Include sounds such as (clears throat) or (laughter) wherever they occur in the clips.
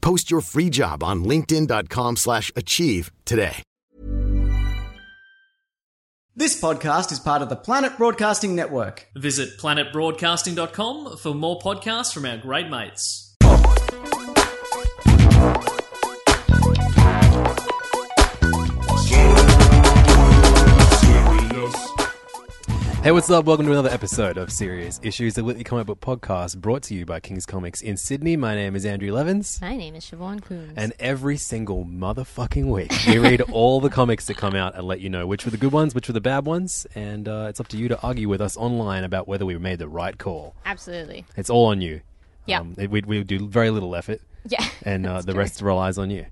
Post your free job on linkedin.com slash achieve today. This podcast is part of the Planet Broadcasting Network. Visit planetbroadcasting.com for more podcasts from our great mates. Hey, what's up? Welcome to another episode of Serious Issues, the weekly comic book podcast brought to you by King's Comics in Sydney. My name is Andrew Levins. My name is Siobhan Coombs. And every single motherfucking week, we read (laughs) all the comics that come out and let you know which were the good ones, which were the bad ones. And uh, it's up to you to argue with us online about whether we made the right call. Absolutely. It's all on you. Yeah. Um, we, we do very little effort. (laughs) Yeah, (laughs) And uh, the true. rest relies on you.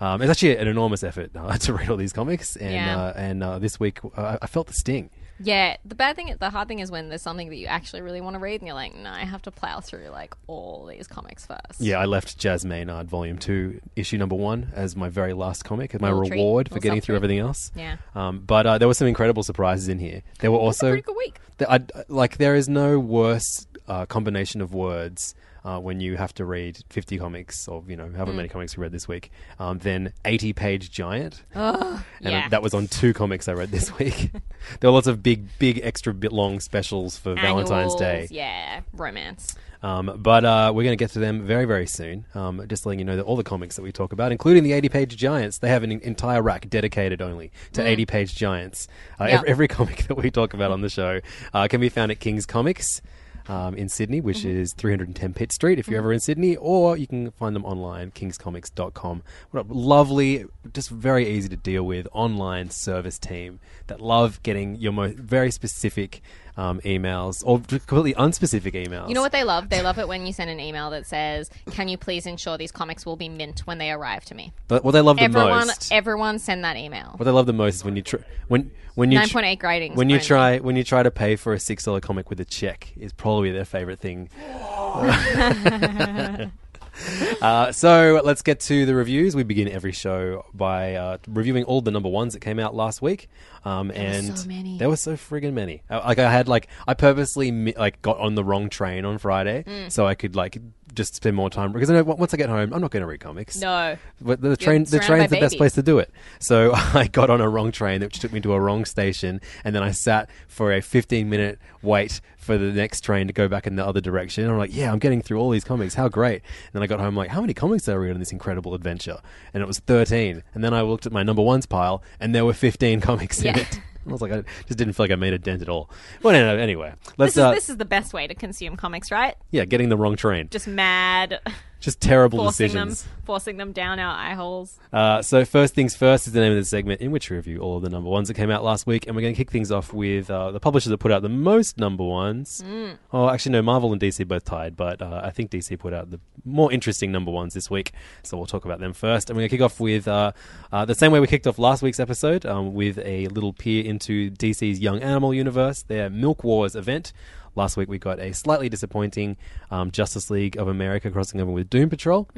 Um, it's actually an enormous effort uh, to read all these comics. And, Yeah. uh, and uh, this week, uh, I felt the sting. Yeah, the bad thing, the hard thing is when there's something that you actually really want to read and you're like, no, I have to plow through like all these comics first. Yeah, I left Jazz Maynard Volume 2, issue number one, as my very last comic, as my Little treat, reward for little getting through everything else. Yeah. Um, but uh, there were some incredible surprises in here. There were also. pretty good week. Th- I, like, there is no worse uh, combination of words. Uh, when you have to read 50 comics, or you know, however Mm. many comics you read this week, um, than 80 page giant. Oh, And yeah. that was on two comics I read this week. (laughs) there were lots of big, big, extra bit long specials for Valentine's Day. Yeah, romance. Um, but uh, we're going to get to them very, very soon. Um, just letting you know that all the comics that we talk about, including the 80 page giants, they have an entire rack dedicated only to 80 page giants. Uh, Yeah. every, every comic (laughs) that we talk about on the show uh, can be found at King's Comics. Um, in Sydney, which is 310 Pitt Street, if you're ever in Sydney, or you can find them online, kingscomics.com. What a lovely, just very easy to deal with online service team that love getting your most very specific um, emails or completely unspecific emails. You know what they love? They love it when you send an email that says, "Can you please ensure these comics will be mint when they arrive to me?" But what they love the everyone, most, everyone, send that email. what they love the most is when you tr- when when you Nine point eight gradings. when you only. try when you try to pay for a six dollar comic with a check is probably their favorite thing. (laughs) (laughs) (laughs) uh, so let's get to the reviews. We begin every show by uh, reviewing all the number ones that came out last week, um, and so many. there were so friggin' many. Uh, Like I had like I purposely mi- like got on the wrong train on Friday Mm. so I could like just spend more time because I know once I get home I'm not going to read comics. No. But the train, the train's the best place to do it. So (laughs) I got on a wrong train, which took me to a wrong station, and then I sat for a 15 minute wait for the next train to go back in the other direction. And I'm like, yeah, I'm getting through all these comics. How great! And then I got home like, how many comics did I read on this incredible adventure? And it was 13. And then I looked at my number ones pile, and there were 15 comics in it. (laughs) I was like, I just didn't feel like I made a dent at all. Well, no, no, anyway, let's This is uh, this is the best way to consume comics, right? yeah, getting the wrong train, Just mad, just terrible forcing decisions. them, forcing them down our eye holes. Uh, so first things first is the name of the segment in which we review all of the number ones that came out last week, and we're going to kick things off with uh, the publishers that put out the most number ones. Mm. Oh, actually, no, Marvel and DC both tied, but uh, I think DC put out the more interesting number ones this week, so we'll talk about them first. And we're going to kick off with uh, uh, the same way we kicked off last week's episode, um, with a little peer into DC's Young Animal universe, their Milk Wars event. Last week we got a slightly disappointing um, Justice League of America crossing over with Doom Patrol,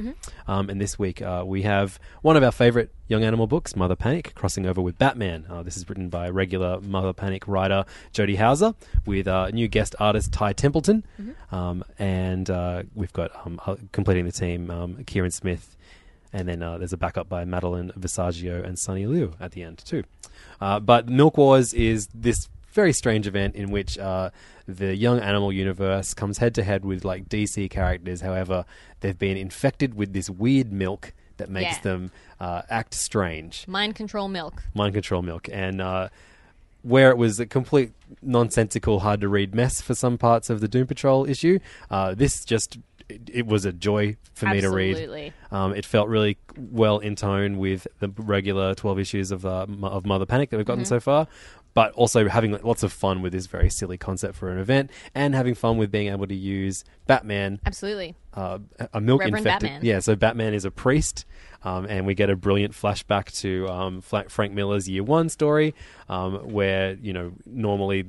um, and this week uh, we have one of our favorite young animal books, Mother Panic, crossing over with Batman. Uh, this is written by regular Mother Panic writer Jody Houser with uh, new guest artist Ty Templeton, um, and uh, we've got um, uh, completing the team um, Kieran Smith. And then uh, there's a backup by Magdalene Visaggio and Sonny Liew at the end, too. Uh, but Milk Wars is this very strange event in which uh, the young animal universe comes head to head with like DC characters. However, they've been infected with this weird milk that makes Yeah. them uh, act strange. Mind control milk. Mind control milk, and uh, where it was a complete nonsensical, hard to read mess for some parts of the Doom Patrol issue, uh, this just it, it was a joy for me to read. Absolutely. Um, it felt really well in tone with the regular 12 issues of, uh, Mo- of Mother Panic that we've gotten Mm-hmm. so far, but also having lots of fun with this very silly concept for an event and having fun with being able to use Batman, Absolutely. uh, a milk Reverend infected. Batman. Yeah, so Batman is a priest, um, and we get a brilliant flashback to um, Frank Miller's Year One story, um, where, you know, normally.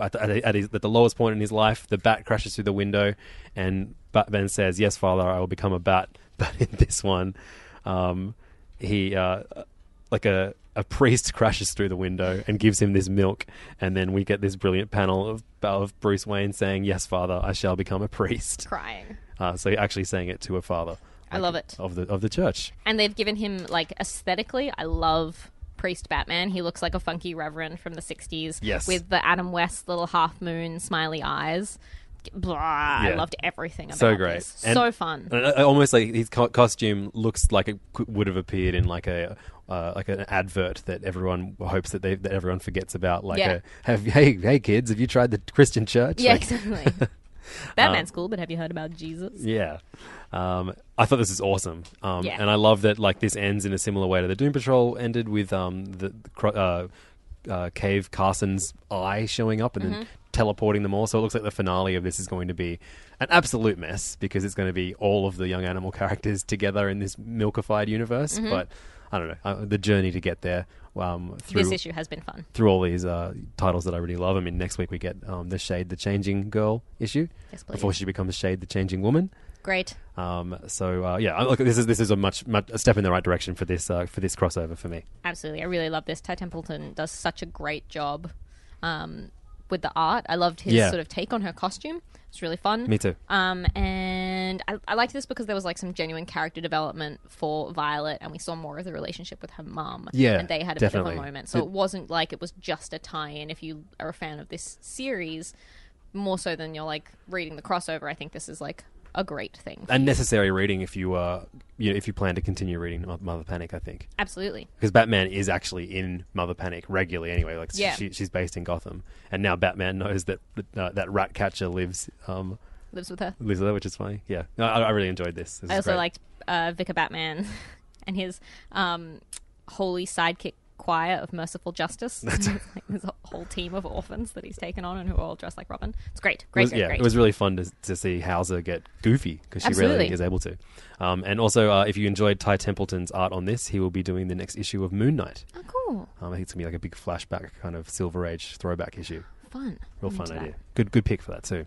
At the, at, his, at the lowest point in his life, the bat crashes through the window, and Batman says, "Yes, Father, I will become a bat." (laughs) But in this one, um, he uh, like a a priest (laughs) crashes through the window and gives him this milk, and then we get this brilliant panel of of Bruce Wayne saying, "Yes, Father, I shall become a priest." Crying. Uh, so actually saying it to a father. I love it. of the of the church. And they've given him like aesthetically, I love Priest Batman. He looks like a funky reverend from the '60s. Yes. with the Adam West little half moon smiley eyes. Blah, I Yeah. loved everything about So great, this. And- so fun. and, uh, almost like his co- costume looks like it would have appeared in like a uh, like an advert that everyone hopes that they that everyone forgets about. Like, Yeah. a, have hey hey kids, have you tried the Christian church? yeah, Like, exactly. (laughs) Batman's cool, but have you heard about Jesus? Yeah. Um, I thought this is awesome. Um, Yeah. And I love that like this ends in a similar way to the Doom Patrol ended with um, the, the cro- uh, uh, Cave Carson's eye showing up and Mm-hmm. then teleporting them all. So it looks like the finale of this is going to be an absolute mess because it's going to be all of the young animal (laughs) characters together in this milkified universe. Mm-hmm. But I don't know. Uh, the journey to get there um, through This issue has been fun. through all these uh, titles that I really love. I mean, next week we get um, the Shade the Changing Girl issue Yes, before she becomes Shade the Changing Woman. Great. Um, so uh, yeah, look, this is this is a much, much a step in the right direction for this uh, for this crossover for me. Absolutely. I really love this. Ty Templeton does such a great job um, with the art. I loved his Yeah. sort of take on her costume. It's really fun. Me too. Um, and I, I liked this because there was like some genuine character development for Violet, and we saw more of the relationship with her mum. Yeah, and they had a bit definitely. of a moment. So It- it wasn't like it was just a tie-in. If you are a fan of this series, more so than you're like reading the crossover, I think this is like a great thing. A necessary reading if you uh, you know, if you plan to continue reading Mother Panic, I think Absolutely. because Batman is actually in Mother Panic regularly anyway. Like Yeah. she, she's based in Gotham, and now Batman knows that uh, that rat catcher lives um, Lives with her. lives there, which is funny. Yeah, no, I, I really enjoyed this. This I also great. liked uh, Vicar Batman (laughs) and his um, holy sidekick choir of merciful justice. (laughs) like, there's a whole team of orphans that he's taken on and who are all dressed like Robin. It's great, It great, was, great, yeah, great. it was really fun to, to see Houser get goofy because she Absolutely. really is able to. Um, and also, uh, if you enjoyed Ty Templeton's art on this, he will be doing the next issue of Moon Knight. oh, cool, Um, I think it's gonna be like a big flashback kind of Silver Age throwback issue. fun, Real I'm fun into that. idea. Good, good pick for that too.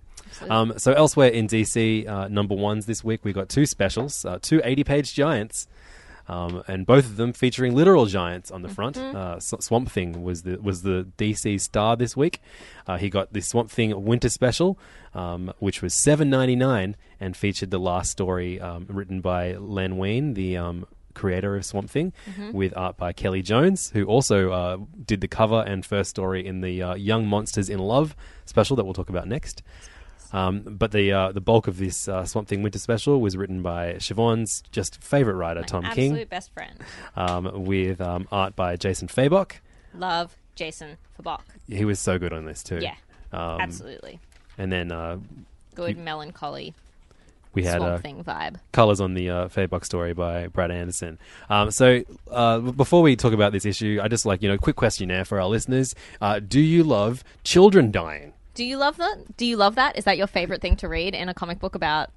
Um, so elsewhere in DC, uh, number ones this week we got two specials, uh, two 80-page giants, um, and both of them featuring literal giants on the front. Mm-hmm. Uh, S- Swamp Thing was the was the DC star this week. Uh, he got the Swamp Thing Winter Special, um, which was seven ninety nine, and featured the last story um, written by Len Wein, the um, creator of Swamp Thing, with art by Kelly Jones, who also uh, did the cover and first story in the uh, Young Monsters in Love special that we'll talk about next. Um, but the uh, the bulk of this uh, Swamp Thing Winter Special was written by Siobhan's just favorite writer, Tom Absolute King, best friend. um, with um, art by Jason Fabok. Love Jason Fabok. He was so good on this too. Yeah, Um, absolutely. And then uh, Good melancholy we had swamp uh, thing vibe. colors on the uh, Fabok story by Brad Anderson. Um, so uh, before we talk about this issue, I just like you know, quick questionnaire for our listeners: uh, Do you love children dying? Do you love that? Do you love that? Is that your favorite thing to read in a comic book about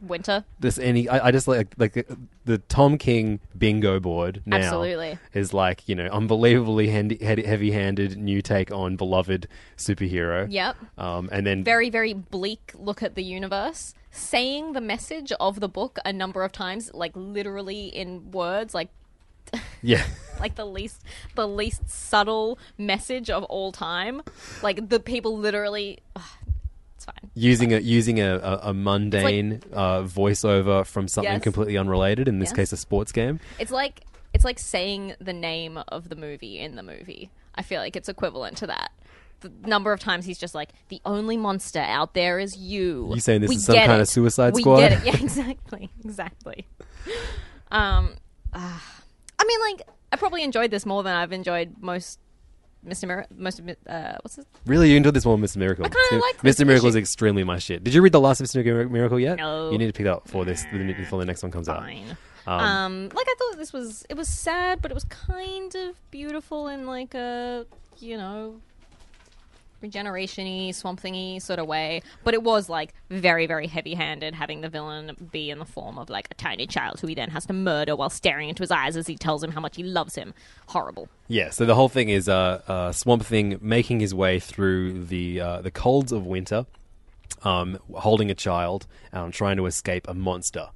winter? This any? I, I just like like the, the Tom King bingo board now. Absolutely. is like you know unbelievably handy, heavy-handed new take on beloved superhero. Yep. Um, and then Very, very bleak look at the universe. Saying the message of the book a number of times, like literally in words, like (laughs) yeah, like the least the least subtle message of all time. Like the people literally ugh, it's fine. using a using a, a, a mundane uh, voiceover from something Yes. completely unrelated. In this Yes. case, a sports game. It's like it's like saying the name of the movie in the movie. I feel like it's equivalent to that. The number of times he's just like, "The only monster out there is you." You saying this We is some kind it. of Suicide we Squad? Get it. Yeah, (laughs) exactly, exactly. Um, ah, I mean, like I probably enjoyed this more than I've enjoyed most Mr. Mir- most of uh, what's it? Really, you enjoyed this one, Mr. Miracle. I kinda like Mr. Miracle is extremely my shit. Did you read the last of Mr. Miracle yet? No. You need to pick that up for this before the next one comes out. Fine. Um, like I thought this was it was sad, but it was kind of beautiful in like a you know regeneration-y, swamp thingy sort of way. But it was like very, very heavy-handed, having the villain be in the form of like a tiny child who he then has to murder while staring into his eyes as he tells him how much he loves him. Horrible. Yeah, so the whole thing is uh, uh, Swamp Thing making his way through the uh, the colds of winter, um, holding a child, um, trying to escape a monster.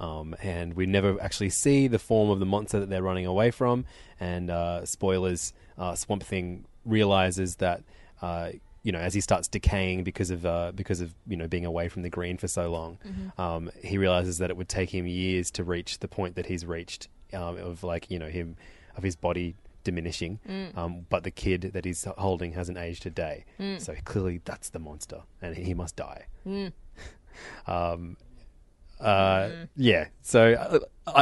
Um, and we never actually see the form of the monster that they're running away from. And uh, spoilers: uh, Swamp Thing realizes that uh, you know as he starts decaying because of uh, because of you know being away from the green for so long, um, he realizes that it would take him years to reach the point that he's reached um, of like you know him of his body diminishing, um, but the kid that he's holding hasn't aged a day. So clearly, that's the monster, and he must die. (laughs) um, uh, yeah. So uh,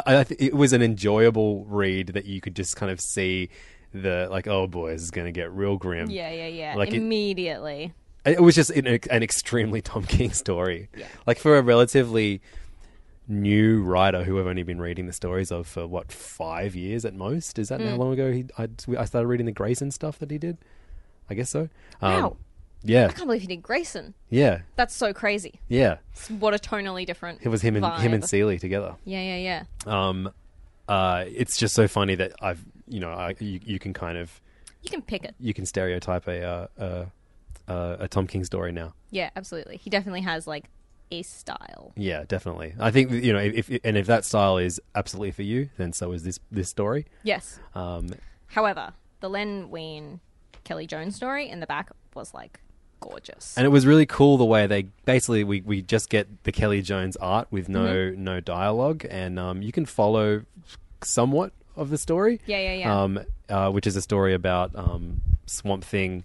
I, I th- it was an enjoyable read that you could just kind of see the like, oh boy, this is going to get real grim. Yeah, yeah, yeah. Like Immediately. It was just an, an extremely (laughs) Tom King story. Yeah. Like for a relatively new writer who I've only been reading the stories of for what five years at most. Is that Mm. how long ago he I, I started reading the Grayson stuff that he did? I guess so. Um, Wow. Yeah, I can't believe he did Grayson. yeah, That's so crazy. yeah. It's what a tonally different. It was him and him and vibe. Seeley together. Yeah, yeah, yeah. Um, uh, it's just so funny that I've you know I, you, you can kind of You can pick it. you can stereotype a uh, a, a, a Tom King story now. Yeah, absolutely. He definitely has like a style. Yeah, definitely. I think you know if, if and if that style is absolutely for you, then so is this this story. Yes. Um, However, the Len Wein Kelly Jones story in the back was like gorgeous. and it was really cool the way they basically we, we just get the Kelly Jones art with no Mm-hmm. no dialogue, and um, you can follow somewhat of the story. Yeah, yeah, yeah. Um, uh, which is a story about um, Swamp Thing,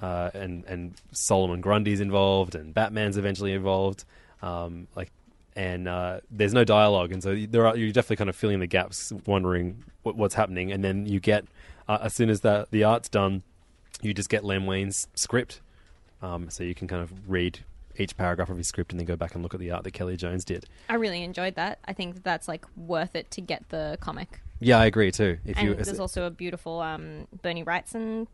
uh, and and Solomon Grundy's involved, and Batman's eventually involved. Um, like, and uh, there's no dialogue, and so there are you're definitely kind of filling the gaps, wondering what, what's happening, and then you get uh, as soon as the the art's done, you just get Len Wein's script, um, so you can kind of read each paragraph of his script and then go back and look at the art that Kelly Jones did. I really enjoyed that. I think that that's like worth it to get the comic. Yeah, I agree too. If And you there's also a beautiful um, Bernie Wrightson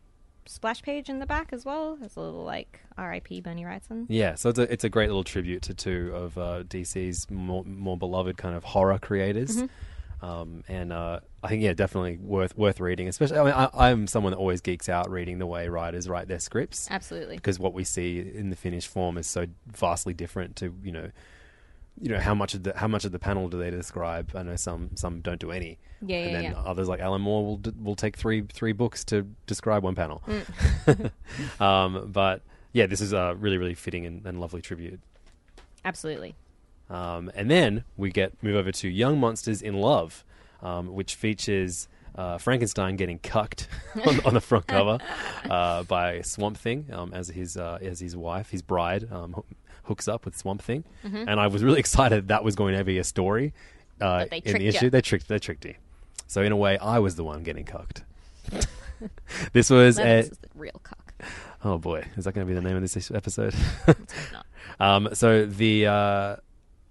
splash page in the back as well. There's a little like R.I.P. Bernie Wrightson. Yeah, so it's a it's a great little tribute to two of uh, DC's more more beloved kind of horror creators, um, and uh, I think yeah, definitely worth worth reading. Especially, I mean, I, I'm someone that always geeks out reading the way writers write their scripts Absolutely. because what we see in the finished form is so vastly different to you know, you know how much of the how much of the panel do they describe? I know some some don't do any. Yeah, and yeah, then yeah. others like Alan Moore will d- will take three three books to describe one panel. Mm. (laughs) um, but yeah, this is a really really fitting and, and lovely tribute. Absolutely. Um, and then we get move over to Young Monsters in Love, um, which features uh, Frankenstein getting cucked (laughs) on, on the front cover (laughs) uh, by Swamp Thing um, as his uh, as his wife, his bride, um, hooks up with Swamp Thing, and I was really (laughs) excited that was going to be a story uh, in the issue. They tricked they tricked me. So in a way, I was the one getting cucked. (laughs) this was a, is the real cock. Oh boy, is that going to be the name of this episode? (laughs) not. um, so the uh,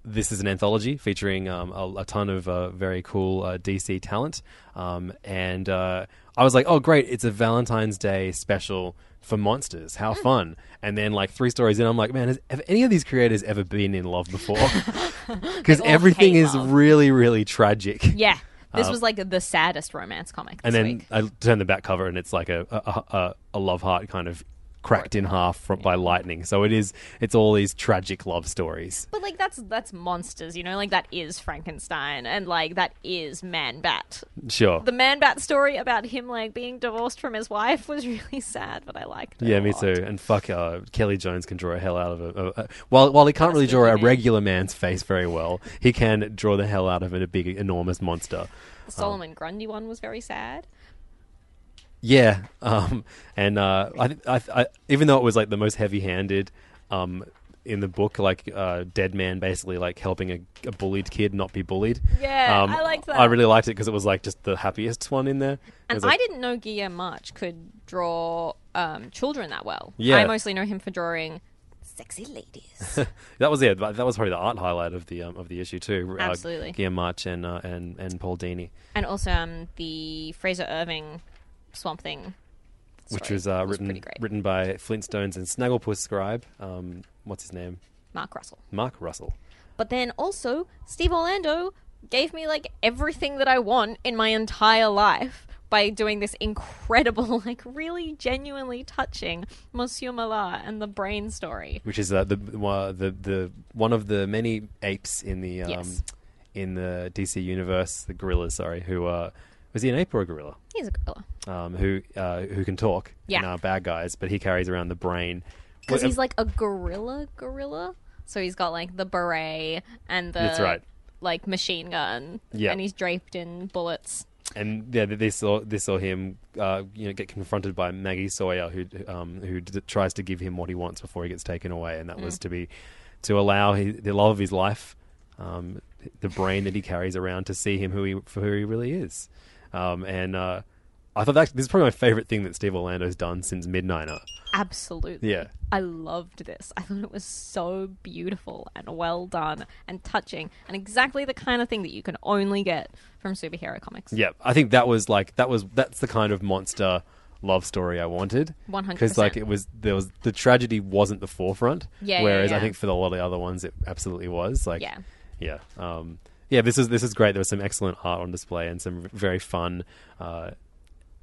this is an anthology featuring um, a, a ton of uh, very cool uh, DC talent, um, and uh, I was like, oh great, it's a Valentine's Day special for monsters. How fun! And then like three stories in, I'm like, man, has, have any of these creators ever been in love before? (laughs) Because (laughs) everything is love. really, really tragic. Yeah. This was like the saddest romance comic this Uh, and then week. I turn the back cover, and it's like a a, a, a love heart kind of cracked in half from, by lightning. So it is. It's all these tragic love stories. But like that's that's monsters, you know, like that is Frankenstein and like that is Man Bat. Sure. The Man Bat story about him like being divorced from his wife was (laughs) really sad, but I liked it. yeah, me lot. too. And fuck, uh, Kelly Jones can draw a hell out of a. a, a while while he can't really draw a regular man's face very well, he can draw the hell out of it, a big, enormous monster. The Solomon Grundy one was very sad. Yeah, um, and uh, I, I, I, even though it was like the most heavy-handed, um, in the book, like uh, Dead Man basically like helping a, a bullied kid not be bullied. Yeah, I liked that. I really liked it because it was like just the happiest one in there. And like- I didn't know Guillermo March could draw um, children that well. Yeah. I mostly know him for drawing sexy ladies. (laughs) That was it. That was probably the art highlight of the um, of the issue too. Absolutely. Uh, March and uh, and and Paul Dini, and also um, the Frazer Irving Swamp Thing. which was uh, was written written by Flintstones and Snagglepuss scribe. Um, what's his name? Mark Russell. Mark Russell. But then also, Steve Orlando gave me like everything that I want in my entire life by doing this incredible, (laughs) like really genuinely touching Monsieur Mallah and the brain story. which is uh, the uh, the the one of the many apes in the um, Yes. in the DC universe, the gorillas. Sorry, who uh, was he an ape or a gorilla? He's a gorilla. Um, who uh, who can talk Yeah. and are bad guys, but he carries around the brain. Because he's like a gorilla gorilla. So he's got like the beret and the That's right. like machine gun. Yeah. And he's draped in bullets. and yeah, they saw they saw him, uh, you know, get confronted by Maggie Sawyer, who um, who d- tries to give him what he wants before he gets taken away, and that Mm. was to be to allow his, the love of his life, um, the brain that he carries around, to see him who he for who he really is. Um, and uh, I thought that this is probably my favorite thing that Steve Orlando's done since Midnighter. Absolutely. Yeah. I loved this. I thought it was so beautiful and well done and touching and exactly the kind of thing that you can only get from superhero comics. Yeah, I think that was like that was that's the kind of monster love story I wanted. 100%. Because like it was there was the tragedy wasn't the forefront. Yeah, yeah, Whereas I think for a lot of the other ones it absolutely was. Like Yeah. yeah, um, yeah. This is this is great. There was some excellent art on display and some very fun, uh,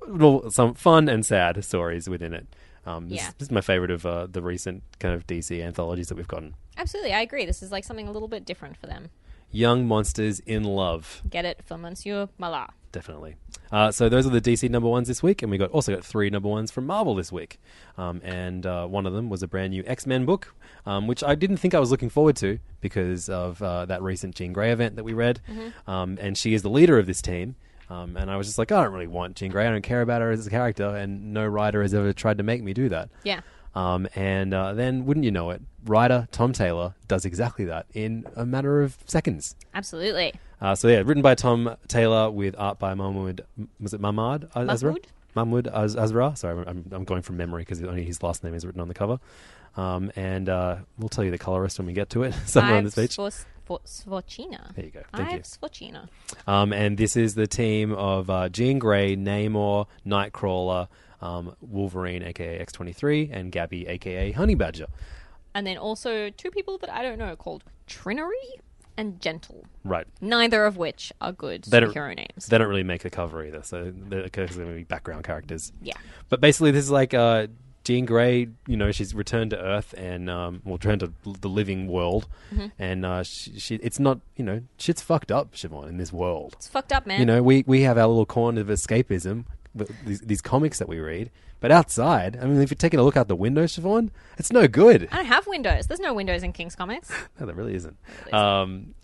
well, some fun and sad stories within it. Um, this, Yeah. this is my favorite of uh, the recent kind of DC anthologies that we've gotten. Absolutely, I agree. This is like something a little bit different for them. Young monsters in love. Get it for Monsieur Mallah. definitely. Uh, so those are the DC number ones this week, and we got also got three number ones from Marvel this week. Um, and uh, one of them was a brand new X Men book, um, which I didn't think I was looking forward to because of uh, that recent Jean Grey event that we read. Um, and she is the leader of this team. Um, and I was just like, I don't really want Jean Grey. I don't care about her as a character, and no writer has ever tried to make me do that. Yeah. Um, and uh, then, wouldn't you know it, writer Tom Taylor does exactly that in a matter of seconds. Absolutely. Uh, so yeah, written by Tom Taylor with art by Mahmoud. Was it Mahmoud Asrar? Mahmoud? Az- Asrar. Sorry, I'm, I'm going from memory because only his last name is written on the cover. Um, and uh, we'll tell you the colorist when we get to it (laughs) somewhere on this page. Svo- Svorcina. There you go. Thank you. Ive Svorcina. Um, and this is the team of uh, Jean Grey, Namor, Nightcrawler, um, Wolverine, aka X23, and Gabby, aka Honey Badger. And then also two people that I don't know called Trinary and Gentle. Right. Neither of which are good They superhero names. they don't really make the cover either, so they're going to be background characters. Yeah. But basically, this is like uh, Jean Grey. You know, she's returned to Earth and um, well, returned to the living world, Mm-hmm. and uh, she, she, it's not you know, shit's fucked up, Siobhan, in this world. It's fucked up, man. You know, we we have our little corner of escapism, these, these comics that we read. But outside, I mean, if you're taking a look out the window, Siobhan, it's no good. I don't have windows. There's no windows in King's Comics. (laughs) No, there really isn't. really. Um,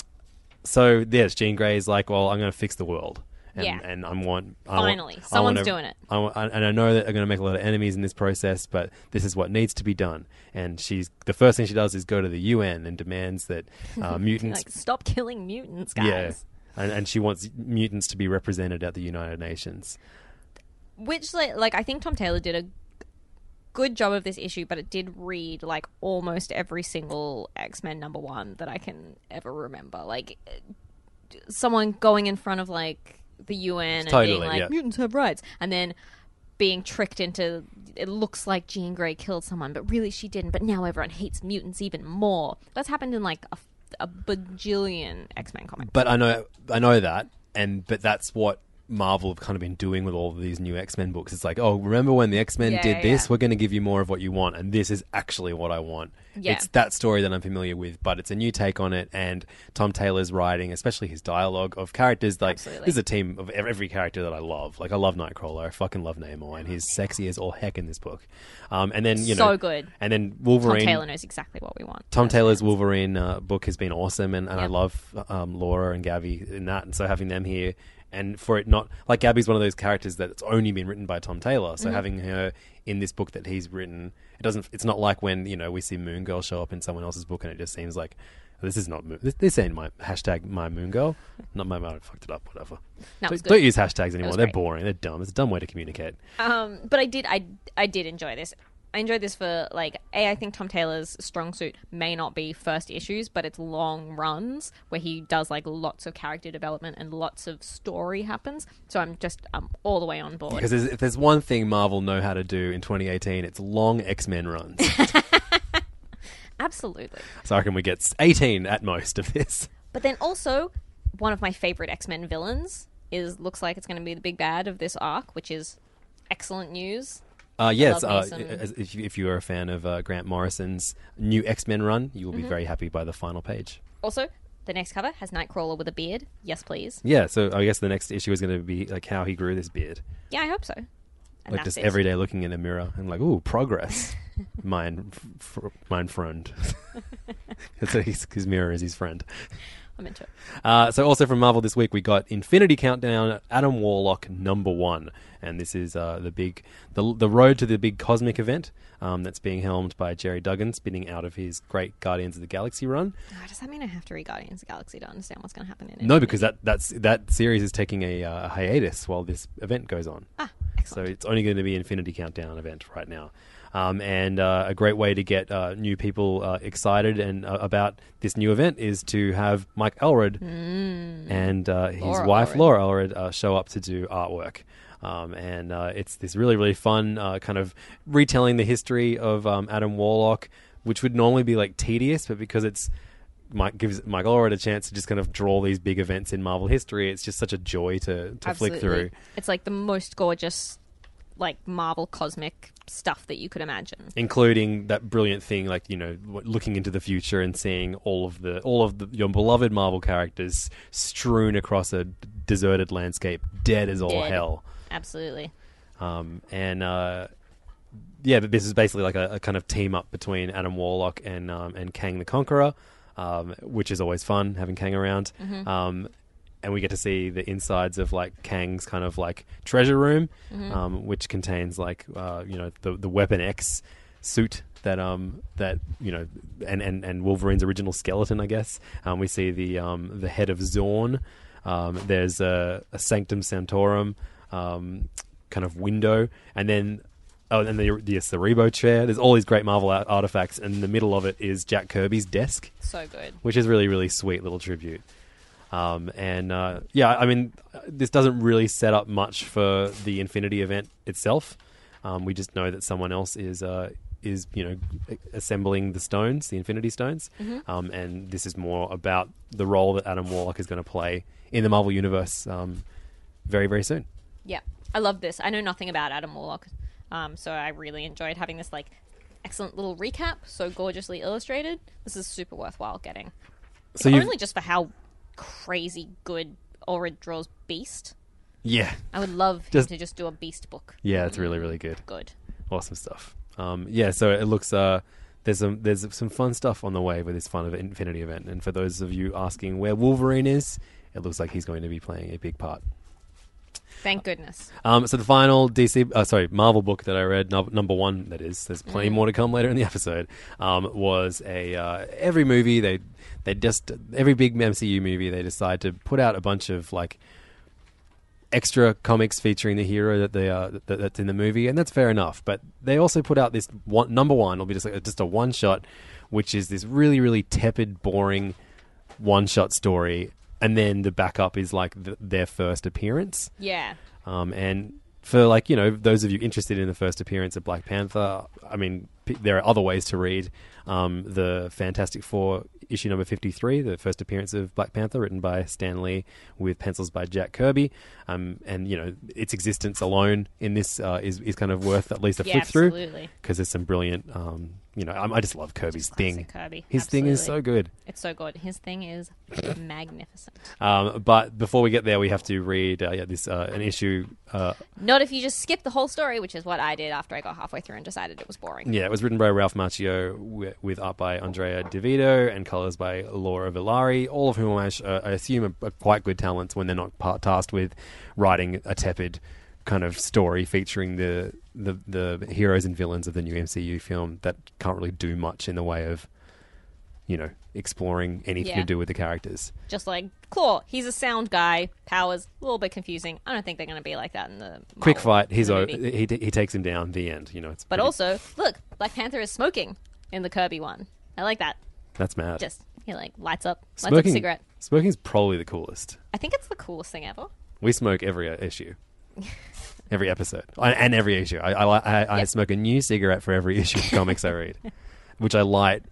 so yes, Jean Grey is like, well, I'm going to fix the world. And, Yeah. and I want I want- Finally, I someone's wanna- doing it. I want, and I know that they're going to make a lot of enemies in this process, but this is what needs to be done. And she's the first thing she does is go to the UN and demands that uh, (laughs) mutants, like, stop killing mutants, guys. yeah, and, and she wants mutants to be represented at the United Nations. Which, like, like, I think Tom Taylor did a good job of this issue, but it did read like almost every single X Men number one that I can ever remember. Like, someone going in front of like the UN and being like, yeah. mutants have rights, and then being tricked into it looks like Jean Grey killed someone, but really she didn't. But now everyone hates mutants even more. That's happened in like a, a bajillion X Men comics. But I know I know that, and but that's what Marvel have kind of been doing with all of these new X Men books. It's like, oh, remember when the X Men Yeah, did yeah, this? yeah. We're going to give you more of what you want, and this is actually what I want. It's that story that I'm familiar with, but it's a new take on it. And Tom Taylor's writing, especially his dialogue of characters, like Absolutely. this is a team of every character that I love. Like I love Nightcrawler, I fucking love Namor, and he's sexy as all heck in this book. Um, and then you know, So good. And then Wolverine. Tom Taylor knows exactly what we want. Tom Taylor's. Wolverine uh, book has been awesome, and, and I love um, Laura and Gabby in that, and so having them here and for it not like Gabby's one of those characters that's only been written by Tom Taylor. Mm-hmm. So having her in this book that he's written, it doesn't. It's not like when you know we see Moon Girl show up in someone else's book, and it just seems like this is not This, this ain't my hashtag my Moon Girl. Not my. I fucked it up. Whatever. Don't, don't use hashtags anymore. They're great. boring. They're dumb. It's a dumb way to communicate. Um, but I did, I, I did enjoy this. I enjoyed this for like a. I think Tom Taylor's strong suit may not be first issues, but it's long runs where he does like lots of character development and lots of story happens. So I'm just um all the way on board. Because there's, if there's one thing Marvel know how to do in 2018, it's long X Men runs. (laughs) Absolutely. so I reckon we get 18 at most of this. But then also, one of my favorite X Men villains is looks like it's going to be the big bad of this arc, which is excellent news. Uh, yes, uh, if, you, if you are a fan of uh, Grant Morrison's new X Men run, you will Mm-hmm. be very happy by the final page. Also, the next cover has Nightcrawler with a beard. Yes, please. Yeah, so I guess the next issue is going to be like how he grew this beard. Yeah, I hope so. And like just it. every day looking in a mirror and like, ooh, progress. mine, f- f- mine friend. (laughs) so his, his mirror is his friend. I'm into it. Uh, so also from Marvel this week, we got Infinity Countdown, Adam Warlock number one, and this is uh, the big, the the road to the big cosmic event um, that's being helmed by Gerry Duggan, spinning out of his great Guardians of the Galaxy run. Oh, does that mean I have to read Guardians of the Galaxy to understand what's going to happen in it? No, because that that's that series is taking a uh, hiatus while this event goes on. Ah, So it's only going to be Infinity Countdown event right now. Um, and uh, a great way to get uh, new people uh, excited and uh, about this new event is to have Mike Allred and uh, his Mm. Laura wife Allred. Laura Allred uh, show up to do artwork. Um, and uh, it's this really, really fun uh, kind of retelling the history of um, Adam Warlock, which would normally be like tedious, but because it's Mike gives Mike Allred a chance to just kind of draw these big events in Marvel history. It's just such a joy to, to flick through. It's like the most gorgeous, like Marvel cosmic stuff that you could imagine. including that brilliant thing like you know looking into the future and seeing all of the all of the, your beloved marvel characters strewn across a deserted landscape dead as all Dead. hell Absolutely. um, and uh, yeah but this is basically like a, a kind of team up between adam warlock and um, and kang the conqueror um, which is always fun having kang around um, and we get to see the insides of like Kang's kind of like treasure room, um, which contains like uh, you know the the Weapon X suit that um that you know and and, and Wolverine's original skeleton, I guess. Um, we see the um the head of Zorn. Um, there's a, a Sanctum Sanctorum um, kind of window, and then. Oh, and the, the Cerebro chair. There's all these great Marvel artifacts, and in the middle of it is Jack Kirby's desk So good. which is really really sweet little tribute. Um, and uh, yeah, I mean, this doesn't really set up much for the Infinity event itself. Um, we just know that someone else is uh, is you know assembling the stones, the Infinity Stones, um, and this is more about the role that Adam Warlock is going to play in the Marvel universe um, very very soon. Yeah, I love this. I know nothing about Adam Warlock, um, so I really enjoyed having this like excellent little recap, so gorgeously illustrated. This is super worthwhile getting. So only just for how crazy good Ulrich draws Beast. yeah I would love Just- him to just do a Beast book. yeah, it's really really good. Good. awesome stuff. Um, yeah, so it looks uh, there's some there's some fun stuff on the way with this fun of Infinity event, and for those of you asking where Wolverine is, it looks like he's going to be playing a big part. Thank goodness. Um, so the final DC, uh, sorry, Marvel book that I read, num- number one, that is, there's plenty more to come later in the episode, um, was a uh, every movie they they just every big MCU movie they decide to put out a bunch of like extra comics featuring the hero that they are that, that's in the movie, and that's fair enough. But they also put out this one number one. It'll be just like, just a one shot, which is this really really tepid, boring one shot story, and then the backup is like th their first appearance. Yeah. Um, and for like you know those of you interested in the first appearance of Black Panther, I mean there are other ways to read um, the Fantastic Four issue number fifty three, the first appearance of Black Panther, written by Stan Lee with pencils by Jack Kirby, um, and you know its existence alone in this uh, is is kind of worth at least a Yeah, flick through because there's some brilliant. Um, you know, I, I just love Kirby's thing. classic Kirby, His thing is so good. It's so good. His thing is magnificent. Um, but before we get there, we have to read uh, yeah, this uh, an issue. Uh, Not if you just skip the whole story, which is what I did after I got halfway through and decided it was boring. Yeah, it was written by Ralph Macchio with, art by Andrea Di Vito and colors by Laura Villari, all of whom I, uh, I assume are, are quite good talents when they're not part tasked with writing a tepid kind of story featuring the, the the heroes and villains of the new MCU film that can't really do much in the way of you know exploring anything Yeah. to do with the characters. Just like Claw, he's a sound guy. Powers a little bit confusing. I don't think they're going to be like that in the Quick fight, he's o- movie. he he takes him down. The end. You know, it's But pretty- also, look, Black Panther is smoking in the Kirby one. I like that. that's mad. Just he like lights up, lights up a smoking cigarette. smoking's probably the coolest. I think it's the coolest thing ever. We smoke every uh, issue, every episode, and every issue. I I, I, I smoke a new cigarette for every issue of comics I read, (laughs) which I light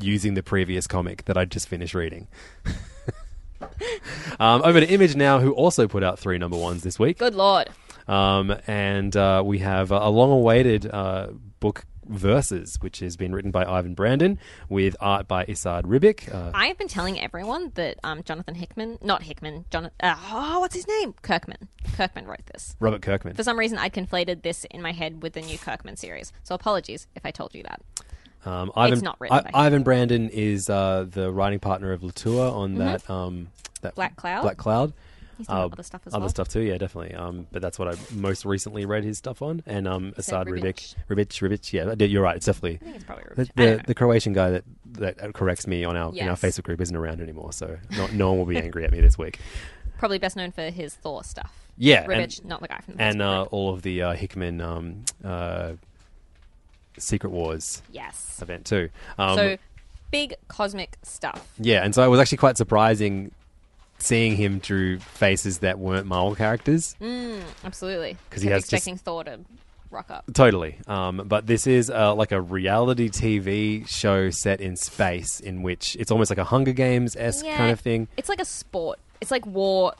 using the previous comic that I just finished reading. (laughs) um, over to Image now, who also put out three number ones this week. Good lord. Um, and uh, we have a long-awaited uh, book Verses, which has been written by Ivan Brandon with art by Esad Ribic. Uh, I have been telling everyone that um, Jonathan Hickman, not Hickman, Jonathan, uh, oh, what's his name? Kirkman. Kirkman wrote this. Robert Kirkman. For some reason, I conflated this in my head with the new Kirkman series. So apologies if I told you that. Um, Ivan, not written I-. Ivan Brandon is uh, the writing partner of Latour on that um, that Mm-hmm. Black Cloud? Black Cloud. He's done Uh, other stuff as other well. stuff too, yeah, definitely. Um, but that's what I most recently read his stuff on, and um, Esad Ribic, Ribic. Ribic, yeah, you're right. It's definitely think it's probably the, the, the Croatian guy that that corrects me on our in our Facebook group isn't around anymore, so not, (laughs) no one will be angry at me this week. Probably best known for his Thor stuff. Yeah, Ribic, and- not the guy from the and uh, all of the uh, Hickman um, uh, Secret Wars Yes. event too. Um, so big cosmic stuff. Yeah, and so it was actually quite surprising seeing him drew faces that weren't Marvel characters. Absolutely, because he has just- Thor to rock up. Totally. Um, but this is uh, like a reality TV show set in space, in which it's almost like a Hunger Games esque Yeah, kind of thing. It's like a sport. It's like war.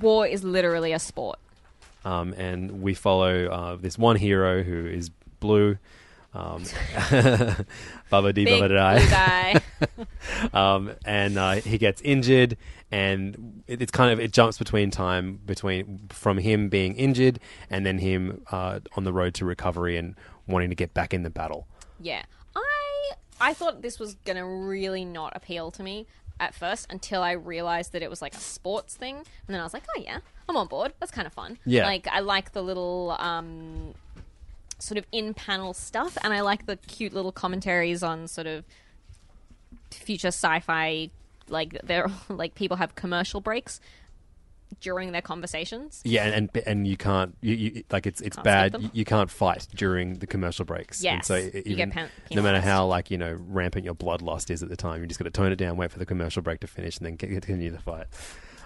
War is literally a sport. Um, and we follow uh, this one hero who is blue. Um, (laughs) Baba Dee Big Baba guy. (laughs) um, and uh, he gets injured, and it, it's kind of it jumps between time between from him being injured and then him uh, on the road to recovery and wanting to get back in the battle. yeah. I I thought this was gonna really not appeal to me at first until I realized that it was like a sports thing, and then I was like, oh yeah, I'm on board. That's kind of fun. Yeah. Like I like the little um sort of in panel stuff, and I like the cute little commentaries on sort of future sci-fi. Like they're (laughs) like people have commercial breaks during their conversations. Yeah, and and, and you can't you, you like it's it's Can't bad. You, you can't fight during the commercial breaks. and Yes, so you e- get even, pen- no matter how like you know rampant your bloodlust is at the time, you just got to tone it down, wait for the commercial break to finish, and then continue the fight.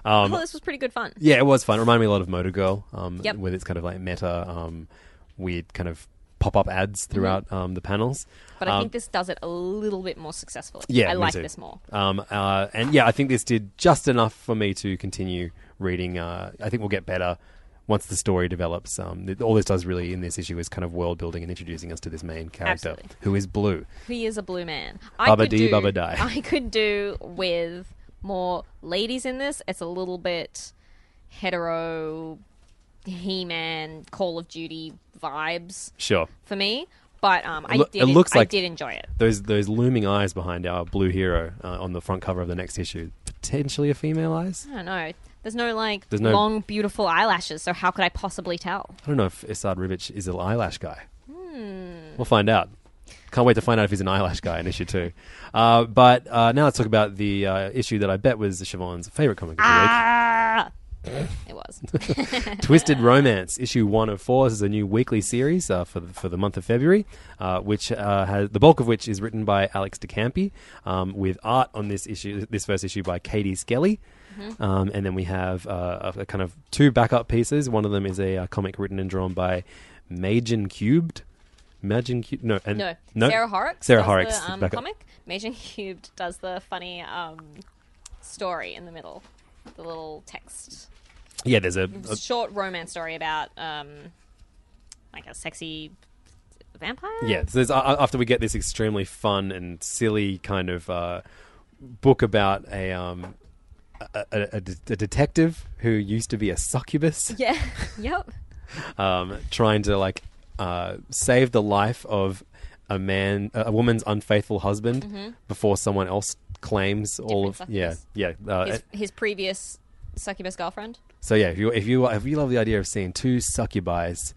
I Um, thought this was pretty good fun. Yeah, it was fun. It reminded me a lot of Motor Girl, um, Yep. with its kind of like meta, um, weird kind of pop up ads throughout um, the panels. Mm-hmm. But I Um, think this does it a little bit more successfully. yeah, I like too. this more. Um, uh, and yeah, I think this did just enough for me to continue reading. Uh, I think we'll get better once the story develops. Um, th- all this does really in this issue is kind of world building and introducing us to this main character Absolutely. who is blue. He is a blue man. I Baba could dee, do, baba die. (laughs) I could do with more ladies in this. It's a little bit hetero, He-Man, Call of Duty vibes Sure. for me. But um, I It loo- did. it looks I did enjoy it. Those those looming eyes behind our blue hero uh, on the front cover of the next issue, potentially a female eyes. I don't know. There's no like There's no- long, beautiful eyelashes. So how could I possibly tell? I don't know if Esad Ribic is an eyelash guy. Hmm. We'll find out. Can't wait to find out if he's an eyelash guy in issue two. Uh, but uh, now let's talk about the uh, issue that I bet was Siobhan's favorite comic of the Ah, it was. (laughs) (laughs) Twisted Romance, issue one of four. This is a new weekly series uh, for the, for the month of February, uh, which uh, has the bulk of which is written by Alex DeCampi, um, with art on this issue, this first issue by Katie Skelly. Mm-hmm. Um, and then we have uh, a, a kind of two backup pieces. One of them is a, uh comic written and drawn by Magen Cubed. Magen Cubed? No, and, No, no? Sarah Horrocks. Sarah Horrocks. The, um, comic. Major Cubed does the funny um, story in the middle, the little text, Yeah, there's a, a short romance story about um, like a sexy vampire. Yeah, so there's, uh, after we get this extremely fun and silly kind of uh, book about a, um, a, a, a, de- a detective who used to be a succubus, (laughs) Yeah. yep. (laughs) um, trying to like uh, save the life of a man, a woman's unfaithful husband before someone else claims all of Mm-hmm. Different yeah, succubus. yeah. Uh, his, his previous succubus girlfriend. so yeah, if you if you if you love the idea of seeing two succubi's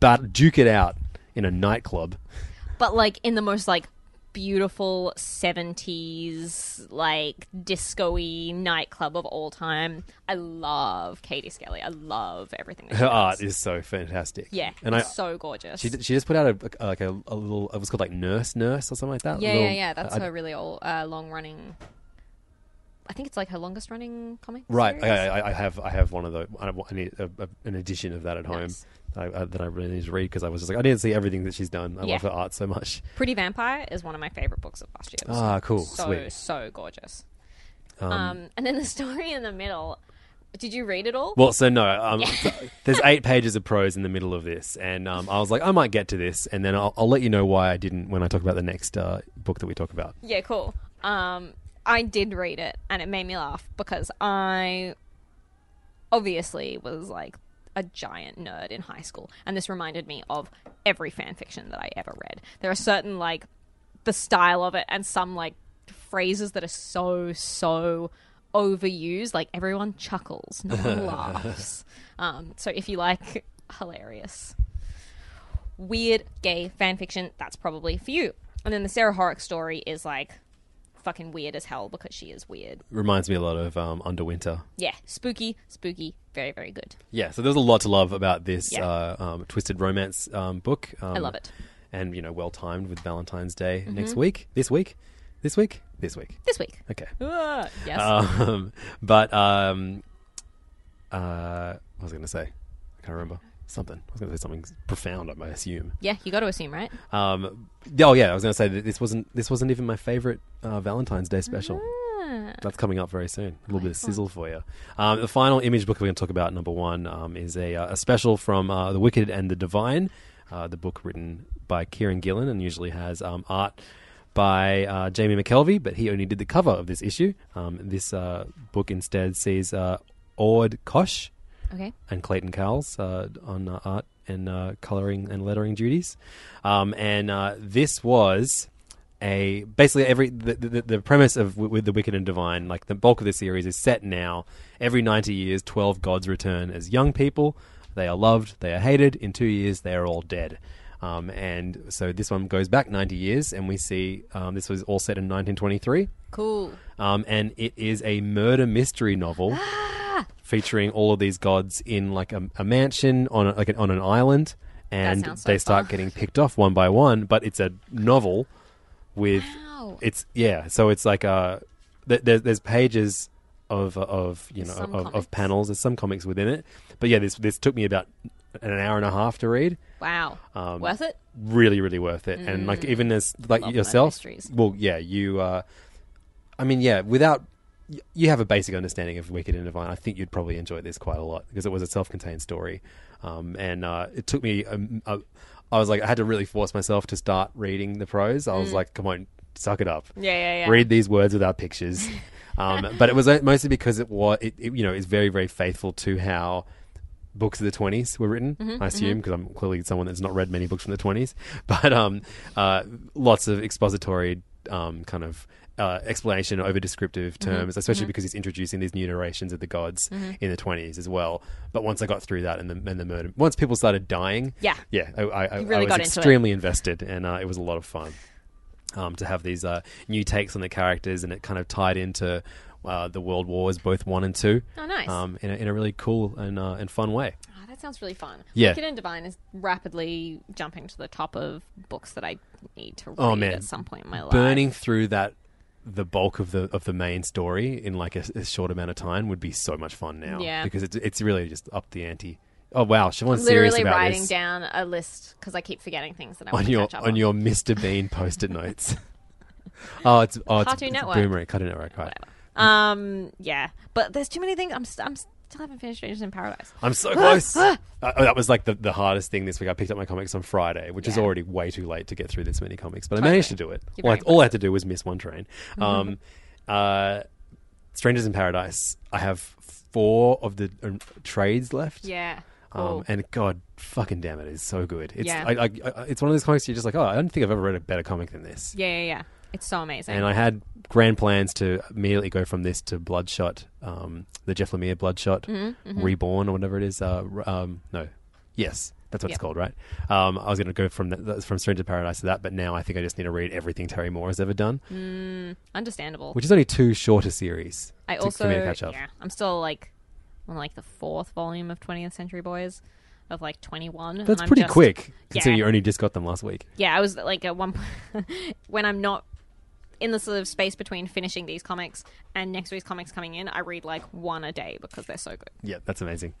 but duke it out in a nightclub, but like in the most like beautiful 70s like disco-y nightclub of all time i love katie skelly i love everything that she her does. art is so fantastic. yeah and I it's so gorgeous she she just put out a, a like a, a little it was called like Nurse Nurse or something like that. yeah A yeah yeah that's I- her really old uh, long running i think it's like her longest running comic Right. I, I, I have I have one of those. I need a, an edition of that at home Nice. I, I, that I really need to read because I was just like I didn't see everything that she's done. I Yeah. love her art so much. pretty vampire is one of my favorite books of last year Ah, cool, so sweet. so gorgeous um, and then the (laughs) story in the middle did you read it all Well, so no, um, there's eight pages of prose in the middle of this, and um, I was like, I might get to this, and then I'll, I'll let you know why I didn't when I talk about the next uh, book that we talk about. Yeah, cool. Um, I did read it, and it made me laugh because I obviously was like a giant nerd in high school, and this reminded me of every fan fiction that I ever read. There are certain like the style of it, and some like phrases that are so so overused. Like everyone chuckles, no one laughs. Um, so if you like (laughs) hilarious weird gay fan fiction, that's probably for you. And then the Sarah Horrocks story is like fucking weird as hell because she is weird. Reminds me a lot of um, Underwinter. Yeah, spooky, spooky, very, very good. Yeah, so there's a lot to love about this Yeah. uh, um, twisted romance um, book. Um, I love it. and you know, well timed with Valentine's Day Mm-hmm. next week. This week, this week, this week. This week. Okay. Ah, yes. Um, (laughs) but um, uh, what was I going to say? I can't remember. Something. I was going to say something profound. I might assume. yeah, you got to assume, right? Um, oh yeah, I was going to say that this wasn't this wasn't even my favorite uh, Valentine's Day special. Ah. That's coming up very soon. A little bit of sizzle for you. Um, the final image book we're going to talk about, number one, um, is a, uh, a special from uh, The Wicked and the Divine, uh, the book written by Kieron Gillen and usually has um, art by uh, Jamie McKelvie, but he only did the cover of this issue. Um, this uh, book instead sees uh, Aud Koch Okay. and Clayton Cowles uh, on uh, art and uh, coloring and lettering duties. Um, and uh, this was a basically every the, the, the premise of w- with the Wicked and Divine, like the bulk of the series is set now. Every ninety years, twelve gods return as young people. They are loved, they are hated. In two years, they are all dead. Um, and so this one goes back 90 years, and we see um, this was all set in 1923. Cool. Um, and it is a murder mystery novel (gasps) featuring all of these gods in like a, a mansion on a, like an, on an island, and sounds so they start fun. getting picked off one by one. But it's a novel with Wow. it's yeah. So it's like uh th- there's there's pages of of you know Some of, comics. of panels. There's some comics within it, but yeah, this this took me about an hour and a half to read Wow. Um, Worth it? really really worth it and like even as like Mm. Love yourself mysteries. well yeah you uh i mean yeah without you have a basic understanding of wicked and divine. I think you'd probably enjoy this quite a lot because it was a self-contained story. Um and uh it took me um, uh, i was like i had to really force myself to start reading the prose. I was like come on suck it up. Mm. Yeah, yeah, yeah. read these words without pictures. (laughs) Um but it was uh, mostly because it was it, it you know is very very faithful to how books of the 20s were written Mm-hmm, i assume because i'm clearly someone that's not read many books from the 20s (laughs) but um uh lots of expository um kind of uh, explanation over descriptive Mm-hmm, terms, especially because he's introducing these new narrations of the gods in the twenties as well. But once I got through that and the and the murder, once people started dying, Yeah. yeah, I, I, really I was got extremely invested, and uh, it was a lot of fun um, to have these uh, new takes on the characters, and it kind of tied into uh, the World Wars, both one and two. Oh, nice. Um, in, a, in a really cool and uh, and fun way. Oh, that sounds really fun. Yeah. Wicked and Divine is rapidly jumping to the top of books that I need to read Oh, man. at some point in my life. Burning through that the bulk of the of the main story in like a, a short amount of time would be so much fun now. Yeah. because it's it's really just up the ante. Oh wow, Siobhan's serious Literally about writing this down a list because I keep forgetting things that I on want your to catch up on on. your Mr Bean post-it (laughs) notes. oh, it's oh, it's, Cartoon it's Network. Boomerang, Cartoon Network, right? Um, yeah, but there's too many things. I'm st- I'm still haven't finished Strangers in Paradise. I'm so (gasps) close. uh, that was like the, the hardest thing this week. I picked up my comics on Friday, which is already way too late to get through this many comics, but I managed to do it. You're Like all I had to do was miss one train. Um, uh, Strangers in Paradise. I have four of the um, trades left. Yeah, Cool. Um, and God, fucking damn it, it's so good. It's Yeah. I, I, I, it's one of those comics you're just like, oh, I don't think I've ever read a better comic than this. Yeah, yeah, yeah. It's so amazing. And I had grand plans to immediately go from this to Bloodshot, um, the Jeff Lemire Bloodshot Mm-hmm, Reborn or whatever it is. Uh, um, no, yes, that's what Yep. it's called, right? Um, I was going to go from that, from Stranger Paradise to that, but now I think I just need to read everything Terry Moore has ever done, Understandable. which is only two shorter series. I to, also for me to catch up. yeah, I'm still like on like the fourth volume of 20th Century Boys of like 21. and That's pretty just- quick, considering Yeah. you only just got them last week. Yeah, I was like at one point (laughs) when I'm not in the sort of space between finishing these comics and next week's comics coming in, I read like one a day because they're so good. Yeah, that's amazing.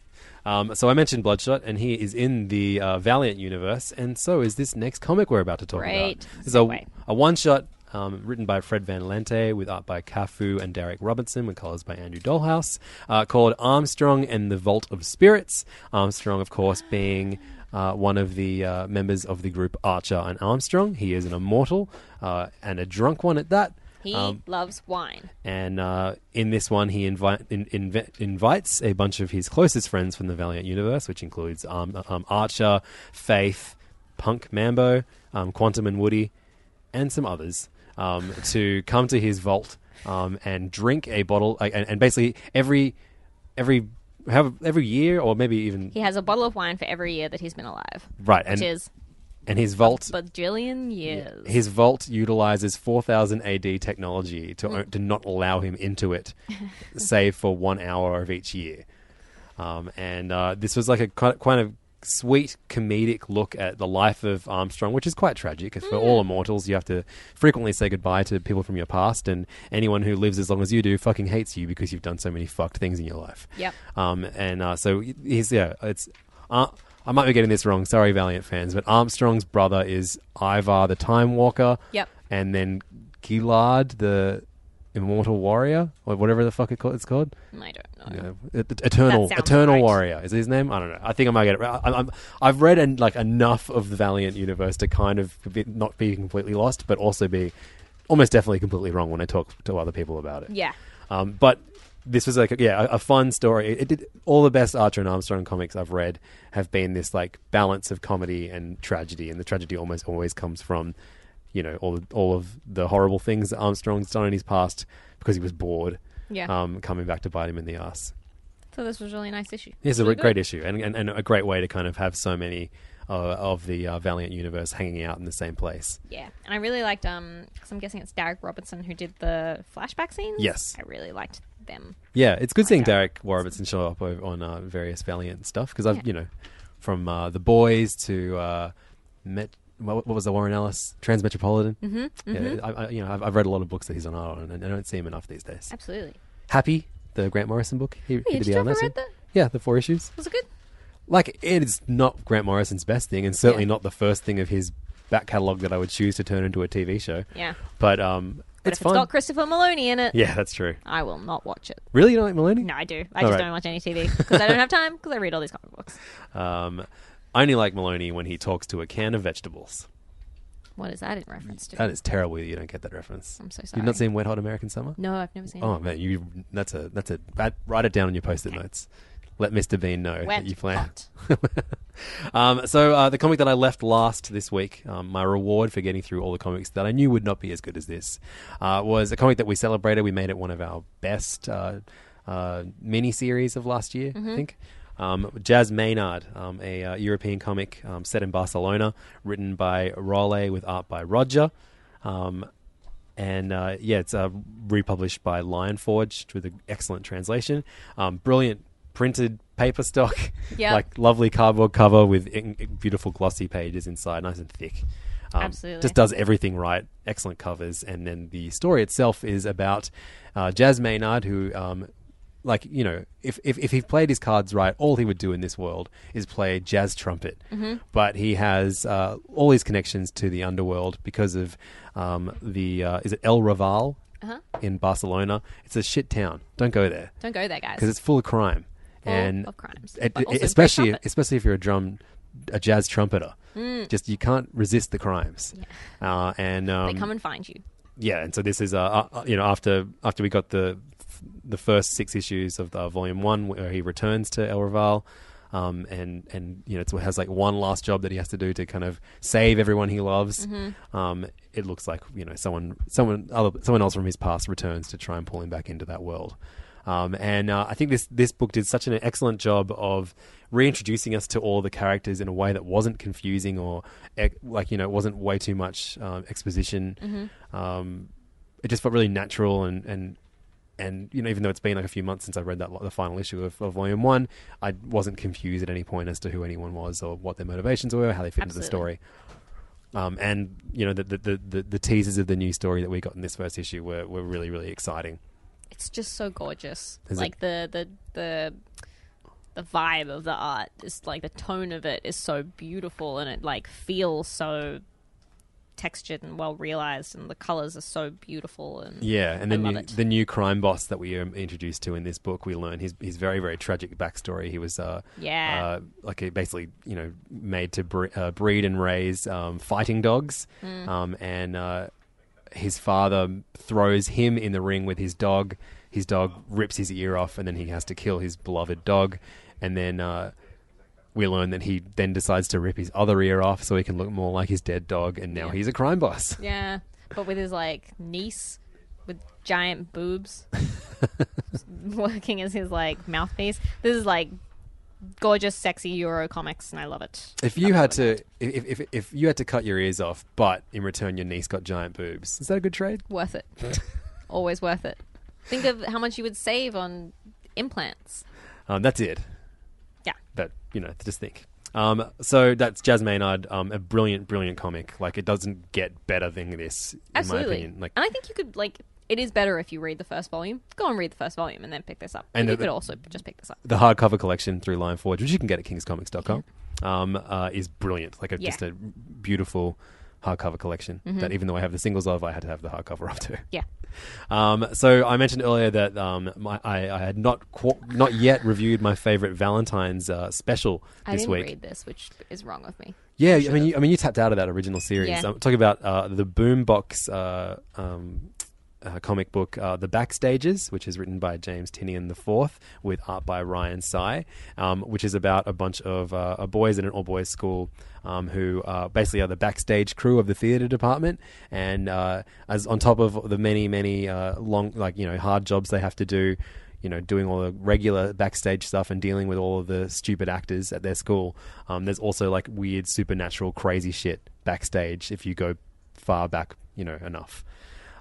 Um, so I mentioned Bloodshot, and he is in the uh, Valiant universe, and so is this next comic we're about to talk Great about. Is a, a one-shot um, written by Fred Van Lente with art by Cafu and Darick Robertson, with colors by Andrew Dalhouse, uh, called Armstrong and the Vault of Spirits. Armstrong, of course, being uh, one of the uh, members of the group Archer and Armstrong. He is an immortal uh, and a drunk one at that. He Um, loves wine. and uh, in this one, he invi- in, inve- invites a bunch of his closest friends from the Valiant universe, which includes um, um, Archer, Faith, Punk Mambo, um, Quantum and Woody, and some others, um, to come to his vault um, and drink a bottle. Like, and, and basically, every every have every year, or maybe even He has a bottle of wine for every year that he's been alive, right, which and is and his vault bajillion years. His vault utilizes 4000 AD technology to to not allow him into it, (laughs) save for one hour of each year. Um, and uh, this was like a kind of sweet comedic look at the life of Armstrong, which is quite tragic. Because For Mm. all immortals, you have to frequently say goodbye to people from your past, and anyone who lives as long as you do fucking hates you because you've done so many fucked things in your life. Yeah. Um, and uh, so he's yeah, it's. Uh, I might be getting this wrong. Sorry, Valiant fans, but Armstrong's brother is Ivar the Time Walker. Yep. And then Gilad the Immortal Warrior, or whatever the fuck it called, it's called. I don't know. Yeah, Et- Eternal That sounds Eternal right. Warrior is his name. I don't know. I think I might get it. right. I, I'm, I've read en- like enough of the Valiant universe to kind of be, not be completely lost, but also be almost definitely completely wrong when I talk to other people about it. Yeah. Um, but this was like a, yeah, a, a fun story. It, it did all the best Archer and Armstrong comics I've read have been this like balance of comedy and tragedy, and the tragedy almost always comes from you know all the, all of the horrible things that Armstrong's done in his past because he was bored. Yeah. Um, coming back to bite him in the ass. So this was a really nice issue. It's a Really re- great good. issue and, and, and a great way to kind of have so many uh, of the uh, Valiant universe hanging out in the same place. Yeah, and I really liked um because I'm guessing it's Darick Robertson who did the flashback scenes. Yes. I really liked them. Yeah, it's good seeing. Darick Robertson show up on uh, various Valiant stuff because I've Yeah. you know from uh, the boys to uh, Met. What, what was the Warren Ellis Transmetropolitan? Mm-hmm, Yeah, I, I, you know, I've, I've read a lot of books that he's on art on, and I don't see him enough these days. Absolutely. Happy, the Grant Morrison book. He, he yeah, did you ever read that? Yeah, the four issues. Was it good? Like it is not Grant Morrison's best thing, and certainly Yeah. not the first thing of his back catalogue that I would choose to turn into a TV show. Yeah. But um, But it's if fun. it's got Christopher Meloni in it, yeah, that's true. I will not watch it. Really, you don't like Meloni? No, I do. I All just right. don't watch any TV because I don't have time because I read all these comic books. (laughs) Um, I only like Meloni when he talks to a can of vegetables. What is that in reference to? That is terrible. You don't get that reference. I'm so sorry. You've not seen Wet Hot American Summer? no, I've never seen Oh it. man, you that's a that's a bad, write it down on your post-it notes. Let Mr. Bean know Wet that you plan. hot. (laughs) Um, so uh, the comic that I left last this week, um, my reward for getting through all the comics that I knew would not be as good as this, uh, was a comic that we celebrated. We made it one of our best uh, uh, mini series of last year, I think. Um, Jazz Maynard, um, a uh, European comic um, set in Barcelona, written by Raule with art by Roger. Um, and uh, yeah, it's uh, republished by Lion Forge with an excellent translation. Um, brilliant printed paper stock, (laughs) Yep. like lovely cardboard cover with in- beautiful glossy pages inside, nice and thick. Um, Absolutely. just does everything right. Excellent covers, and then the story itself is about uh, Jazz Maynard, who. Um, like you know, if, if if he played his cards right, all he would do in this world is play jazz trumpet. Mm-hmm. But he has uh, all his connections to the underworld because of um, the uh, is it El Raval Uh-huh. in Barcelona. It's a shit town. Don't go there Don't go there, guys. because it's full of crime Full and of crimes, it- it- especially especially if you're a drum a jazz trumpeter. Mm. Just you can't resist the crimes. Uh, and um, they come and find you. yeah, and so this is uh, uh, you know after after we got the the first six issues of the volume one where he returns to El Raval, Um, and and you know it has like one last job that he has to do to kind of save everyone he loves. Um, it looks like you know someone someone other someone else from his past returns to try and pull him back into that world. Um, and uh, I think this this book did such an excellent job of reintroducing us to all the characters in a way that wasn't confusing or ec- like you know it wasn't way too much um, exposition. Um, it just felt really natural and and and you know even though it's been like a few months since I read that the final issue of, of volume one, I wasn't confused at any point as to who anyone was or what their motivations were, how they fit into the story. Um, and you know the the, the the teasers of the new story that we got in this first issue were, were really really exciting. It's just so gorgeous. Is it- like the the the the vibe of the art is like the tone of it is so beautiful and it like feels so textured and well realized and the colors are so beautiful and Yeah, and the new the new crime boss that we are introduced to in this book, we learn his his very very tragic backstory. He was uh, Yeah. uh, like basically you know made to bre- uh, breed and raise um, fighting dogs, Mm. um, and uh, his father throws him in the ring with his dog. His dog rips his ear off, and then he has to kill his beloved dog, and then. Uh, we learn that he then decides to rip his other ear off so he can look more like his dead dog, and now he's a crime boss. (laughs) yeah but with his like niece with giant boobs (laughs) working as his like mouthpiece this is like gorgeous sexy euro comics and i love it If you had to, if, if if you had to cut your ears off, but in return your niece got giant boobs, is that a good trade? worth it (laughs) always worth it think of how much you would save on implants Um, that's it. Yeah But you know, just think. Um, so that's Jazz Maynard, um, a brilliant, brilliant comic. Like it doesn't get better than this, in absolutely my opinion. Like, and i think you could like it is better if you read the first volume go and read the first volume and then pick this up And and you could also just pick this up the hardcover collection through Lion Forge, which you can get at kingscomics.com, um, uh, is brilliant. Like a, Yeah. just a beautiful hardcover collection Mm-hmm. that even though I have the singles of, I had to have the hardcover of too. yeah Um, so I mentioned earlier that um, my, I, I had not qu- not yet reviewed my favorite Valentine's uh, special i this didn't week. read this which is wrong with me Yeah, I mean, you, I mean, you tapped out of that original series. Yeah. I'm talking about uh, the Boombox uh, um, uh, comic book, uh, The Backstages, which is written by James Tynion IV with art by Ryan Sy, um, which is about a bunch of uh, boys in an all boys school um, who uh, basically are the backstage crew of the theater department, and uh, as on top of the many, many uh, long, like you know, hard jobs they have to do you know, doing all the regular backstage stuff and dealing with all of the stupid actors at their school. Um, there's also like weird supernatural crazy shit backstage if you go far back, you know, enough.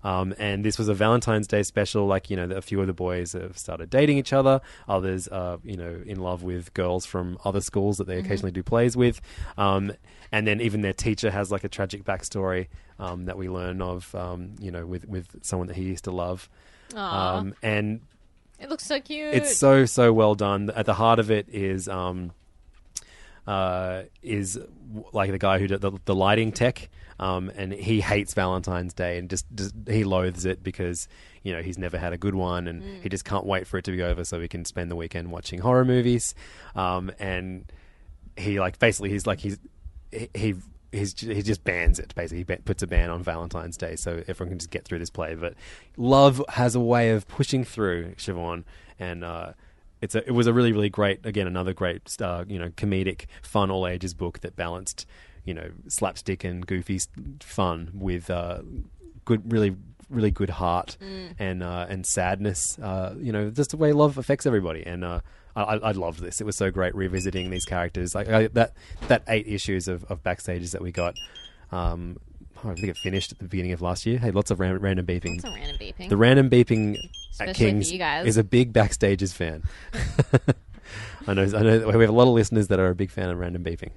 Um, and this was a Valentine's Day special. Like you know, a few of the boys have started dating each other. Others are you know in love with girls from other schools that they occasionally do plays with. Um, and then even their teacher has like a tragic backstory um, that we learn of. Um, you know, with with someone that he used to love. Um, and it looks so cute it's so so well done. At the heart of it is um, uh, is like the guy who did the, the lighting tech, um, and he hates Valentine's Day and just, just he loathes it because you know he's never had a good one, and he just can't wait for it to be over so he can spend the weekend watching horror movies. Um, and he like basically he's like he's he. he He's, he just bans it basically. He puts a ban on Valentine's Day so everyone can just get through this play. But love has a way of pushing through Siobhan, and uh, it's a, it was a really really great again another great uh, you know comedic fun all ages book that balanced you know slapstick and goofy fun with uh, good really really good heart and uh, and sadness. Uh, you know just the way love affects everybody. And uh, I, I loved this. It was so great revisiting these characters. Like I, that that eight issues of, of backstages that we got um, oh, I think it finished at the beginning of last year. Hey lots of ran- random beeping. A random beeping. the random beeping Especially at Kings is a big Backstages fan. (laughs) I know, I know. We have a lot of listeners that are a big fan of random beeping.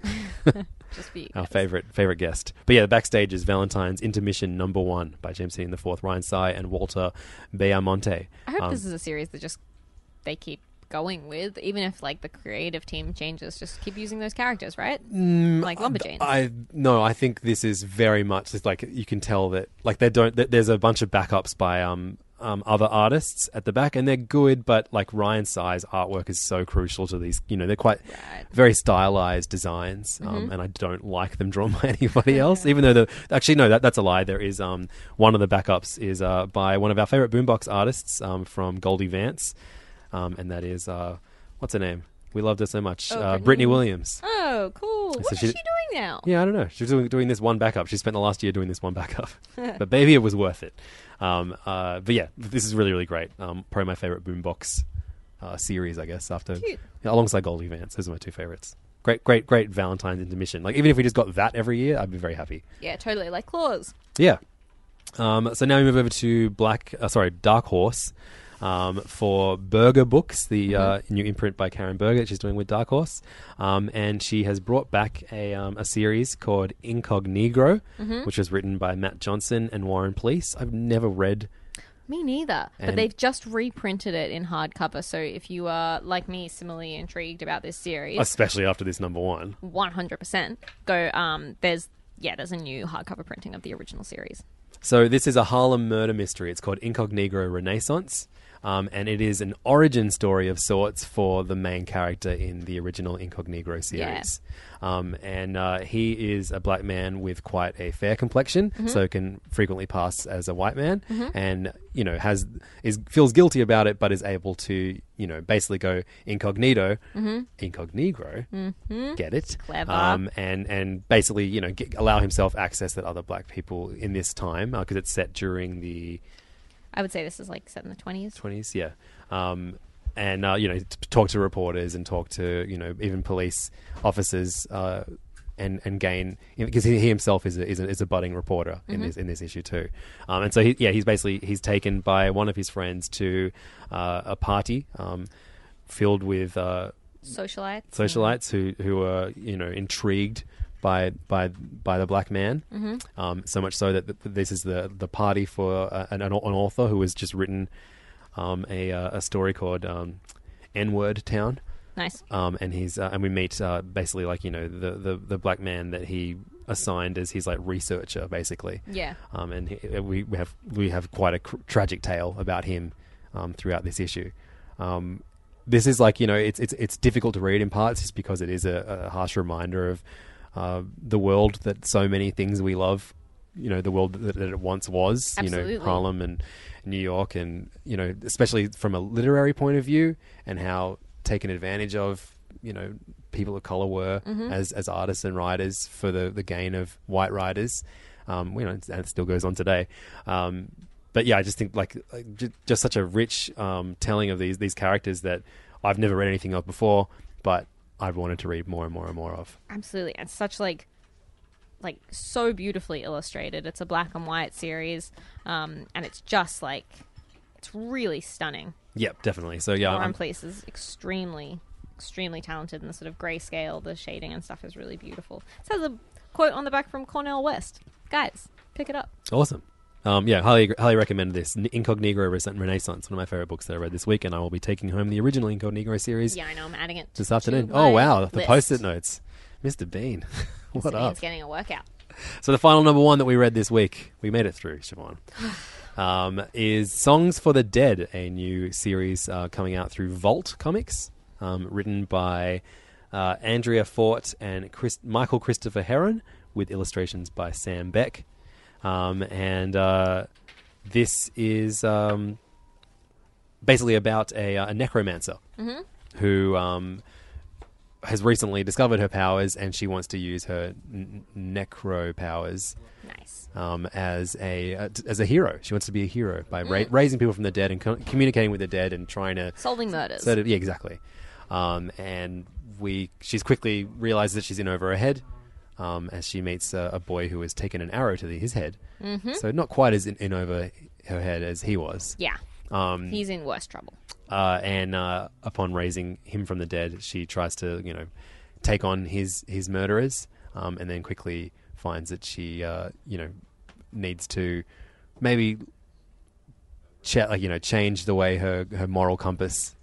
(laughs) Just you (laughs) Our favorite favorite guest. But yeah, the backstage is Valentine's Intermission Number One by James Tynion the Fourth, Ryan Sy, and Walter Baiamonte. I hope Um, this is a series that just they keep going with, even if like the creative team changes. Just keep using those characters, right? like Lumberjanes. Mm, I no, I think this is very much it's like you can tell that like they don't. That there's a bunch of backups by um um other artists at the back, and they're good, but like Ryan Sy's artwork is so crucial to these. You know, they're quite Right. very stylized designs, Mm-hmm. um, and I don't like them drawn (laughs) by anybody else. Even though the actually no, that that's a lie. There is um one of the backups is uh by one of our favorite boombox artists um from Goldie Vance, um and that is uh what's her name. We loved her so much. Oh, uh, Brittney. Williams. Oh, cool. What So is she- she doing now? Yeah, I don't know. She's doing, doing this one backup. She spent the last year doing this one backup. (laughs) but baby, it was worth it. Um, uh, but yeah, this is really, really great. Um, probably my favorite Boombox uh, series, I guess, after Cute. alongside Goldie Vance. Those are my two favorites. Great, great, great Valentine's intermission. Like even if we just got that every year, I'd be very happy. Yeah, totally. Like claws. Yeah. Um, so now we move over to Black, uh, sorry, Dark Horse um, for Berger Books, the uh, new imprint by Karen Berger that she's doing with Dark Horse, um, and she has brought back a um, a series called Incognegro, which was written by Matt Johnson and Warren Pleece. I've never read. Me neither. but they've just reprinted it in hardcover. So if you are, like me, similarly intrigued about this series, Especially after this number one. 100% go. Um, there's, yeah, there's a new hardcover printing of the original series. So this is a Harlem murder mystery. It's called Incognegro Renaissance, um, and it is an origin story of sorts for the main character in the original Incognegro series. Um, and uh, he is a black man with quite a fair complexion, so can frequently pass as a white man, and you know has is feels guilty about it, but is able to you know basically go incognito, incognegro, get it, Clever. um, and and basically you know get, allow himself access that other black people in this time because it's set during the I would say this is like set in the 20s. twenties, yeah, um, and uh, you know t- talk to reporters and talk to you know even police officers. Uh, and, and gain because he, he himself is a, is a, is a budding reporter in this in this issue too, um, and so he, yeah he's basically he's taken by one of his friends to uh, a party um, filled with uh, Socialites. socialites who who are you know intrigued by by by the black man. Mm-hmm. Um, so much so that th- this is the the party for uh, an, an author who has just written um, a uh, a story called um, N Word Town. Nice. Um, and he's uh, and we meet uh, basically like you know the, the the black man that he assigned as his like researcher basically. Yeah. Um, and he, we we have we have quite a cr- tragic tale about him um, throughout this issue. Um, this is like you know it's it's it's difficult to read in parts just because it is a, a harsh reminder of uh, the world that so many things we love. You know the world that, that it once was. You know Harlem and New York, and you know especially from a literary point of view, and how taken advantage of. You know people of color were as as artists and writers for the the gain of white writers. Um, you know, and it still goes on today. Um, but yeah, I just think like, like ju- just such a rich um, telling of these these characters that I've never read anything of before, but I've wanted to read more and more and more of. Absolutely. And such like like so beautifully illustrated. It's a black and white series. Um, and it's just like it's really stunning. Yep, definitely. So yeah, Warren Pleece is extremely, extremely talented, and the sort of grayscale, the shading and stuff is really beautiful. It has a quote on the back from Cornel West. Guys, pick it up. awesome. Um, yeah, highly highly recommend this Incognegro Renaissance, one of my favorite books that I read this week, and I will be taking home the original Incognegro series Yeah, I know. I'm adding it this afternoon. Oh wow, the post-it notes, Mr. Bean. (laughs) what Mr. up? Bean's getting a workout. So the final number one that we read this week, we made it through, Siobhan, (sighs) um, is Songs for the Dead, a new series uh, coming out through Vault Comics, um, written by uh, Andrea Fort and Chris- Michael Christopher Heron, with illustrations by Sam Beck. Um, and uh, this is um, basically about a, uh, a necromancer who um, has recently discovered her powers and she wants to use her n- necro powers Nice. um, as a uh, t- as a hero. She wants to be a hero by ra- raising people from the dead and co- communicating with the dead and trying to Solving murders. so that- yeah, exactly. Um, and we she's quickly realizes that she's in over her head. Um, as she meets a, a boy who has taken an arrow to the, his head, mm-hmm. so not quite as in, in over her head as he was. yeah. Um, He's in worse trouble. uh, and uh, upon raising him from the dead, she tries to, you know, take on his his murderers, um, and then quickly finds that she, uh, you know, needs to maybe, like, you know, change the way her her moral compass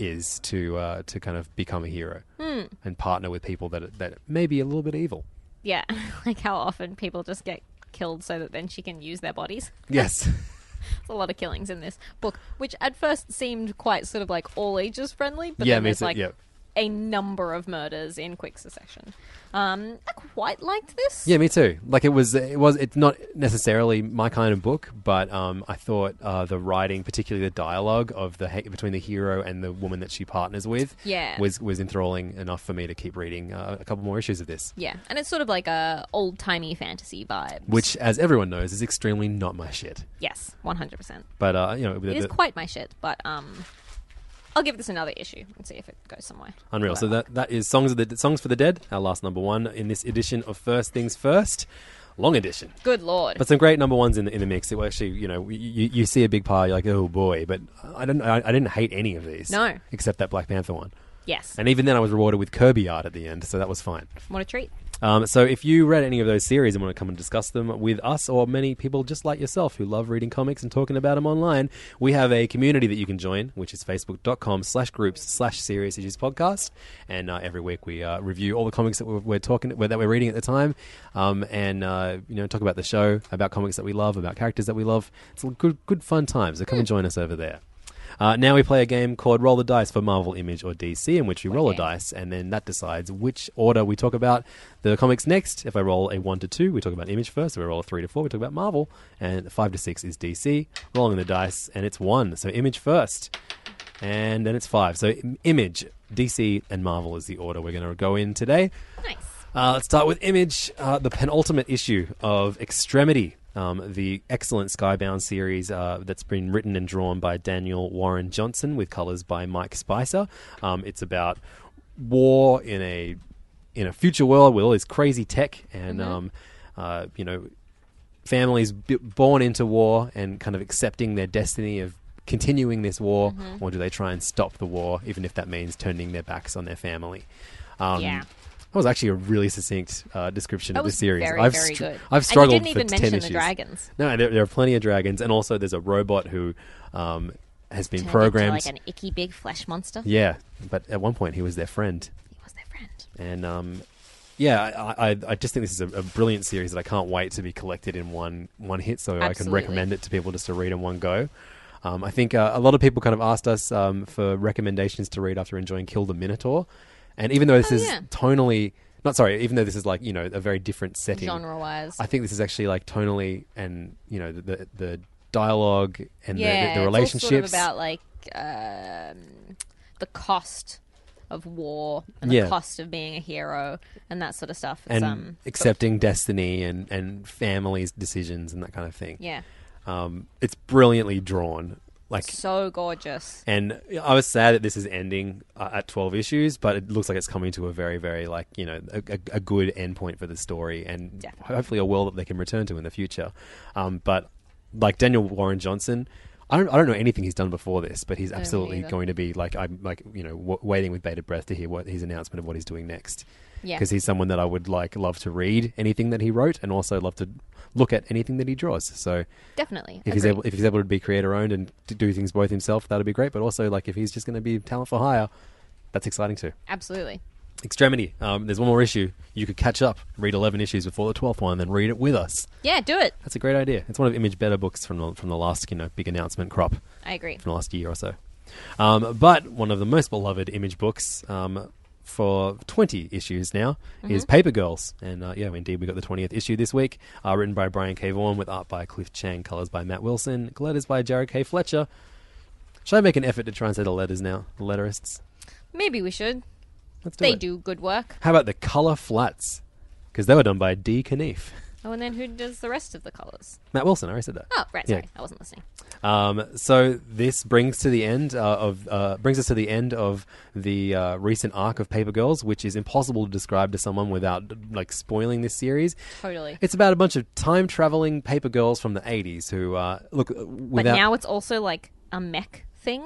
is to uh, to kind of become a hero and partner with people that that may be a little bit evil. Yeah. (laughs) like how often people just get killed so that then she can use their bodies. Yes. (laughs) There's a lot of killings in this book, which at first seemed quite sort of like all ages friendly, but Yeah, then there's like yeah. A number of murders in quick succession. Um, I quite liked this. Yeah, me too. Like it was, it was. It's not necessarily my kind of book, but um, I thought uh, the writing, particularly the dialogue of the he- between the hero and the woman that she partners with, Yeah. was was enthralling enough for me to keep reading uh, a couple more issues of this. Yeah, and it's sort of like a old timey fantasy vibe. Which, as everyone knows, is extremely not my shit. yes, one hundred percent. But uh, you know, the, It is the- quite my shit, but um, I'll give this another issue and see if it goes somewhere. Unreal. So that that is songs of the songs for the dead, our last number one in this edition of First Things First, long edition. Good lord. But some great number ones in the in the mix. It will actually, you know, you, you see a big pile, you're like, oh boy. But I don't, I, I didn't hate any of these. No. except that Black Panther one. yes, And even then, I was rewarded with Kirby art at the end, so that was fine. what a treat. Um, so if you read any of those series and want to come and discuss them with us or many people just like yourself who love reading comics and talking about them online, we have a community that you can join, which is facebook.com slash groups slash serious issues podcast. And uh, every week we uh, review all the comics that we're, we're talking that we're reading at the time, um, and uh, you know talk about the show, about comics that we love, about characters that we love. It's a good good fun time. So come and join us over there. Uh, now we play a game called Roll the Dice for Marvel, Image, or DC, in which we roll a dice, and then that decides which order we talk about the comics next. If I roll a 1 to 2, we talk about Image first. If I roll a 3 to 4, we talk about Marvel. And 5 to 6 is DC. Rolling the dice, and it's 1. So Image first. And then it's 5. So Image, DC, and Marvel is the order we're going to go in today. Nice. Uh, let's start with Image, uh, the penultimate issue of Extremity, um, the excellent Skybound series uh, that's been written and drawn by Daniel Warren Johnson with colors by Mike Spicer. Um, it's about war in a in a future world with all this crazy tech and um, uh, you know families b- born into war and kind of accepting their destiny of continuing this war, or do they try and stop the war, even if that means turning their backs on their family? Um, Yeah. That was actually a really succinct uh, description That of the series. very, I've very str- good. I've And you struggled didn't even mention the dragons. No, there, there are plenty of dragons, and also there's a robot who um, has been Turned programmed. like an icky big flesh monster. yeah, but at one point he was their friend, He was their friend. and um, yeah, I, I, I just think this is a, a brilliant series that I can't wait to be collected in one one hit, so I can recommend it to people just to read in one go. Um, I think uh, a lot of people kind of asked us um, for recommendations to read after enjoying Kill the Minotaur, and even though this Oh, is yeah. tonally not sorry, even though this is like you know a very different setting, Genre-wise. I think this is actually like tonally and you know the the, the dialogue and yeah, the, the, the relationships. sort of about like um, the cost of war and the cost of being a hero and that sort of stuff. It's, and um, accepting destiny and, and families' decisions and that kind of thing. yeah, Um, it's brilliantly drawn. Like, so gorgeous. and I was sad that this is ending uh, at twelve issues, but it looks like it's coming to a very, very like you know a, a, a good endpoint for the story, and Definitely. hopefully a world that they can return to in the future. Um, but like Daniel Warren Johnson. I don't, I don't know anything he's done before this, but he's absolutely going to be like I'm like you know w- waiting with bated breath to hear what his announcement of what he's doing next. Yeah. because he's someone that I would like love to read anything that he wrote, and also love to look at anything that he draws. So Definitely. if he's able if he's able to be creator owned and to do things both himself, that'd be great. But also like if he's just going to be talent for hire, that's exciting too. Absolutely. Extremity. Um, there's one more issue. You could catch up, read 11 issues before the 12th one, then read it with us. Yeah, do it. That's a great idea. It's one of Image Better books from the, from the last you know big announcement crop I agree. from the last year or so. Um, but one of the most beloved Image books um, for 20 issues now is Paper Girls. And uh, yeah, indeed, we got the 20th issue this week, uh, written by Brian K. Vaughan with art by Cliff Chiang, colors by Matt Wilson, letters by Jared K. Fletcher. Should I make an effort to try and say the letters now? The letterists? Maybe we should. Let's do They it. do good work. How about the color flats? Because they were done by Dee Cunniffe. Oh, and then who does the rest of the colours? Matt Wilson, I already said that. Oh, right. Yeah. Sorry, I wasn't listening. Um, so this brings to the end uh, of uh, brings us to the end of the uh, recent arc of Paper Girls, which is impossible to describe to someone without like spoiling this series. Totally. It's about a bunch of time traveling paper girls from the '80s who uh, look uh, But without now it's also like a mech thing.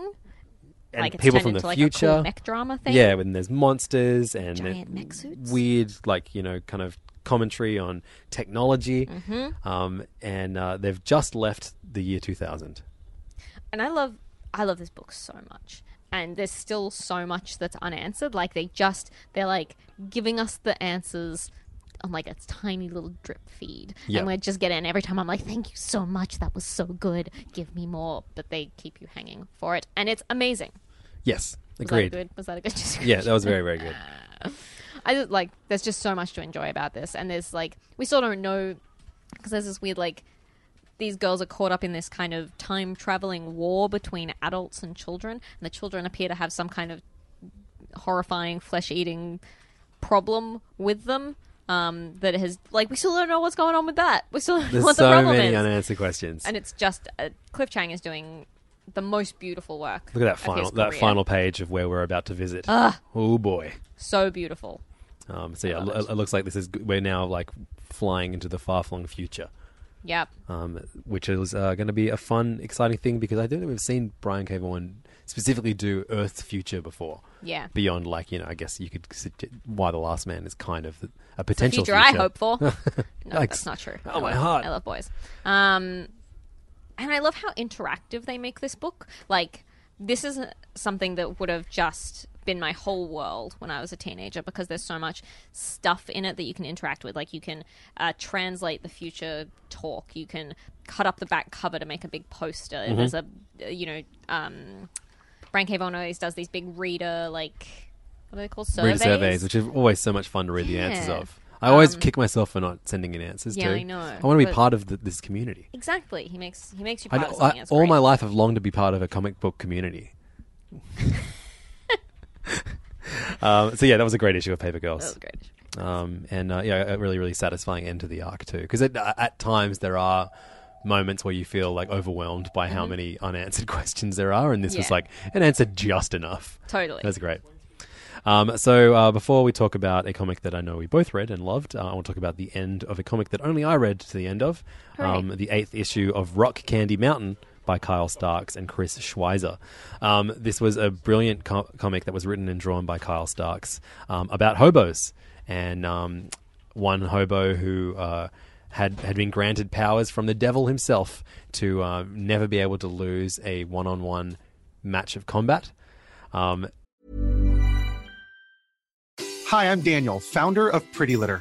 and like it's people turned from the into like future. a cool mech drama thing. Yeah, when there's monsters and Giant mech suits. weird, like you know, kind of commentary on technology. Mm-hmm. Um, and uh, they've just left the year 2000. and I love I love this book so much. And there's still so much that's unanswered. Like they just they're like giving us the answers on like a tiny little drip feed. Yeah. And we're just getting and every time I'm like, Thank you so much, that was so good. Give me more. But they keep you hanging for it. And it's amazing. Yes. Was Agreed. that good? Was that a good (laughs) description? Yeah, that was very very good. I just like there's just so much to enjoy about this, and there's like we still don't know because there's this weird like these girls are caught up in this kind of time traveling war between adults and children, and the children appear to have some kind of horrifying flesh eating problem with them. Um, that has like we still don't know what's going on with that. We still don't know There's what the so problem many is, unanswered questions. and it's just uh, Cliff Chiang is doing the most beautiful work. Look at that final that final page of where we're about to visit. Ah. Oh boy. so beautiful. Um, so yeah, it. it. it looks like this is we're now like flying into the far flung future. Yep. um, which is uh, going to be a fun, exciting thing because I don't think we've seen Brian K. Vaughan specifically do Earth's future before. Yeah. Beyond, like you know, I guess you could Y the Last Man is kind of a potential future, I hope for. (laughs) no, Yikes. that's not true. Oh, I my love- heart. I love boys. Um, and I love how interactive they make this book. Like, this is something that would have just been my whole world when I was a teenager because there's so much stuff in it that you can interact with. Like, you can uh, translate the future talk. You can cut up the back cover to make a big poster. Mm-hmm. There's a, you know, um, Brian K. Always does these big reader, like, what are they called? surveys? Reader Surveys? which is always so much fun to read the answers of. I always kick myself for not sending in answers Yeah, too. I know, I want to be part of the, this community. Exactly. He makes he makes you I, part of I- something. It's all great. my life, I've longed to be part of a comic book community. (laughs) (laughs) um, so yeah, that was a great issue of Paper Girls. That was great. um, and uh, yeah, a really really satisfying end to the arc too. Because at, at times there are moments where you feel like overwhelmed by how many unanswered (laughs) questions there are, and this was Mm-hmm. Like an answer just enough. Totally. That's great. Um, so uh, before we talk about a comic that I know we both read and loved, uh, I want to talk about the end of a comic that only I read to the end of, um, the eighth issue of Rock Candy Mountain by Kyle Starks and Chris Schweizer. Um, this was a brilliant co- comic that was written and drawn by Kyle Starks um, about hobos and um, one hobo who. Uh, had, had been granted powers from the devil himself to uh, never be able to lose a one on one match of combat. Um, Hi, I'm Daniel, founder of Pretty Litter.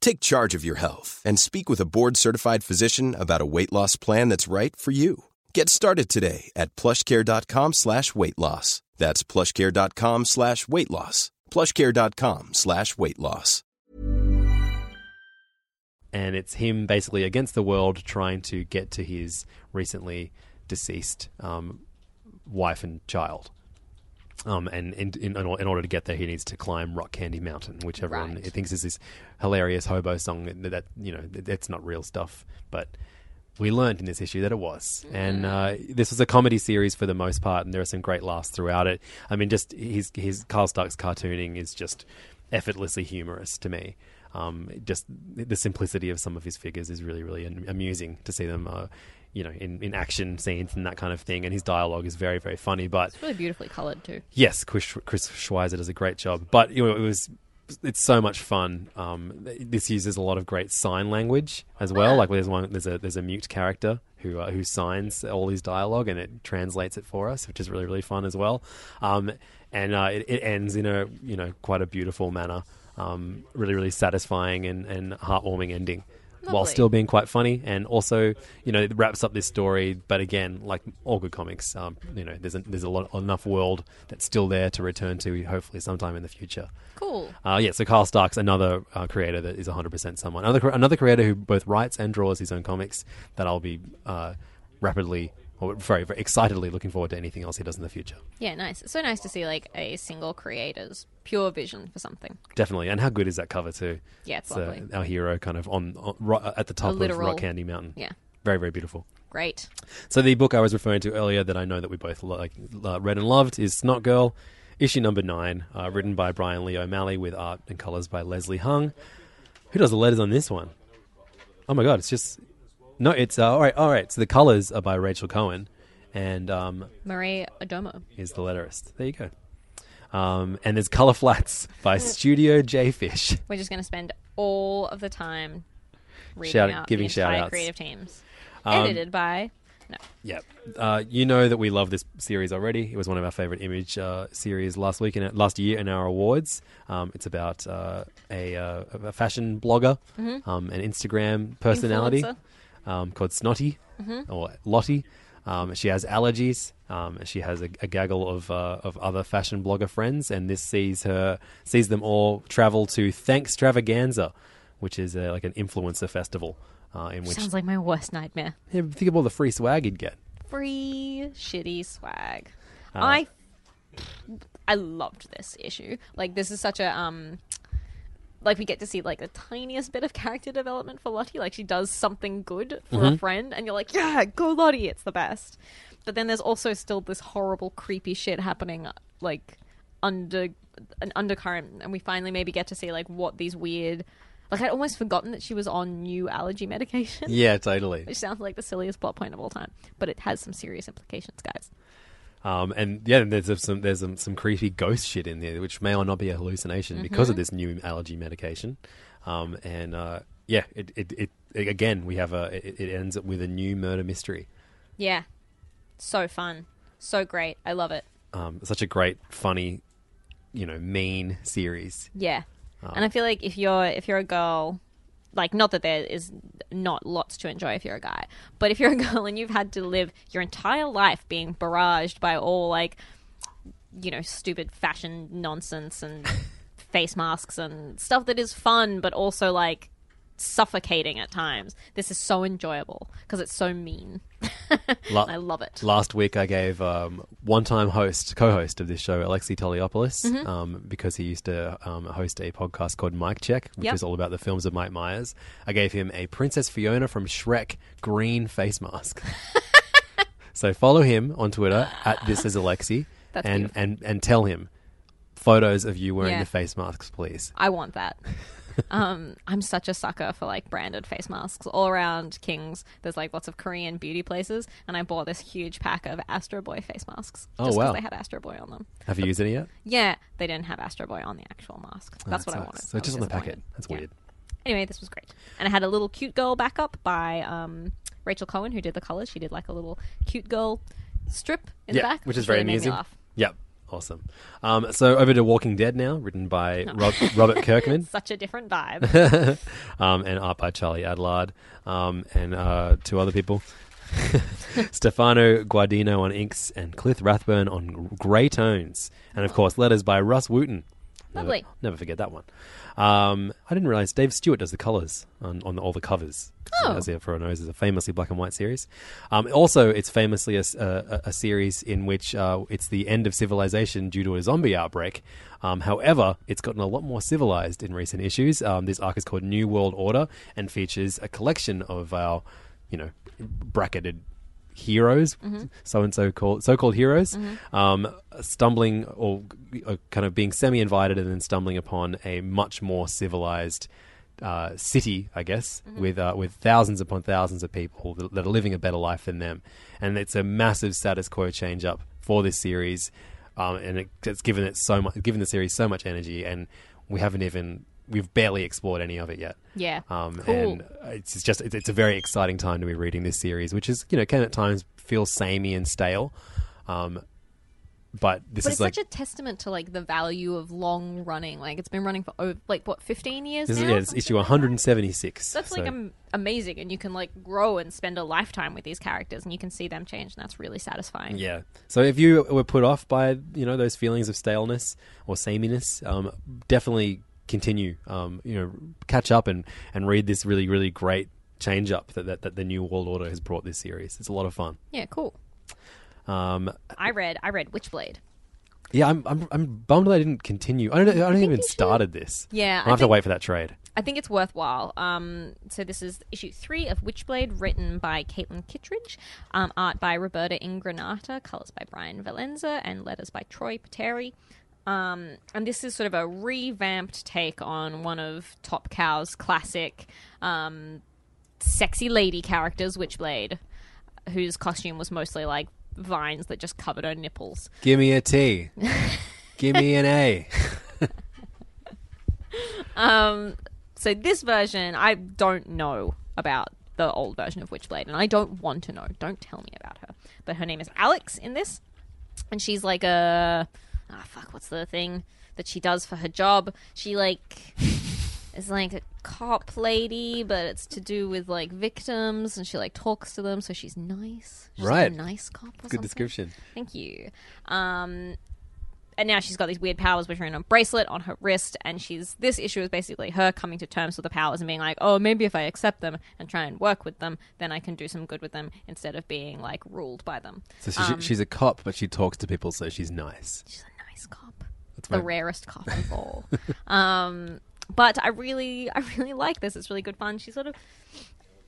Take charge of your health and speak with a board-certified physician about a weight loss plan that's right for you. Get started today at plushcare.com slash weight loss. That's plushcare.com slash weight loss. plushcare.com slash weight loss. and it's him basically against the world trying to get to his recently deceased um, wife and child. Um, and in, in, in order to get there, he needs to climb Rock Candy Mountain, which everyone Right. thinks is this hilarious hobo song that, that you know that's not real stuff, but we learned in this issue that it was. And uh, this was a comedy series for the most part, and there are some great laughs throughout it. I mean, just his his Kyle Starks's cartooning is just effortlessly humorous to me. Um, just the simplicity of some of his figures is really really amusing to see them. Uh, you know, in, in action scenes and that kind of thing, and his dialogue is very, very funny. But It's really beautifully coloured too. Yes, Chris, Chris Schweizer does a great job. But you know, it was it's so much fun. Um, this uses a lot of great sign language as well. Like there's one there's a there's a mute character who uh, who signs all his dialogue and it translates it for us, which is really really fun as well. Um, and uh, it, it ends in a you know quite a beautiful manner. Um, really really satisfying and, and heartwarming ending. While still being quite funny, and also you know it wraps up this story. But again, like all good comics, um, you know there's a, there's a lot enough world that's still there to return to, hopefully sometime in the future. Cool. Uh, yeah, so Kyle Starks's another uh, creator that is 100% someone. Another another creator who both writes and draws his own comics that I'll be uh, rapidly or very, very excitedly looking forward to anything else he does in the future. Yeah, nice. It's so nice to see like a single creator's pure vision for something. Definitely. And how good is that cover too? Yeah, it's So lovely. our hero kind of on, on ro- at the top of literal- Rock Candy Mountain. Yeah. Very, very beautiful. Great. So the book I was referring to earlier that I know that we both like uh, read and loved is Snot Girl, issue number nine, uh, written by Brian Lee O'Malley with art and colors by Leslie Hung. Who does the letters on this one? Oh my god, it's just no. It's uh, all right. All right. So the colors are by Rachel Cohen, and um, Maré Odomo. is the letterist. There you go. Um, and there's color flats by (laughs) Studio J Fish. We're just going to spend all of the time reading Shout- out giving the entire shout-outs. creative teams. Um, Edited by no. Yep. Uh, you know that we love this series already. It was one of our favorite image uh, series last week and last year in our awards. Um, it's about uh, a, uh, a fashion blogger, Mhm. um, an Instagram personality Influencer. um, called Snotty Mhm. or Lottie. Um, she has allergies. Um, she has a, a gaggle of uh, of other fashion blogger friends, and this sees her sees them all travel to Thankstravaganza, which is uh, like an influencer festival. Uh, in which Sounds like my worst nightmare. Yeah, think of all the free swag you'd get. Free shitty swag. Uh, I I loved this issue. Like this is such a um like we get to see like the tiniest bit of character development for Lottie. Like she does something good for a Mhm. friend and you're like, Yeah, go Lottie, it's the best. But then there's also still this horrible creepy shit happening like under an undercurrent and we finally maybe get to see like what these weird like I'd almost forgotten that she was on new allergy medication. Yeah, totally. Which sounds like the silliest plot point of all time, but it has some serious implications, guys. Um, and yeah, there's some there's some, some creepy ghost shit in there, which may or not be a hallucination because of Mhm. this new allergy medication. Um, and uh, yeah, it, it, it, it- again we have a it, it ends up with a new murder mystery. Yeah. So fun. So great. I love it. Um, such a great, funny, you know, mean series. Yeah. Um, and I feel like if you're if you're a girl, like not that there is not lots to enjoy if you're a guy, but if you're a girl and you've had to live your entire life being barraged by all like you know, stupid fashion nonsense and (laughs) face masks and stuff that is fun but also like suffocating at times. This is so enjoyable because it's so mean. (laughs) La- I love it. Last week, I gave um, one-time host, co-host of this show, Alexei Toliopoulos, Mhm. um, because he used to um, host a podcast called Mike Check, which Yep. is all about the films of Mike Myers. I gave him a Princess Fiona from Shrek green face mask. (laughs) so follow him on Twitter at this is Alexi, (laughs) and, beautiful. and and tell him photos of you wearing Yeah. the face masks, please. I want that. Um, I'm such a sucker for like branded face masks all around Kings. There's like lots of Korean beauty places, and I bought this huge pack of Astro Boy face masks. Oh, just 'cause wow. they had Astro Boy on them. Have you used any yet? Yeah, they didn't have Astro Boy on the actual mask. Oh, That's that what I wanted. So I just on the packet. That's Yeah. weird. Anyway, this was great, and I had a little cute girl backup by um, Rachel Cohen, who did the colors. She did like a little cute girl strip in yeah, the back, which is very really amusing. Yep, awesome. Um, so over to Walking Dead now, written by No. (laughs) Rob, Robert Kirkman. (laughs) Such a different vibe. (laughs) um, and art by Charlie Adlard um, and uh, two other people. Stefano Gaudiano on inks and Cliff Rathburn on grey tones. And of course, letters by Rus Wooton. Never, Lovely. Never forget that one. Um, I didn't realize Dave Stewart does the colours on, on all the covers. Oh. As everyone knows, is a famously black and white series. Um, also, it's famously a series in which uh, it's the end of civilization due to a zombie outbreak. Um, however, it's gotten a lot more civilized in recent issues. Um, this arc is called New World Order and features a collection of our, you know, bracketed heroes, so and so called so called heroes, Mhm. um, stumbling or uh, kind of being semi invited and then stumbling upon a much more civilized uh, city, I guess, Mhm. with uh, with thousands upon thousands of people that, that are living a better life than them, and it's a massive status quo change up for this series, um, and it, it's given it so much, given the series so much energy, and we haven't even. We've barely explored any of it yet. Yeah. Um, Cool. And it's just it's, it's a very exciting time to be reading this series, which is you know can at times feel samey and stale, um, but this but is it's like such a testament to like the value of long running. Like it's been running for over, like what fifteen years this is, now. yeah, it's issue 176. That's like am- amazing, and you can like grow and spend a lifetime with these characters, and you can see them change, and that's really satisfying. Yeah. So if you were put off by you know those feelings of staleness or sameness, um, definitely continue. Um, you know, catch up and, and read this really really great change up that, that that the new World Order has brought this series. It's a lot of fun. Yeah, cool. Um, I read I read Witchblade. yeah, I'm, I'm I'm bummed that I didn't continue. I don't I don't even started this. Yeah, I have to wait for that trade. I think it's worthwhile. Um, so this is issue three of Witchblade, written by Caitlin Kittredge, um, art by Roberta Ingranata, colors by Bryan Valenza, and letters by Troy Peteri. Um, and this is sort of a revamped take on one of Top Cow's classic um, sexy lady characters, Witchblade, whose costume was mostly like vines that just covered her nipples. Give me a T. (laughs) Give me an A. Um, so this version, I don't know about the old version of Witchblade, and I don't want to know. Don't tell me about her. But her name is Alex in this, and she's like a ah fuck, what's the thing that she does for her job? She like (laughs) is like a cop lady, but it's to do with like victims, and she like talks to them, so she's nice. She's like, Right. a nice cop. Good something. description. Thank you. Um, and now she's got these weird powers, which are in a bracelet on her wrist. And she's this issue is basically her coming to terms with the powers and being like, oh, maybe if I accept them and try and work with them, then I can do some good with them instead of being like ruled by them. So she, Um, she's a cop, but she talks to people, so she's nice. She's nice cop. That's the my- rarest cop (laughs) of all. um, but I really, I really like this. It's really good fun. She sort of,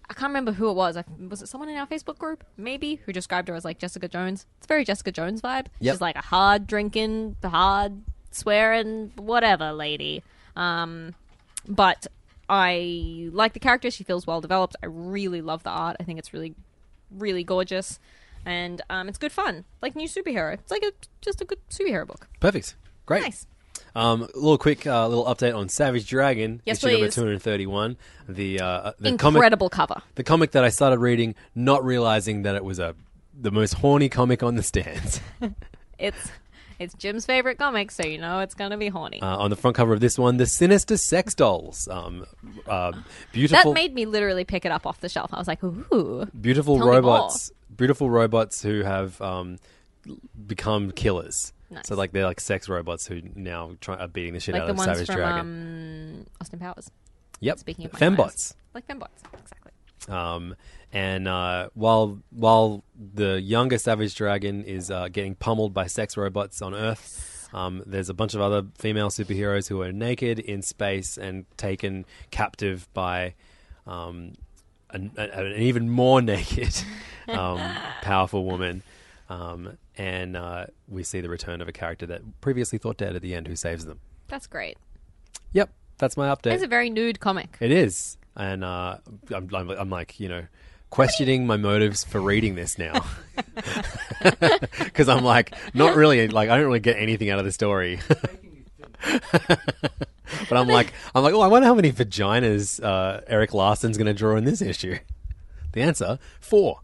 I can't remember who it was. I, was it someone in our Facebook group, maybe, who described her as like Jessica Jones? It's very Jessica Jones vibe. Yep. She's like a hard drinking, hard swearing, whatever lady. Um, but I like the character. She feels well developed. I really love the art. I think it's really, really gorgeous. And um, it's good fun, like new superhero. It's like a just a good superhero book. Perfect. Great. Nice. Um, a little quick, uh, little update on Savage Dragon, Yes, issue number please. two hundred thirty-one. The uh, the comic, Incredible cover. the comic that I started reading, not realizing that it was a the most horny comic on the stands. (laughs) It's it's Jim's favorite comic, so you know it's gonna be horny. Uh, on the front cover of this one, the sinister sex dolls, um, uh, beautiful, that made me literally pick it up off the shelf. I was like, ooh, beautiful Tell me robots, beautiful robots who have um, become killers. Nice. So like they're like sex robots who now try, are beating the shit like out the of ones Savage from Dragon. um, Austin Powers. Yep. Speaking of fembots. like fembots, exactly. Um, and uh, while while the younger Savage Dragon is uh, getting pummeled by sex robots on Earth, um, there's a bunch of other female superheroes who are naked in space and taken captive by um, an, an, an even more (laughs) naked, um, powerful woman. Um, and uh, we see the return of a character that previously thought dead at the end, who saves them. That's great. Yep, that's my update. It's a very nude comic. It is, and uh, I'm, I'm, I'm like, you know, questioning my motives for reading this now, (laughs) (laughs) because I'm like, not really, like, I don't really get anything out of the story. (laughs) but I'm like, I'm like, oh, I wonder how many vaginas uh, Erik Larsen's going to draw in this issue. The answer: four.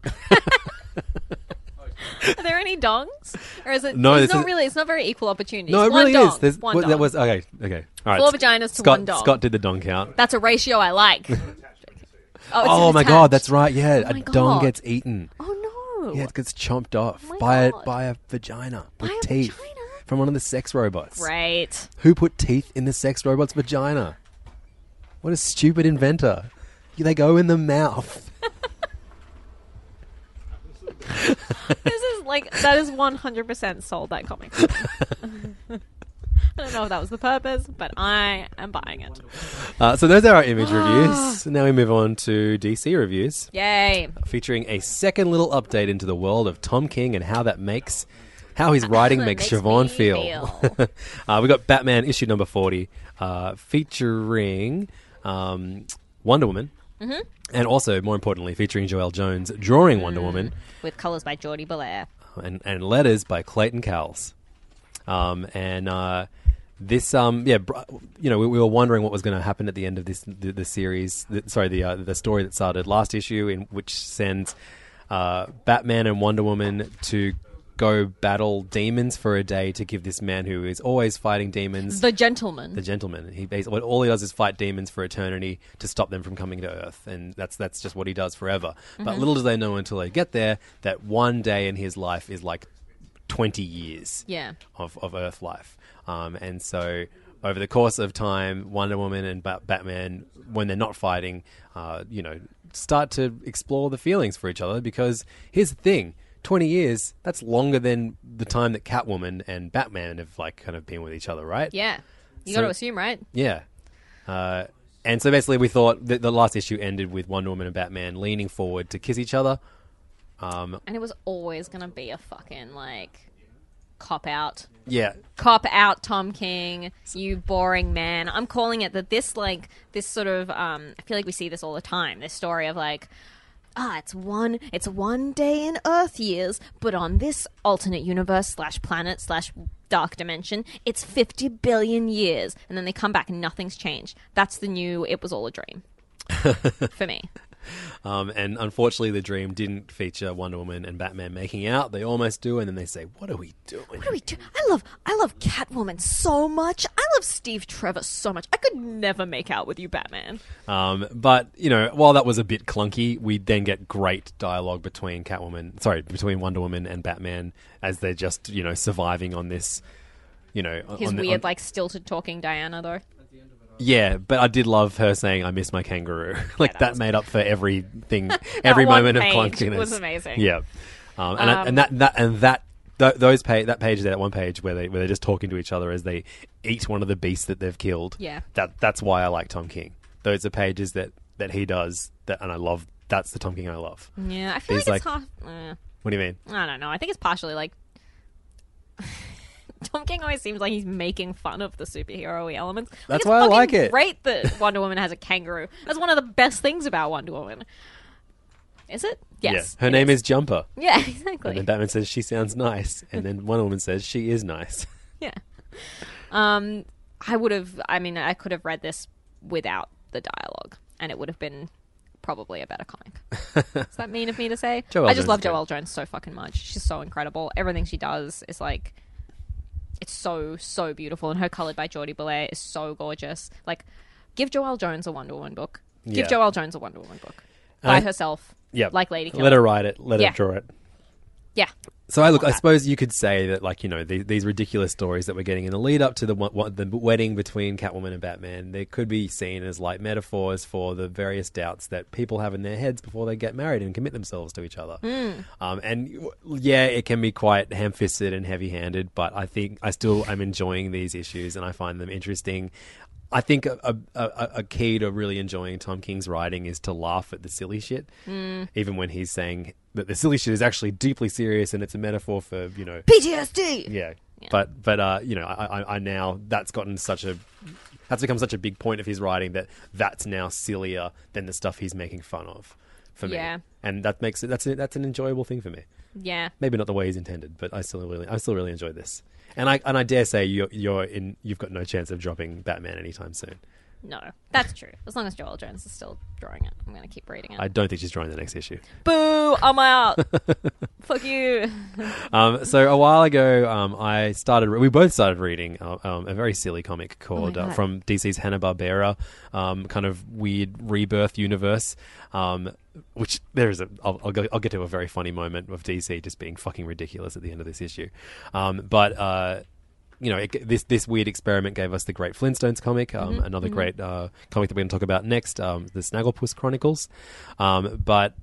Are there any dongs, or is it? No, it's not really. It's not very equal opportunities. no, it one really dong, is. There's, one well, dong. that was okay. Okay, all right. Four vaginas to Scott, one dong. Scott did the dong count. That's a ratio I like. (laughs) oh, Oh my god, that's right. Yeah, Oh a dong gets eaten. Oh no. Yeah, it gets chomped off Oh by a, by a vagina with By a teeth vagina? From one of the sex robots. Great. Who put teeth in the sex robot's vagina? What a stupid inventor. They go in the mouth. (laughs) this is like that is one hundred percent sold that comic. (laughs) I don't know if that was the purpose, but I am buying it. Uh, so those are our image (gasps) reviews. Now we move on to DC reviews, Yay! featuring a second little update into the world of Tom King and how that makes how his writing makes, Makes Siobhan me feel. (laughs) uh, we got Batman issue number forty, uh, featuring um, Wonder Woman. Mhm. And also, more importantly, featuring Joelle Jones drawing Wonder Woman. With colours by Jordie Bellaire. and, and letters by Clayton Cowles. Um, and uh, this, um, yeah, you know, we, we were wondering what was going to happen at the end of this the, the series. The, sorry, the uh, the story that started last issue, in which sends uh, Batman and Wonder Woman to go battle demons for a day to give this man who is always fighting demons The gentleman. the gentleman. He basically all he does is fight demons for eternity to stop them from coming to Earth, and that's that's just what he does forever. But Mhm. little do they know until they get there that one day in his life is like twenty years Yeah. of of Earth life, um, and so. Over the course of time, Wonder Woman and ba- Batman, when they're not fighting, uh, you know, start to explore the feelings for each other. Because here's the thing: twenty years, that's longer than the time that Catwoman and Batman have like kind of been with each other, right? Yeah. You So- got to assume, right? Yeah. Uh, and so basically, we thought that the last issue ended with Wonder Woman and Batman leaning forward to kiss each other. Um, And it was always going to be a fucking, like, cop out. yeah, Cop out, Tom King, you boring man. I'm calling it that this, like, this sort of, um, I feel like we see this all the time. This story of, like, ah, it's one, it's one day in Earth years, but on this alternate universe slash planet slash dark dimension, it's 50 billion years. And then they come back and nothing's changed. That's the new, it was all a dream. (laughs) For me. Um, and unfortunately, the dream didn't feature Wonder Woman and Batman making out. They almost do, and then they say, "What are we doing?" What are we doing? I love I love Catwoman so much. I love Steve Trevor so much. I could never make out with you, Batman. Um, but you know, while that was a bit clunky, we then get great dialogue between Catwoman, sorry, between Wonder Woman and Batman as they're just you know surviving on this, you know, His on the- weird, on- like stilted talking Diana though. Yeah, but I did love her saying, "I miss my kangaroo." (laughs) like that, made up for everything, (laughs) every moment of clunkiness. was amazing. Yeah, um, and, I- Um, and that, that and that th- those page that page there, that one page where they where they're just talking to each other as they eat one of the beasts that they've killed. Yeah. that that's why I like Tom King. Those are pages that that he does that, and I love. That's the Tom King I love. Yeah, I feel He's like it's like- half. eh. What do you mean? I don't know. I think it's partially like (laughs) (laughs) Tom King always seems like he's making fun of the superhero elements. Like, That's why I like it. Great that (laughs) Wonder Woman has a kangaroo. That's one of the best things about Wonder Woman. Is it? Yes. Yeah. Her it name is Jumper. Yeah, (laughs) exactly. And then Batman says she sounds nice, and then Wonder Woman says she is nice. Yeah. Um, I would have. I mean, I could have read this without the dialogue, and it would have been probably a better comic. Is that mean of me to say? I just Jones love is. Joelle Jones so fucking much. She's so incredible. Everything she does is like, it's so so beautiful, and her colored by Jordie Bellaire is so gorgeous. Like, give Joelle Jones a Wonder Woman book. Give Yeah. Joelle Jones a Wonder Woman book by I- herself. Yeah, like Lady Killer. Let her write it. Let Yeah. her draw it. Yeah. So I look. I suppose you could say that, like you know, the, these ridiculous stories that we're getting in the lead up to the one- the wedding between Catwoman and Batman, they could be seen as like metaphors for the various doubts that people have in their heads before they get married and commit themselves to each other. Mm. Um, and yeah, it can be quite ham-fisted and heavy-handed, but I think I still am enjoying these issues and I find them interesting. I think a, a, a, a key to really enjoying Tom King's writing is to laugh at the silly shit, Mm. even when he's saying that the silly shit is actually deeply serious and it's a metaphor for you know PTSD. Yeah, but but uh, you know, I, I, I now that's gotten such a that's become such a big point of his writing that that's now sillier than the stuff he's making fun of for me, Yeah. and that makes it that's a, that's an enjoyable thing for me. Yeah. Maybe not the way he's intended, but I still really I still really enjoyed this, and I and I dare say you're you're in you've got no chance of dropping Batman anytime soon. No, that's true. As long as Joelle Jones is still drawing it, I'm going to keep reading it. I don't think she's drawing the next issue. Boo! I'm out. (laughs) Fuck you. (laughs) Um, so a while ago, um, I started. We both started reading uh, um, a very silly comic called Oh uh, from DC's Hanna Barbera, um, kind of weird rebirth universe. Um, which there is a. I'll, I'll, go, I'll get to a very funny moment of DC just being fucking ridiculous at the end of this issue. Um, but uh, you know, it, this this weird experiment gave us the Great Flintstones comic, um, Mhm, another mhm. great uh, comic that we're going to talk about next, um, the Snagglepuss Chronicles. Um, but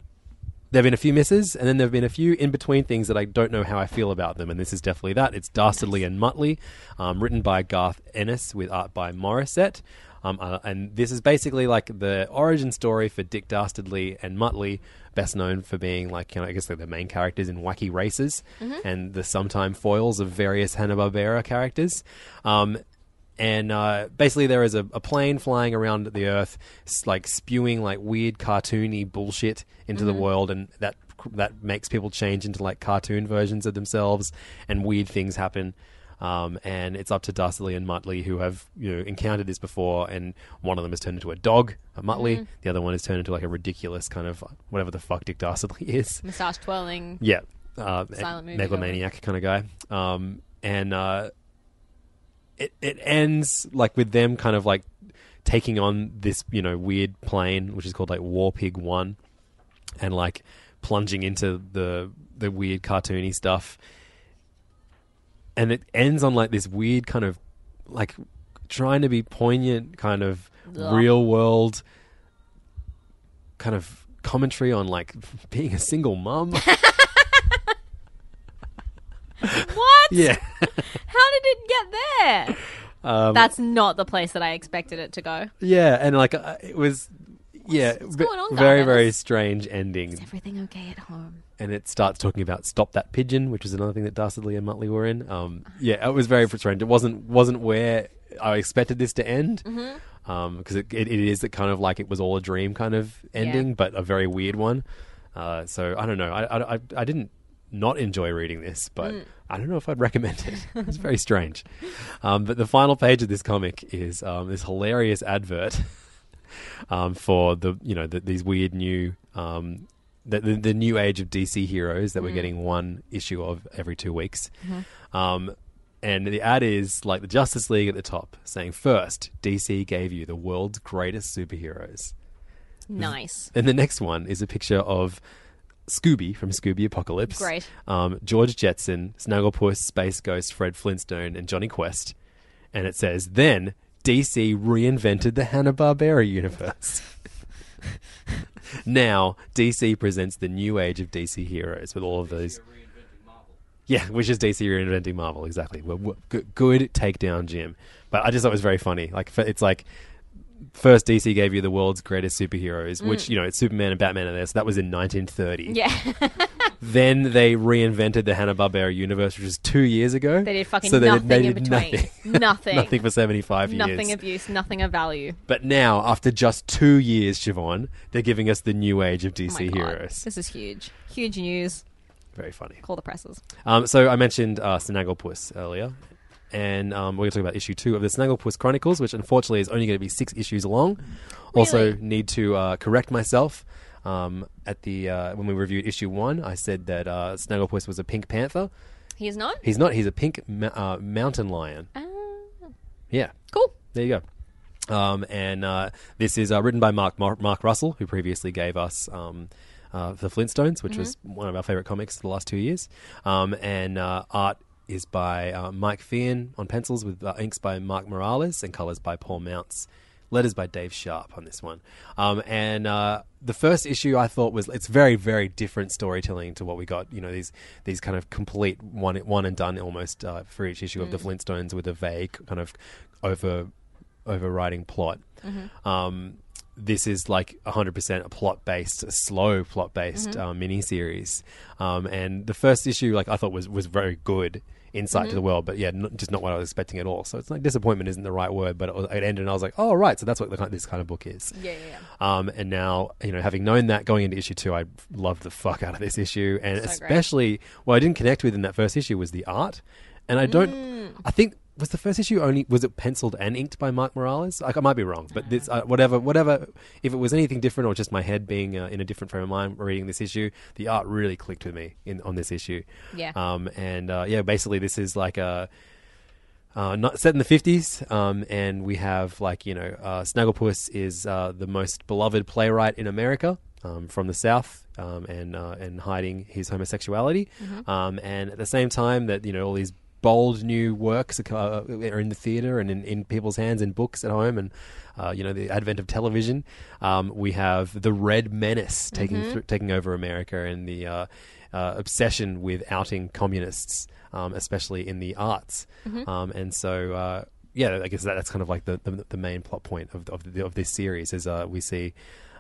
there have been a few misses, and then there have been a few in between things that I don't know how I feel about them, and this is definitely that. It's Dastardly and Muttley, um, written by Garth Ennis with art by Mauricet. Um, uh, and this is basically like the origin story for Dick Dastardly and Muttley, best known for being like, you know, I guess they're the main characters in Wacky Races Mhm. and the sometime foils of various Hanna-Barbera characters. Um, and uh, basically there is a, a plane flying around the earth like spewing like weird cartoony bullshit into the Mhm. world and that that makes people change into like cartoon versions of themselves and weird things happen um, and it's up to Dastardly and Muttley who have you know encountered this before and one of them has turned into a dog a Muttley Mhm. the other one has turned into like a ridiculous kind of whatever the fuck Dick Dastardly is Massage twirling. yeah. uh, Silent movie megalomaniac kind of guy. Um, and uh, it it ends like with them kind of like taking on this you know weird plane which is called like War Pig One, and like plunging into the the weird cartoony stuff. And it ends on like this weird kind of like trying to be poignant kind of Ugh. real world kind of commentary on like (laughs) being a single mum. (laughs) (laughs) What? yeah. How did it get there? Um, That's not the place that I expected it to go. Yeah, and like uh, it was, yeah, what's on, very very strange ending. Is everything okay at home? And it starts talking about stop that pigeon, which is another thing that Dastardly and Muttley were in. Um, yeah, it was very strange. It wasn't wasn't where I expected this to end. Mhm. Um, because it, it, it is kind of like it was all a dream kind of ending, but a very weird one. Uh, so I don't know. I, I, I, I didn't not enjoy reading this, but Mm. I don't know if I'd recommend it. (laughs) it's very strange. Um, but the final page of this comic is um, this hilarious advert (laughs) um, for the you know the, these weird new um, the, the the new age of DC heroes that we're Mm. getting one issue of every two weeks. Mhm. Um, and the ad is like the Justice League at the top, saying first DC gave you the world's greatest superheroes. Nice. And the next one is a picture of Scooby from Scooby Apocalypse. Great. Um, George Jetson, Snagglepuss, Space Ghost, Fred Flintstone, and Jonny Quest. And it says, then DC reinvented the Hanna-Barbera universe. (laughs) now, DC presents the new age of DC heroes with all of those. Yeah, which is DC reinventing Marvel, exactly. Well, good, good takedown, Jim. But I just thought it was very funny. Like, it's like first DC gave you the world's greatest superheroes, which Mm. you know, it's Superman and Batman are there. So that was in 1930. Yeah. (laughs) Then they reinvented the Hanna Barbera universe, which was two years ago. They did fucking So nothing they in did between. Nothing. (laughs) Nothing. nothing for seventy-five years. Nothing of use, nothing of value. But now, after just two years, Siobhan, they're giving us the new age of Oh DC God. heroes. This is huge. Huge news. Very funny. Call the presses. Um, so I mentioned uh, Snagglepuss earlier, and um, we're going to talk about issue two of the Snagglepuss Chronicles, which unfortunately is only going to be six issues long. Also, need to uh, correct myself. Um, at the uh, when we reviewed issue one, I said that uh, Snagglepuss was a pink panther. He is not? He's not. He's a pink ma- uh, mountain lion. Yeah. Cool. There you go. Um, and uh, this is uh, written by Mark Mar- Mark Russell, who previously gave us um, uh, the Flintstones, which was one of our favorite comics the last two years. Um, and uh, art is by uh, Mike Feehan on pencils, with uh, inks by Mark Morales and colors by Paul Mounts. Letters by Dave Sharpe on this one. Um, and uh, the first issue I thought was it's very very different storytelling to what we got. You know these these kind of complete one one and done almost uh, for each issue of the Mm. Flintstones with a vague kind of over overriding plot. Mhm. Um, this is like 100% a plot based, slow plot based Mhm. uh, mini series. Um, and the first issue, like I thought, was was very good insight Mhm. to the world, but yeah, not, just not what I was expecting at all. So it's like disappointment isn't the right word, but it, was, it ended, and I was like, oh right, so that's what the, this kind of book is. Yeah, yeah, yeah. Um, and now, you know, having known that going into issue two, I loved the fuck out of this issue, and So great. especially what I didn't connect with in that first issue was the art, and I don't. Mm. I think was the first issue only was it penciled and inked by Mark Morales? Like, I might be wrong, but this uh, whatever whatever if it was anything different or just my head being uh, in a different frame of mind reading this issue, the art really clicked with me in on this issue. Yeah. Um, and uh, yeah, basically this is like a. Uh, not set in the fifties, um, and we have like you know, uh, Snagglepuss is uh, the most beloved playwright in America um, from the South, um, and uh, and hiding his homosexuality, Mhm. um, and at the same time that you know all these bold new works are, in the theater and in, in people's hands in books at home, and uh, you know the advent of television. Um, we have the Red Menace taking Mhm. thr- taking over America and the uh, uh, obsession with outing communists, um, especially in the arts. Mhm. Um, and so, uh, yeah, I guess that, that's kind of like the, the, the main plot point of of, the, of this series is uh, we see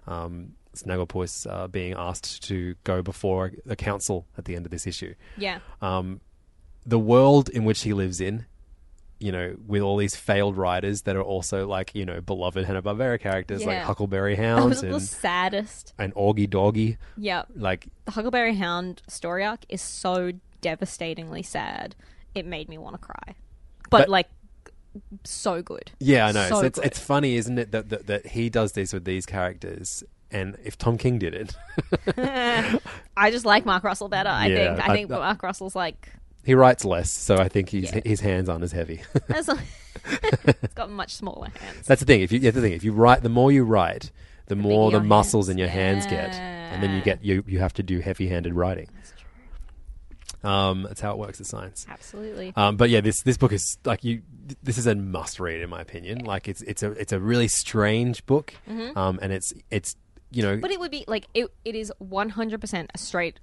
um, Snagglepuss uh, being asked to go before a council at the end of this issue. Yeah. Um, the world in which he lives in, you know, with all these failed writers that are also like you know beloved Hanna Barbera characters like Huckleberry (laughs) Hound the and saddest. and Augie Doggie. Yep. Like The Huckleberry Hound story arc is so devastatingly sad. It made me want to cry. But, But- like so good. Yeah, I know. So So it's good. it's funny, isn't it, that, that that he does this with these characters, and if Tom King did it, (laughs) I just like Mark Russell better. I (laughs) Yeah, think. I I- think Mark Russell's like. He writes less, so I think he's, his hands aren't as heavy. (laughs) That's it's (laughs) got much smaller hands. That's the thing. If you, that's the thing. If you write, the more you write, the more the muscles hands- in your hands get, and then you get you you have to do heavy-handed writing. Um, that's how it works in science. Absolutely. Um, but yeah, this this book is like you. This is a must read in my opinion. Like it's it's a it's a really strange book, Mhm. um, and it's it's you know But it would be like it. It is one hundred percent a straight,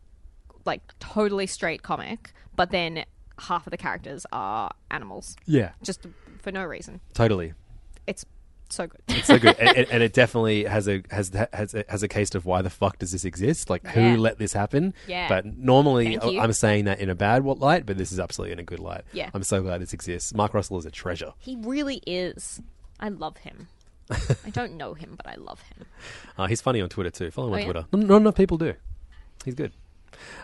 like totally straight comic. But then half of the characters are animals. Yeah. Just for no reason. totally. It's so good. It's so good, and, (laughs) and- and it definitely has a has has a, has a case of why the fuck does this exist? Like Yeah. who let this happen? Yeah. But normally I'm saying that in a bad light, but this is absolutely in a good light. Yeah. I'm so glad this exists. Mark Russell is a treasure. He really is. I love him. (laughs) I don't know him, but I love him. Uh, he's funny on Twitter too. Follow him Oh, on yeah? Twitter. Not, not enough people do. He's good.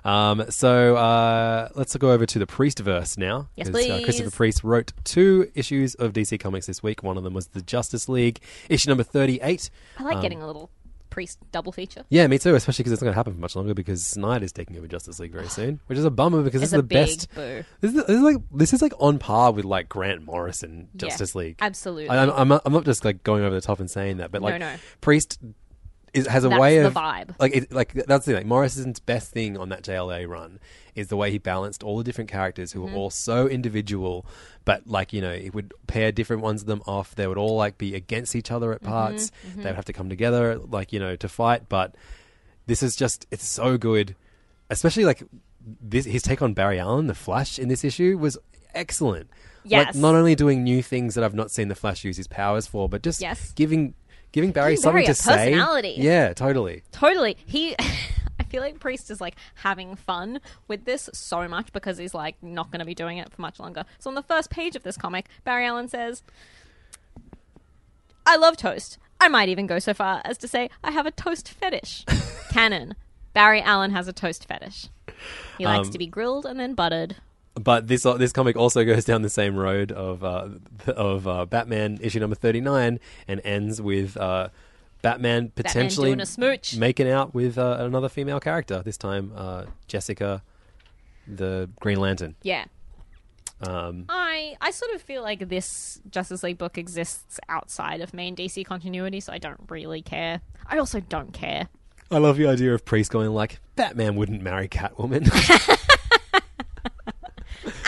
Um, so uh, let's go over to the Priestverse now. Yes, 'cause, Uh, please. Christopher Priest wrote two issues of DC Comics this week. One of them was the Justice League issue number thirty-eight. I like Um, getting a little priest double feature. Yeah, me too. Especially because it's not going to happen for much longer because Snyder's taking over Justice League very (sighs) soon, which is a bummer because It's this is a the big best. boo. This is, this is like this is like on par with like Grant Morrison Justice League. absolutely. I, I'm, I'm not, I'm not just like going over the top and saying that, but like no. Priest is, has a That's way the of vibe. Like it, like that's the thing. Like Morrison's best thing on that JLA run is the way he balanced all the different characters who Mhm. were all so individual, but like you know, it would pair different ones of them off. They would all like be against each other at parts. mhm. They would have to come together, like you know, to fight. But this is just it's so good, especially like this. His take on Barry Allen, the Flash, in this issue was excellent. Like Yes. not only doing new things that I've not seen the Flash use his powers for, but just Yes. giving giving Barry Giving something Barry to say. personality. Yeah, totally. Totally. He (laughs) I feel like Priest is like having fun with this so much because he's like not going to be doing it for much longer. So on the first page of this comic, Barry Allen says, "I love toast. I might even go so far as to say I have a toast fetish." (laughs) Canon. Barry Allen has a toast fetish. He likes Um, to be grilled and then buttered. But this uh, this comic also goes down the same road of uh, of uh, Batman issue number thirty nine and ends with uh, Batman potentially smooch. making out with uh, another female character. This time, uh, Jessica, the Green Lantern. Yeah. Um, I I sort of feel like this Justice League book exists outside of main DC continuity, so I don't really care. I also don't care. I love the idea of Priest going like Batman wouldn't marry Catwoman. (laughs) (laughs)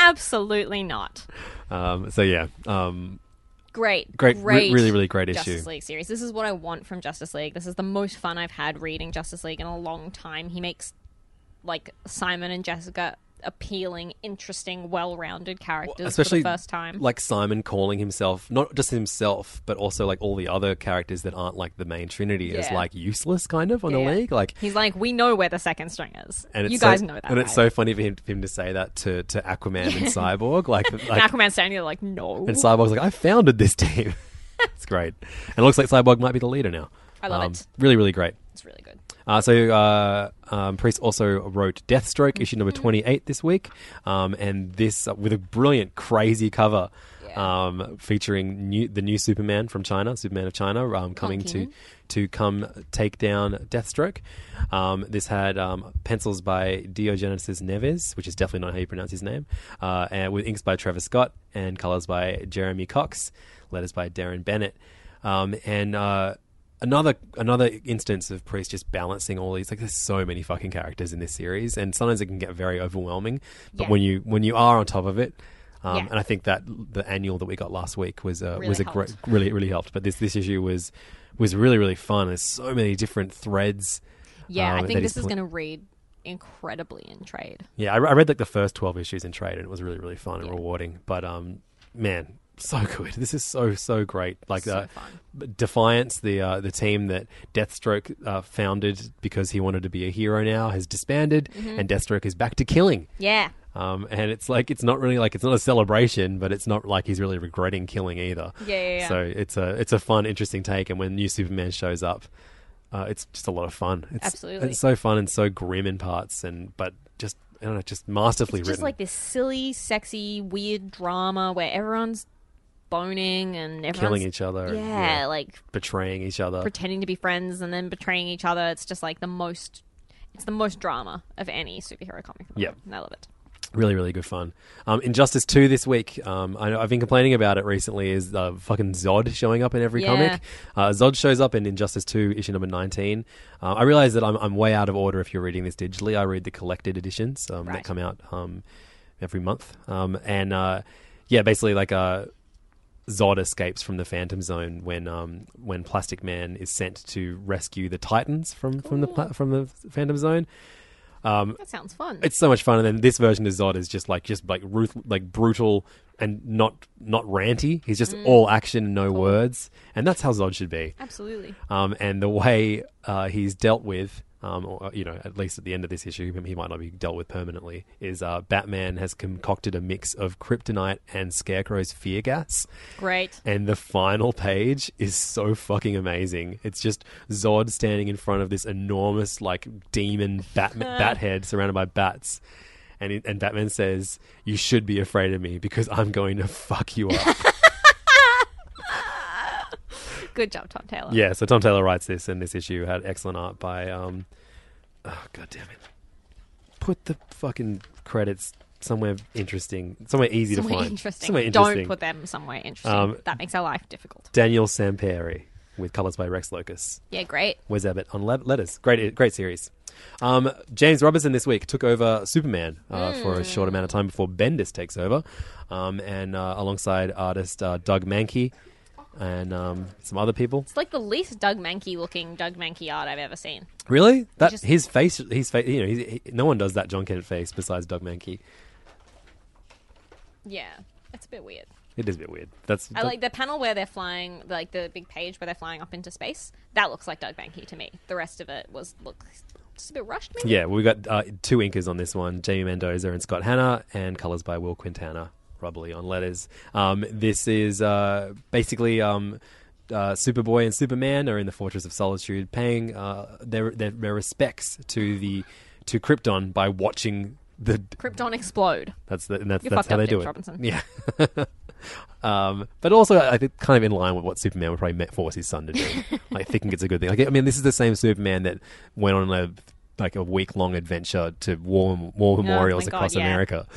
Absolutely not. um, so yeah, um, Great, Great, re- great really, really great Justice issue. League series. This is what I want from Justice League. This is the most fun I've had reading Justice League in a long time. He makes like Simon and Jessica appealing, interesting, well-rounded characters especially for the first time. like Simon calling himself not just himself, but also like all the other characters that aren't like the main Trinity as like useless, kind of on Yeah. the league. Like He's like, we know where the second string is. and you so, guys know that. and it's so funny for him, for him to say that to, to Aquaman and (laughs) Cyborg. Like, And like Aquaman's standing there like, no. and Cyborg's like, I founded this team. (laughs) it's great, and it looks like Cyborg might be the leader now. I love Um, it. Really, really great. It's really good. Uh, so uh, um, Priest also wrote Deathstroke issue number twenty eight this week, um, and this uh, with a brilliant, crazy cover. Um, featuring new, the new Superman from China, Superman of China, um, coming to to come take down Deathstroke. Um, this had um, pencils by Diogenesis Neves, which is definitely not how you pronounce his name, uh, and with inks by Trevor Scott and colors by Jeremy Cox, letters by Darren Bennett, um, and uh, another another instance of Priest just balancing all these. Like, there's so many fucking characters in this series, and sometimes it can get very overwhelming. But Yeah. when you when you are on top of it. Um, Yeah. And I think that the annual that we got last week was uh, Really was a great, really really helped. But this this issue was was really really fun. There's so many different threads. Yeah, um, I think this is put- going to read incredibly in trade. Yeah, I, I read like the first twelve issues in trade, and it was really really fun and rewarding. But um, man, so good. This is so so great. Like So uh. Defiance, the uh, the team that Deathstroke uh, founded because he wanted to be a hero now, has disbanded, Mhm. and Deathstroke is back to killing. Yeah. Um, and it's like it's not really like it's not a celebration, but it's not like he's really regretting killing either. Yeah, yeah, yeah. So it's a it's a fun, interesting take. And when new Superman shows up, uh, it's just a lot of fun. It's, Absolutely. it's so fun and so grim in parts, and but just I don't know, just masterfully It's just written. like this silly, sexy, weird drama where everyone's boning and everyone's Killing each other. Yeah, like betraying each other. pretending to be friends and then betraying each other. It's just like the most. It's the most drama of any superhero comic. Yep. and I love it. Really, really good fun. Um, Injustice 2 this week, um, I, I've been complaining about it recently, is uh, fucking Zod showing up in every Yeah. comic. Uh, Zod shows up in Injustice 2, issue number 19. Uh, I realize that I'm, I'm way out of order if you're reading this digitally. I read the collected editions um, that come out um, every month. Um, and uh, yeah, basically, like uh, Zod escapes from the Phantom Zone when um, when Plastic Man is sent to rescue the Titans from, from, the, pla- from the Phantom Zone. Um, That sounds fun. it's so much fun, and then this version of Zod is just like just like ruth- like brutal and not not ranty. He's just Mm. all action, no words, and that's how Zod should be. Absolutely. Um, and the way uh, he's dealt with, um, or, you know, at least at the end of this issue, he might not be dealt with permanently. Is uh, Batman has concocted a mix of kryptonite and Scarecrow's fear gas. Great. And the final page is so fucking amazing. It's just Zod standing in front of this enormous, like, demon bat, (laughs) bat head surrounded by bats. And, and Batman says, You should be afraid of me because I'm going to fuck you up. (laughs) Good job, Tom Taylor. yeah, so Tom Taylor writes this, and this issue had excellent art by. Um, oh, God damn it. Put the fucking credits somewhere interesting, somewhere easy Somewhere to find. interesting. Somewhere interesting. Don't put them somewhere interesting. Um, that makes our life difficult. Daniel Sampere with colors by Rex Lokus. Yeah, great. Wes Abbott on le- letters. Great, great series. Um, James Robinson this week took over Superman uh, for a short amount of time before Bendis takes over, um, and uh, alongside artist uh, Doug Mahnke and um, some other people. It's like the least Doug Mahnke looking Doug Mahnke art I've ever seen. Really? That just- his face, his face. You know, he's, he, no one does that Jon Kent face besides Doug Mahnke. Yeah, that's a bit weird. It is a bit weird. That's I like the panel where they're flying, like the big page where they're flying up into space. That looks like Doug Mahnke to me. The rest of it was look just a bit rushed. Maybe. Yeah, we got uh, two inkers on this one: Jamie Mendoza and Scott Hanna, and colors by Will Quintana. Rob Leigh on letters. Um, this is uh, basically um, uh, Superboy and Superman are in the Fortress of Solitude, paying uh, their, their their respects to the to Krypton by watching the. Krypton explode. That's the, and that's that's how up, they do it. Robinson. Yeah. (laughs) Um, but also, I think kind of in line with what Superman would probably force his son to do, (laughs) like thinking it's a good thing. Like, I mean, this is the same Superman that went on a like a week long adventure to war war memorials Oh my God, across yeah. America.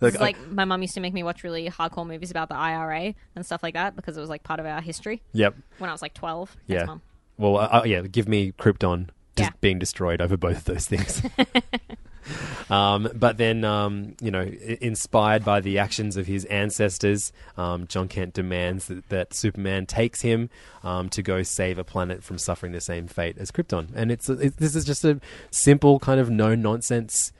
It's I- like my mum used to make me watch really hardcore movies about the IRA and stuff like that because it was like part of our history. Yep. When I was like twelve. Thanks, yeah. Mum. Well, uh, uh, yeah. Give me Krypton just Yeah. being destroyed over both of those things. (laughs) um, but then, um, you know, inspired by the actions of his ancestors, um, Jon Kent demands that, that Superman takes him um, to go save a planet from suffering the same fate as Krypton. And it's, it, this is just a simple kind of no nonsense.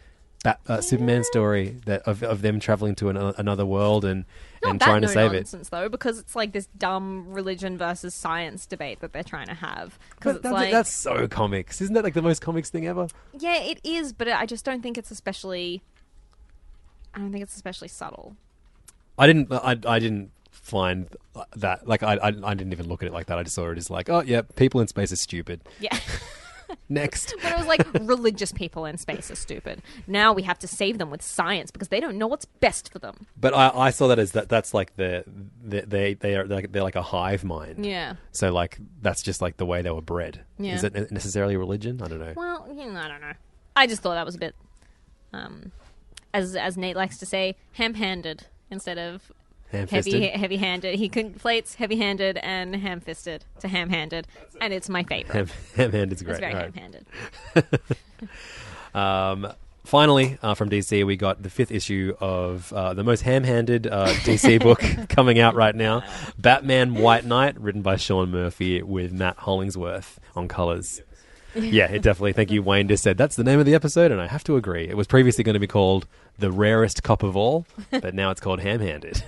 Bat, uh, Superman story that of, of them traveling to an, another world and, Not and that trying to no save it. nonsense though, because it's like this dumb religion versus science debate that they're trying to have. Because that's, like, that's so comics. Isn't that like the most comics thing ever? yeah, it is, but I just don't think it's especially. I don't think it's especially subtle. I didn't. I, I didn't find that. Like I, I. I didn't even look at it like that. I just saw it as like, oh yeah, people in space are stupid. Yeah. (laughs) Next. But it was like religious people in space are stupid. Now we have to save them with science because they don't know what's best for them. But I, I saw that as that. That's like the, the they they are they're, they're like a hive mind. Yeah. So like that's just like the way they were bred. Yeah. Is it necessarily religion? I don't know. Well, you know, I don't know. I just thought that was a bit, um, as as Nate likes to say, ham-handed instead of Ham-fisted? heavy heavy-handed. He conflates heavy-handed and ham-fisted to ham-handed, and it's my favorite. Ham, ham-handed's It's very right. ham-handed. (laughs) Um, finally, uh, from DC, we got the fifth issue of uh, the most ham-handed uh, DC (laughs) book coming out right now, Batman White Knight, written by Sean Murphy with Matt Hollingsworth on colors. (laughs) Yeah, it definitely. Thank you, Wayne. Just said that's the name of the episode, and I have to agree. It was previously going to be called "The Rarest Cop of All," (laughs) but now it's called Ham-Handed.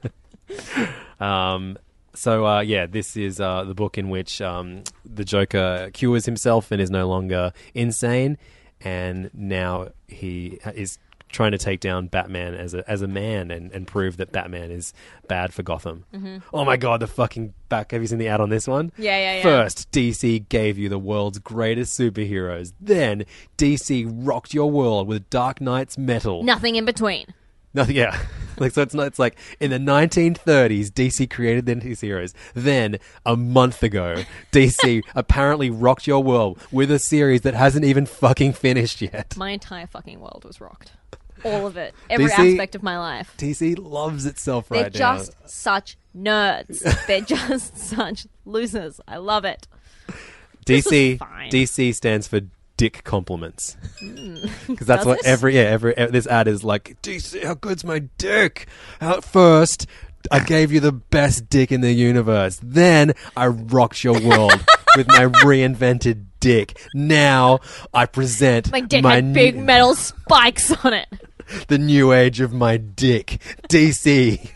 (laughs) um, so uh, yeah, this is uh, the book in which um, the Joker cures himself and is no longer insane, and now he is trying to take down Batman as a as a man and, and prove that Batman is bad for Gotham. Mhm. Oh my god, the fucking back! Have you seen the ad on this one? Yeah, yeah, yeah. First, DC gave you the world's greatest superheroes. Then DC rocked your world with Dark Nights metal. Nothing in between. Nothing. Yeah. (laughs) like so, it's not. It's like in the 1930s, DC created these heroes. Then a month ago, (laughs) DC apparently rocked your world with a series that hasn't even fucking finished yet. My entire fucking world was rocked. All of it. (laughs) Every DC aspect of my life. DC loves itself right They're now. just such nerds. (laughs) They're just (laughs) such losers. I love it. DC. DC stands for dick compliments Mm. because that's Does what it? every yeah every e- this ad is like. DC, how good's my dick? At first, I gave you the best dick in the universe. Then I rocked your world with my reinvented dick. Now I present My dick my had big n- metal spikes on it. the new age of my dick. DC.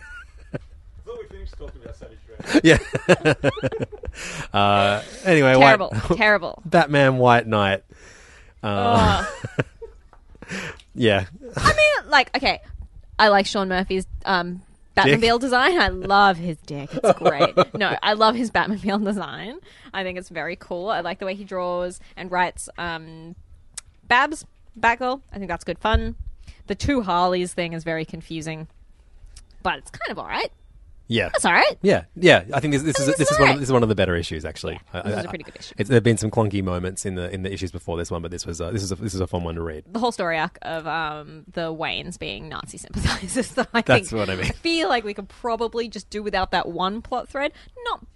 (laughs) yeah. uh, anyway, White- Terrible. Terrible. (laughs) Batman White Knight. Uh, (laughs) yeah. I mean, like, okay, I like Sean Murphy's um, Batmobile (laughs) design. I love his dick. It's great. (laughs) no, I love his Batmobile design. I think it's very cool. I like the way he draws and writes um, Babs, Batgirl. I think that's good fun. The two Harleys thing is very confusing, but it's kind of all right. Yeah. That's all right. Yeah, yeah. I think this, this I is think this this is is one of, this is one of the better issues actually. I- this I- is a pretty good issue. It's, there have been some clunky moments in the in the issues before this one, but this was uh, this is a, this is a fun one to read. The whole story arc of um, the Waynes being Nazi sympathizers. (laughs) So I That's think, what I mean. I feel like we could probably just do without that one plot thread. Not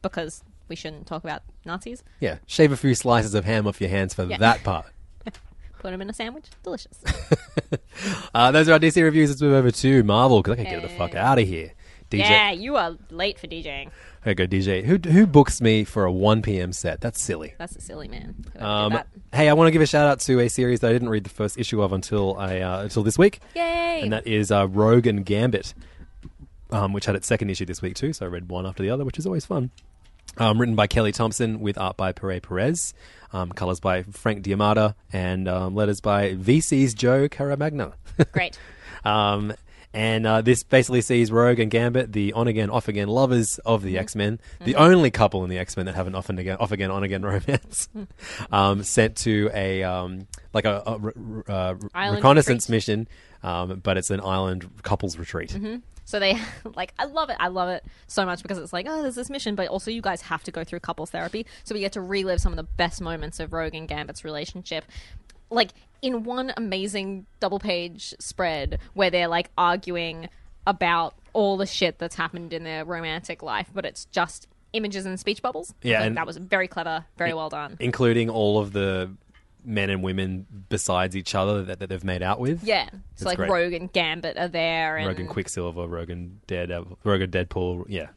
because we shouldn't talk about Nazis. Yeah, shave a few slices of ham off your hands for Yeah. that part. (laughs) Put them in a sandwich. Delicious. (laughs) Uh, those are our DC reviews. Let's move over to Marvel because I can get the fuck out of here. DJ, Yeah, you are late for DJing. okay, go DJ. Who who books me for a one p.m. set? That's silly. That's a silly man. Um, hey, I want to give a shout out to a series that I didn't read the first issue of until I uh, until this week. Yay! And that is uh, Rogue and Gambit, um, which had its second issue this week too. So I read one after the other, which is always fun. Um, written by Kelly Thompson with art by Pere Perez, um, colors by Frank D'Armata, and um, letters by VC's Joe Caramagna. (laughs) Great. Um, and uh, this basically sees Rogue and Gambit, the on again, off again lovers of Mm-hmm. the X Men, the only couple in the X Men that have an off again, off again, on again (laughs) romance, Hmm. um, sent to a um, like a, a uh, Island reconnaissance mission, um, but it's an island couples retreat. hmm So they (laughs) like, I love it. I love it so much because it's like, oh, there's this mission, but also you guys have to go through couples therapy, so we get to relive some of the best moments of Rogue and Gambit's relationship, like in one amazing double page spread where they're like arguing about all the shit that's happened in their romantic life, but it's just images and speech bubbles. Yeah, and- that was very clever, very well done. including all of the men and women besides each other that, that they've made out with. Yeah, It's so like great. Rogue and Gambit are there, and Rogue and Quicksilver, Rogue and Daredevil, Rogue and Deadpool, yeah,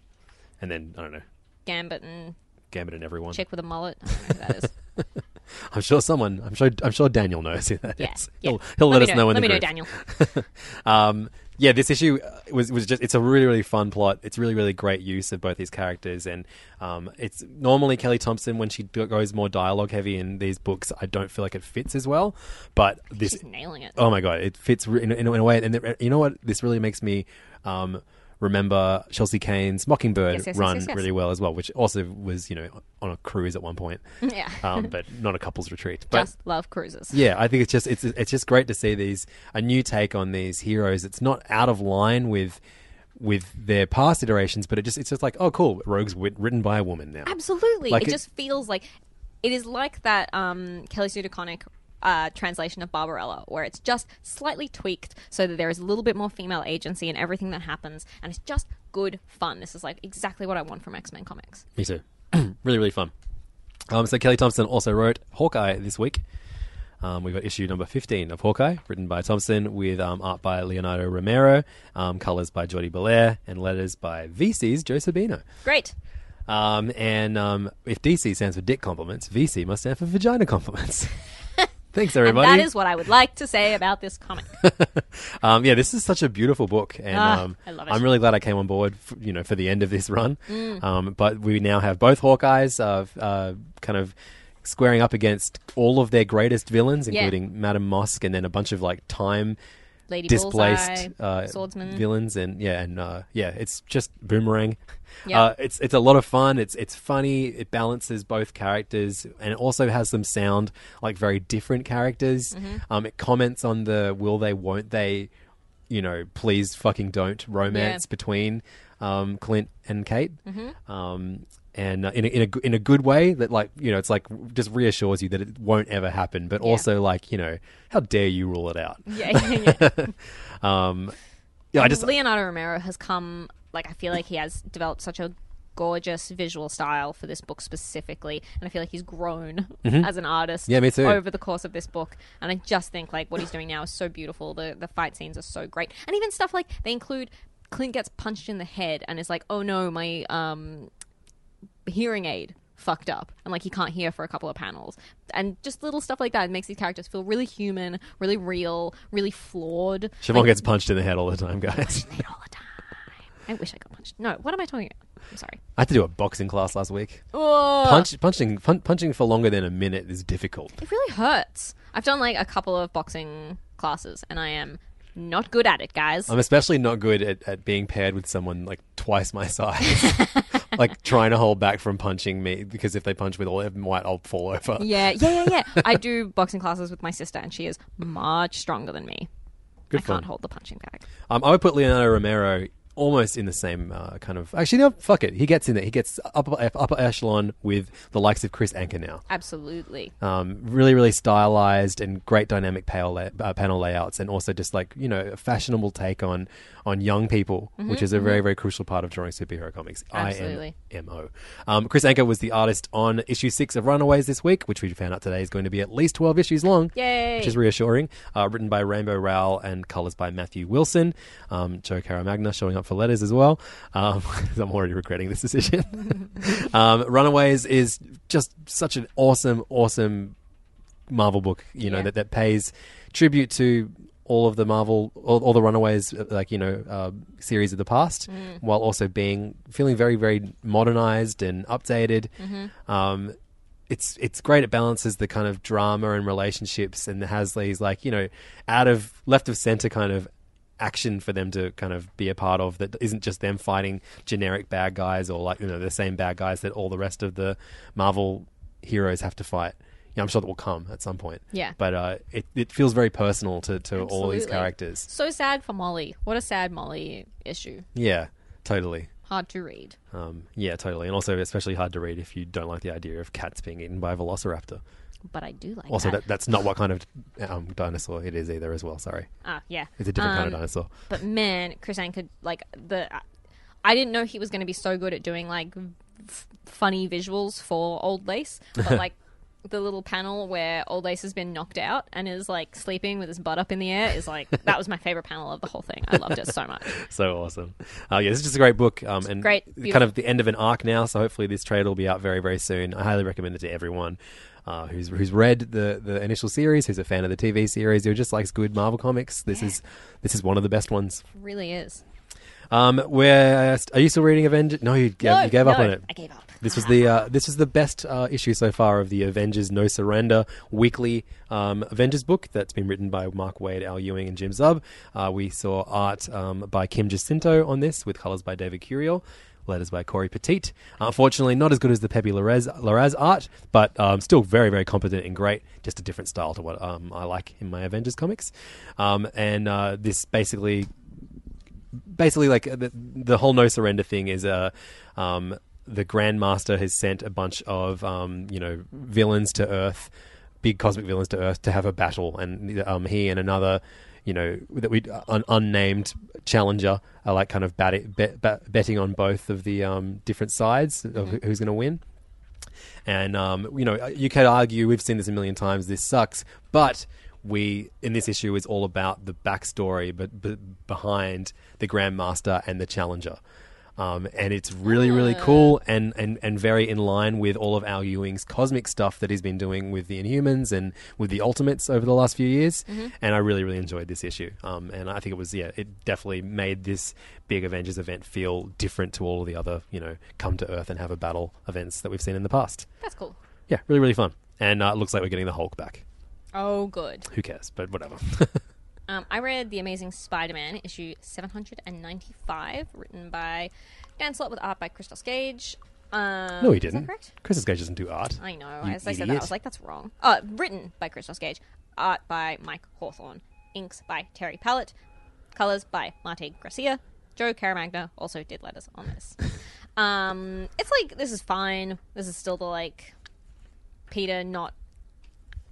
and then I don't know, Gambit and Gambit and everyone. chick with a mullet. I don't know who that is. (laughs) (laughs) I'm sure someone. I'm sure. I'm sure Daniel knows who that is. Yeah, yeah. He'll, he'll Let let, us know- know in let the me know. Daniel. (laughs) um, yeah, this issue uh, was was just. It's a really really fun plot. It's really really great use of both these characters, and um, it's normally Kelly Thompson when she goes more dialogue heavy in these books. I don't feel like it fits as well, but this She's nailing it. Oh my god, it fits in, a- in, in a way. And you know what? This really makes me. Um, Remember Chelsea Cain's Mockingbird Yes, yes, run yes, yes. really well as well, which also was you know on a cruise at one point, (laughs) Yeah. um, but not a couples retreat. But Just love cruises. yeah, I think it's just it's it's just great to see these a new take on these heroes. It's not out of line with with their past iterations, but it just it's just like oh cool, Rogue's wit- written by a woman now. Absolutely. Like it, it- just feels like it is like that um, Kelly Sue DeConnick uh, translation of Barbarella, where it's just slightly tweaked so that there is a little bit more female agency in everything that happens, and it's just good fun. This is like exactly what I want from X Men comics. Me too. (clears throat) really really fun. Um, so Kelly Thompson also wrote Hawkeye this week. Um, we've got issue number 15 of Hawkeye, written by Thompson, with um, art by Leonardo Romero, um, colors by Jordie Bellaire, and letters by VC's Joe Sabino. Great. Um, and um, if DC stands for dick compliments, VC must stand for vagina compliments. (laughs) Thanks, everybody. And that is what I would like to say about this comic. (laughs) um, yeah, this is such a beautiful book, and Ah, um, I love it. I'm really glad I came on board. For, you know, for the end of this run. Mm. Um, but we now have both Hawkeyes, uh, uh, kind of squaring up against all of their greatest villains, Yeah. including Madame Masque, and then a bunch of like time Lady displaced Bullseye, uh, villains, and yeah, and uh, yeah, it's just boomerang. Yeah. Uh, it's it's a lot of fun. It's it's funny. It balances both characters, and it also has them sound like very different characters. Mhm. Um, it comments on the will they, won't they you know, please fucking don't romance Yeah. between um, Clint and Kate. Mhm. Um, and uh, in a, in a in a good way that like you know it's like just reassures you that it won't ever happen, but Yeah. also like you know how dare you rule it out? Yeah, (laughs) yeah, yeah. (laughs) um, yeah, I just Leonardo Romero has come like I feel like he has developed such a gorgeous visual style for this book specifically and I feel like he's grown Mhm. as an artist Yeah, me too. over the course of this book and I just think like what he's doing now is so beautiful the the fight scenes are so great and even stuff like they include Clint gets punched in the head and is like oh no my um hearing aid fucked up and like he can't hear for a couple of panels and just little stuff like that makes these characters feel really human really real really flawed Siobhan Like, gets punched in the head all the time, guys. I wish I got punched. No, what am I talking about? I'm sorry. I had to do a boxing class last week. Oh. Punch, punching, pun- punching for longer than a minute is difficult. It really hurts. I've done like a couple of boxing classes and I am not good at it, guys. I'm especially not good at, at being paired with someone like twice my (laughs) size. (laughs) like trying to hold back from punching me because if they punch with all of might, I'll fall over. yeah, yeah, yeah, yeah. I do (laughs) boxing classes with my sister and she is much stronger than me. Good I fun. can't hold the punching bag. Um, I would put Leonardo Romero almost in the same uh, kind of. Actually, no, fuck it. He gets in there. He gets upper upper echelon with the likes of Kris Anka now. Absolutely. Um, really, really stylized and great dynamic panel, lay- uh, panel layouts, and also just like you know a fashionable take on on young people, Mhm, which is a very mhm. very crucial part of drawing superhero comics. Absolutely. IMO. Um, Kris Anka was the artist on issue six of Runaways this week, which we found out today is going to be at least twelve issues long. Yay. Which is reassuring. Uh, written by Rainbow Rowell and colors by Matthew Wilson. Um, Joe Caramagna showing up for letters as well. Um, (laughs) I'm already regretting this decision. (laughs) um, Runaways is just such an awesome, awesome Marvel book. You know Yeah. that that pays tribute to all of the Marvel, all, all the Runaways, uh, like you know, uh, series of the past, Mm. while also being feeling very, very modernized and updated. Mhm. Um, it's it's great. It balances the kind of drama and relationships, and has these like you know, out of left of center kind of action for them to kind of be a part of that isn't just them fighting generic bad guys or like you know the same bad guys that all the rest of the Marvel heroes have to fight. Yeah, I'm sure that will come at some point. Yeah. but uh, it it feels very personal to to all these Absolutely. characters. So sad for Molly. What a sad Molly issue. Yeah, totally. Hard to read. Um, yeah, totally, and also especially hard to read if you don't like the idea of cats being eaten by a velociraptor. But I do like also, that. that, that's not what kind of um, dinosaur it is either, as well. Sorry. Ah, yeah. It's a different kind of Um, dinosaur. But man, Chris could like the, I didn't know he was going to be so good at doing like f- funny visuals for Old Lace, but (laughs) like. The little panel where Old Lace has been knocked out and is like sleeping with his butt up in the air is like that was my favorite panel of the whole thing. I loved it so much. (laughs) so awesome. Uh, yeah, this is just a great book, um, and great, kind of the end of an arc now. So hopefully this trade will be out very, very soon. I highly recommend it to everyone uh, who's who's read the the initial series, who's a fan of the TV series, who just likes good Marvel comics. This is this is one of the best ones. really is. Um, where are you still reading Avengers? No, you No, you gave up on it. I gave up. This was the uh, this was the best uh, issue so far of the Avengers No Surrender weekly um, Avengers book that's been written by Mark Waid, Al Ewing, and Jim Zub. Uh, we saw art um, by Kim Jacinto on this with colors by David Curiel. Letters by Cory Petit. Unfortunately, not as good as the Pepe Larraz, art, but um, still very, very competent and great. Just a different style to what um, I like in my Avengers comics. Um, and uh, this basically basically like the, the whole no surrender thing is uh, um, the grandmaster has sent a bunch of um, you know villains to earth big cosmic villains to earth to have a battle and um, he and another you know that we un- unnamed challenger are like kind of bat- bet, bet, betting on both of the um, different sides of Mm-hmm. who's going to win and um, you know, you could argue we've seen this a million times. This sucks, but we in this issue is all about the backstory, but, but behind the Grandmaster and the Challenger. Um, and it's really, really cool and, and, and very in line with all of Al Ewing's cosmic stuff that he's been doing with the Inhumans and with the Ultimates over the last few years. Mhm. And I really, really enjoyed this issue. Um, and I think it was, yeah, it definitely made this big Avengers event feel different to all of the other, you know, come to Earth and have a battle events that we've seen in the past. That's cool. Yeah, really, really fun. And uh, it looks like we're getting the Hulk back. Oh, good. Who cares? But whatever. (laughs) Um, I read The Amazing Spider-Man issue 795, written by Dan Slott with art by Christos Gage. Um, no, he didn't. correct? Chris Gage doesn't do art. I know. You As I said that, I idiot. was like, that's wrong. Uh, written by Christos Gage, art by Mike Hawthorne, inks by Terry Pallot. Colors by Marti Gracia. Joe Caramagna also did letters on this. (laughs) um, it's like this is fine. This is still the like Peter not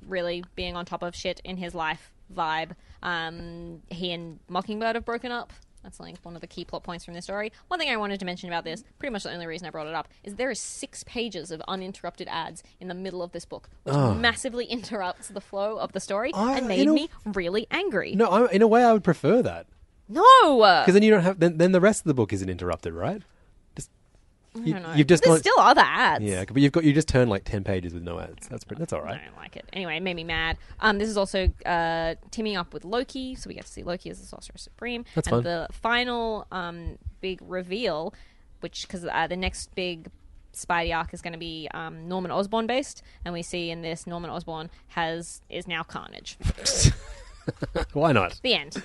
really being on top of shit in his life vibe. Um, he and Mockingbird have broken up. That's like one of the key plot points from this story. One thing I wanted to mention about this, pretty much the only reason I brought it up, is there is six pages of uninterrupted ads in the middle of this book, which Oh. massively (laughs) interrupts the flow of the story I- and made know- me really angry. No, I, in a way, I would prefer that No, because then you don't have. Then, then the rest of the book isn't interrupted, right? I you, don't know. you've just There's gone. still other ads. Yeah, but you've got you just turned like ten pages with no ads. That's pretty, that's all right. I don't like it. Anyway, it made me mad. Um, this is also uh, teaming up with Loki, so we get to see Loki as the Sorcerer Supreme. That's and fun. the final um, big reveal, which because uh, the next big Spidey arc is going to be um, Norman Osborn based, and we see in this Norman Osborn has is now Carnage. (laughs) Why not? The end.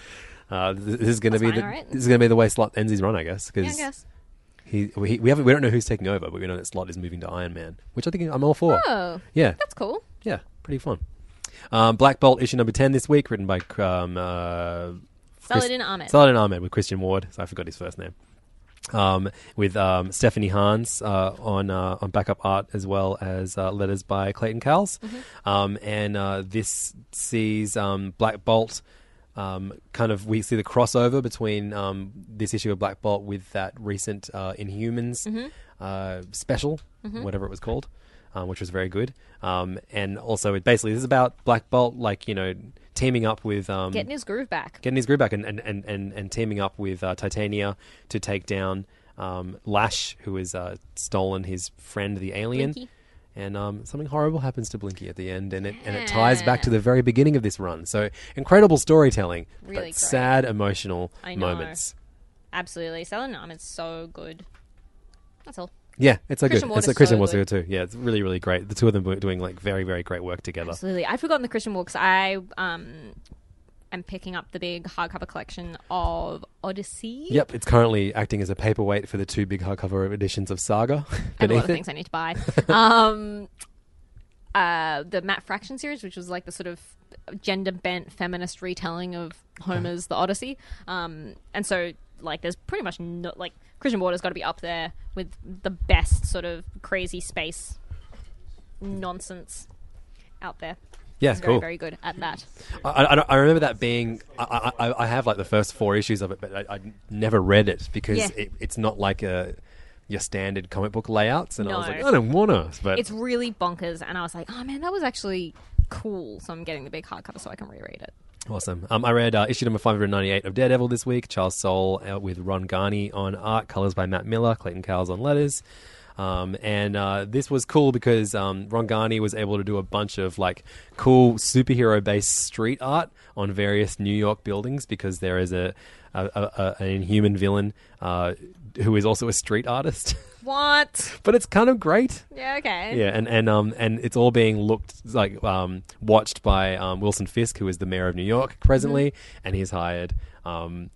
Uh, this is going to be the alright. this is going to be the way Slott ends his run, I guess. Yeah, I guess. He we, we haven't we don't know who's taking over, but we know that Slott is moving to Iron Man, which I think I'm all for. Oh, yeah, that's cool. yeah, pretty fun. Um, Black Bolt issue number ten this week, written by um, uh, Saladin Ahmed. Saladin Ahmed with Christian Ward. So I forgot his first name. Um, with um, Stephanie Hans uh, on uh, on backup art as well as uh, letters by Clayton Cowles. Um, and uh, this sees um, Black Bolt. Um, kind of, we see the crossover between um, this issue of Black Bolt with that recent uh, Inhumans Mm-hmm. uh, special, Mhm. whatever it was called, um, which was very good. Um, and also, it basically this is about Black Bolt, like you know, teaming up with um, Getting his groove back. getting his groove back and, and, and, and, and teaming up with uh, Titania to take down um, Lash, who has uh, stolen his friend, the alien. Blinky. And um, something horrible happens to Blinky at the end, and it and it ties back to the very beginning of this run. So incredible storytelling, Really but great. sad emotional I know. moments. Absolutely, Saladin Ahmed's so good. That's all. Yeah, it's so Christian good. It's is a Christian so Ward's good. good too. Yeah, it's really really great. The two of them were doing like very very great work together. Absolutely. I've forgotten the Christian Walks. I um am picking up the big hardcover collection of Odyssey. Yep, it's currently acting as a paperweight for the two big hardcover editions of Saga. (laughs) And a lot of it. things I need to buy. um (laughs) uh the Matt Fraction series, which was like the sort of gender bent feminist retelling of Homer's The Odyssey. Um and so like there's pretty much no like Christian Border's got to be up there with the best sort of crazy space nonsense out there. Yeah, He's very, cool. very good at that. I, I, I remember that being. I, I, I have like the first four issues of it, but I, I never read it because Yeah. it, it's not like a your standard comic book layouts, and I was No. like, I don't want to. But it's really bonkers, and I was like, oh man, that was actually cool. So I'm getting the big hardcover so I can reread it. awesome. Um, I read uh, issue number five hundred ninety eight of Daredevil this week. Charles Soule uh, with Ron Garney on art, colors by Matt Milla, Clayton Cowles on letters. Um, and uh, this was cool because um, Ron Garney was able to do a bunch of like cool superhero based street art on various New York buildings because there is a, a, a, an inhuman villain uh, who is also a street artist. (laughs) What? but it's kind of great. Yeah, okay. Yeah, and and um and it's all being looked like um watched by um, Wilson Fisk, who is the mayor of New York presently, and he's hired um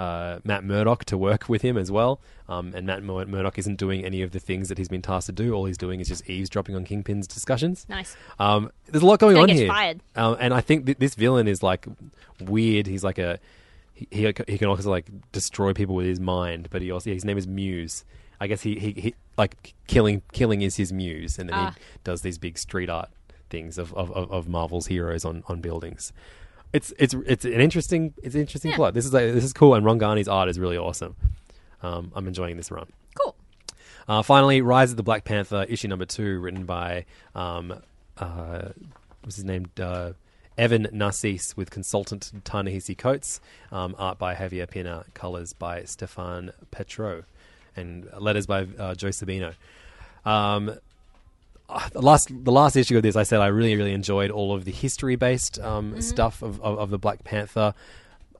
uh, Matt Murdock to work with him as well. Um, and Matt Mur- Murdock isn't doing any of the things that he's been tasked to do. All he's doing is just eavesdropping on Kingpin's discussions. Nice. Um, there's a lot going on here, fired. Um, and I think th- this villain is like weird. He's like a he, he he can also like destroy people with his mind, but he also his name is Muse. I guess he, he, he like killing killing is his muse, and then Ah. he does these big street art things of, of, of, of Marvel's heroes on, on buildings. It's it's it's an interesting it's an interesting Yeah. plot. This is like, this is cool, and Ron Garney's art is really awesome. Um, I'm enjoying this run. Cool. Uh, finally, Rise of the Black Panther, issue number two, written by um, uh, what's his name? Uh, Evan Narcisse with consultant Ta-Nehisi Coates, um, art by Javier Pina, colors by Stephane Paitreau, and letters by uh, Joe Sabino. Um, the last the last issue of this, I said I really really enjoyed all of the history based um, stuff of, of, of the Black Panther,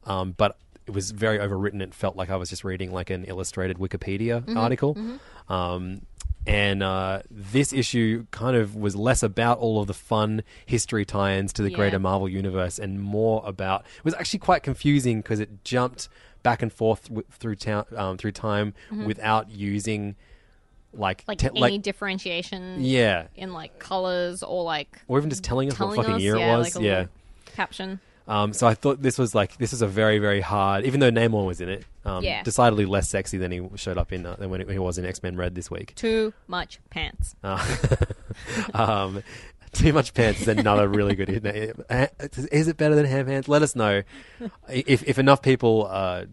um, but it was very overwritten. It felt like I was just reading like an illustrated Wikipedia Mhm, article. mhm. Um, and uh, this issue kind of was less about all of the fun history tie-ins to the Yeah. greater Marvel universe, and more about. It was actually quite confusing because it jumped back and forth w- through town um, through time Mhm. without using like Like te- any differentiation. Yeah. In like colors or like or even just telling us what fucking us, year yeah, it was. like yeah. Caption. Um, so I thought this was like this was a very very hard, even though Namor was in it. Um, Yeah. Decidedly less sexy than he showed up in uh, than when he was in X Men Red this week. Too much pants. Uh, (laughs) um, too much pants is another really good. Is it better than ham pants? Let us know if if enough people uh,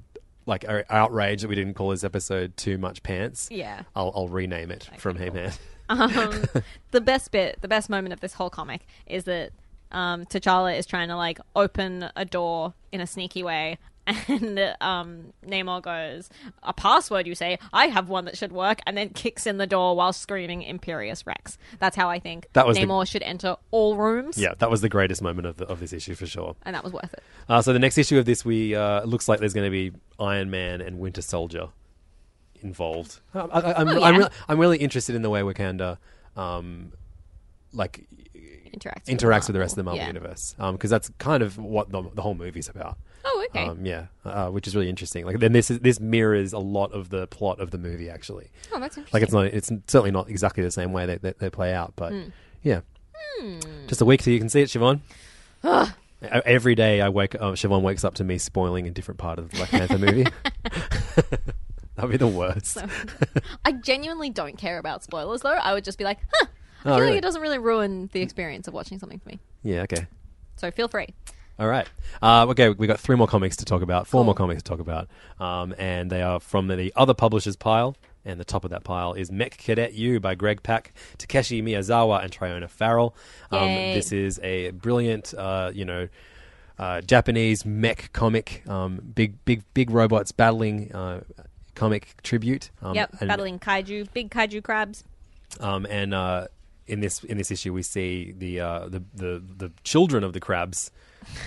like are outraged that we didn't call this episode too much pants. Yeah. I'll, I'll rename it from ham pants. um, (laughs) the best bit, the best moment of this whole comic is that um, T'Challa is trying to like open a door in a sneaky way, and um, Namor goes, "A password, you say? I have one that should work," and then kicks in the door while screaming "Imperious Rex." That's how I think That was the- Namor should enter all rooms. Yeah, that was the greatest moment of the, of this issue for sure. and that was worth it. Uh, so the next issue of this, we uh, looks like there's going to be Iron Man and Winter Soldier involved. I, I, I'm, Oh, I'm, re- I'm really interested in the way Wakanda, um, like Interacts, interacts with the rest of the Marvel Yeah. universe, because that's kind of what the, the whole movie's about. Oh, okay. Um, yeah, uh, which is really interesting. Like, then this is, this mirrors a lot of the plot of the movie, actually. Oh, that's interesting. Like, it's not, it's certainly not exactly the same way they, they, they play out, but Mm. yeah. Hmm. Just a week so you can see it, Siobhan. Every day I wake, uh, Siobhan wakes up to me spoiling a different part of the Black Panther movie. (laughs) (laughs) That'd be the worst. So- I genuinely don't care about spoilers, though. I would just be like, huh. I Oh, feel really? like it doesn't really ruin the experience of watching something for me. Yeah, okay. So feel free. All right. Uh, okay, we got three more comics to talk about, four Cool. more comics to talk about, um, and they are from the other publishers pile. And the top of that pile is Mech Cadet Yu by Greg Pak, Takeshi Miyazawa, and Triona Farrell. Um, this is a brilliant, uh, you know, uh, Japanese mech comic, um, big, big, big robots battling uh, comic tribute. Um, yep, and- battling kaiju, big kaiju crabs. um, and uh, in this in this issue, we see the uh, the, the the children of the crabs,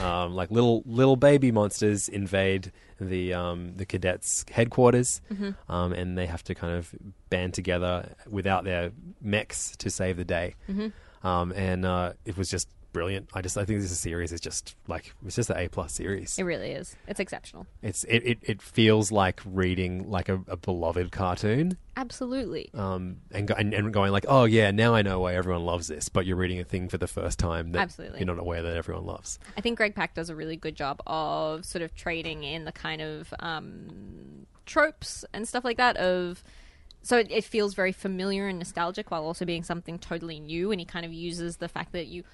um, like little little baby monsters, invade the um, the cadets' headquarters, Mhm. um, and they have to kind of band together without their mechs to save the day. Mhm. Um, and uh, it was just brilliant. I just I think this is a series is just like it's just an A plus series. It really is. It's exceptional. It's it, it, it feels like reading like a, a beloved cartoon Absolutely. um, and, and and going like, oh yeah, now I know why everyone loves this. But you're reading a thing for the first time that Absolutely. you're not aware that everyone loves. I think Greg Pak does a really good job of sort of trading in the kind of um, tropes and stuff like that of so it, it feels very familiar and nostalgic while also being something totally new and he kind of uses the fact that you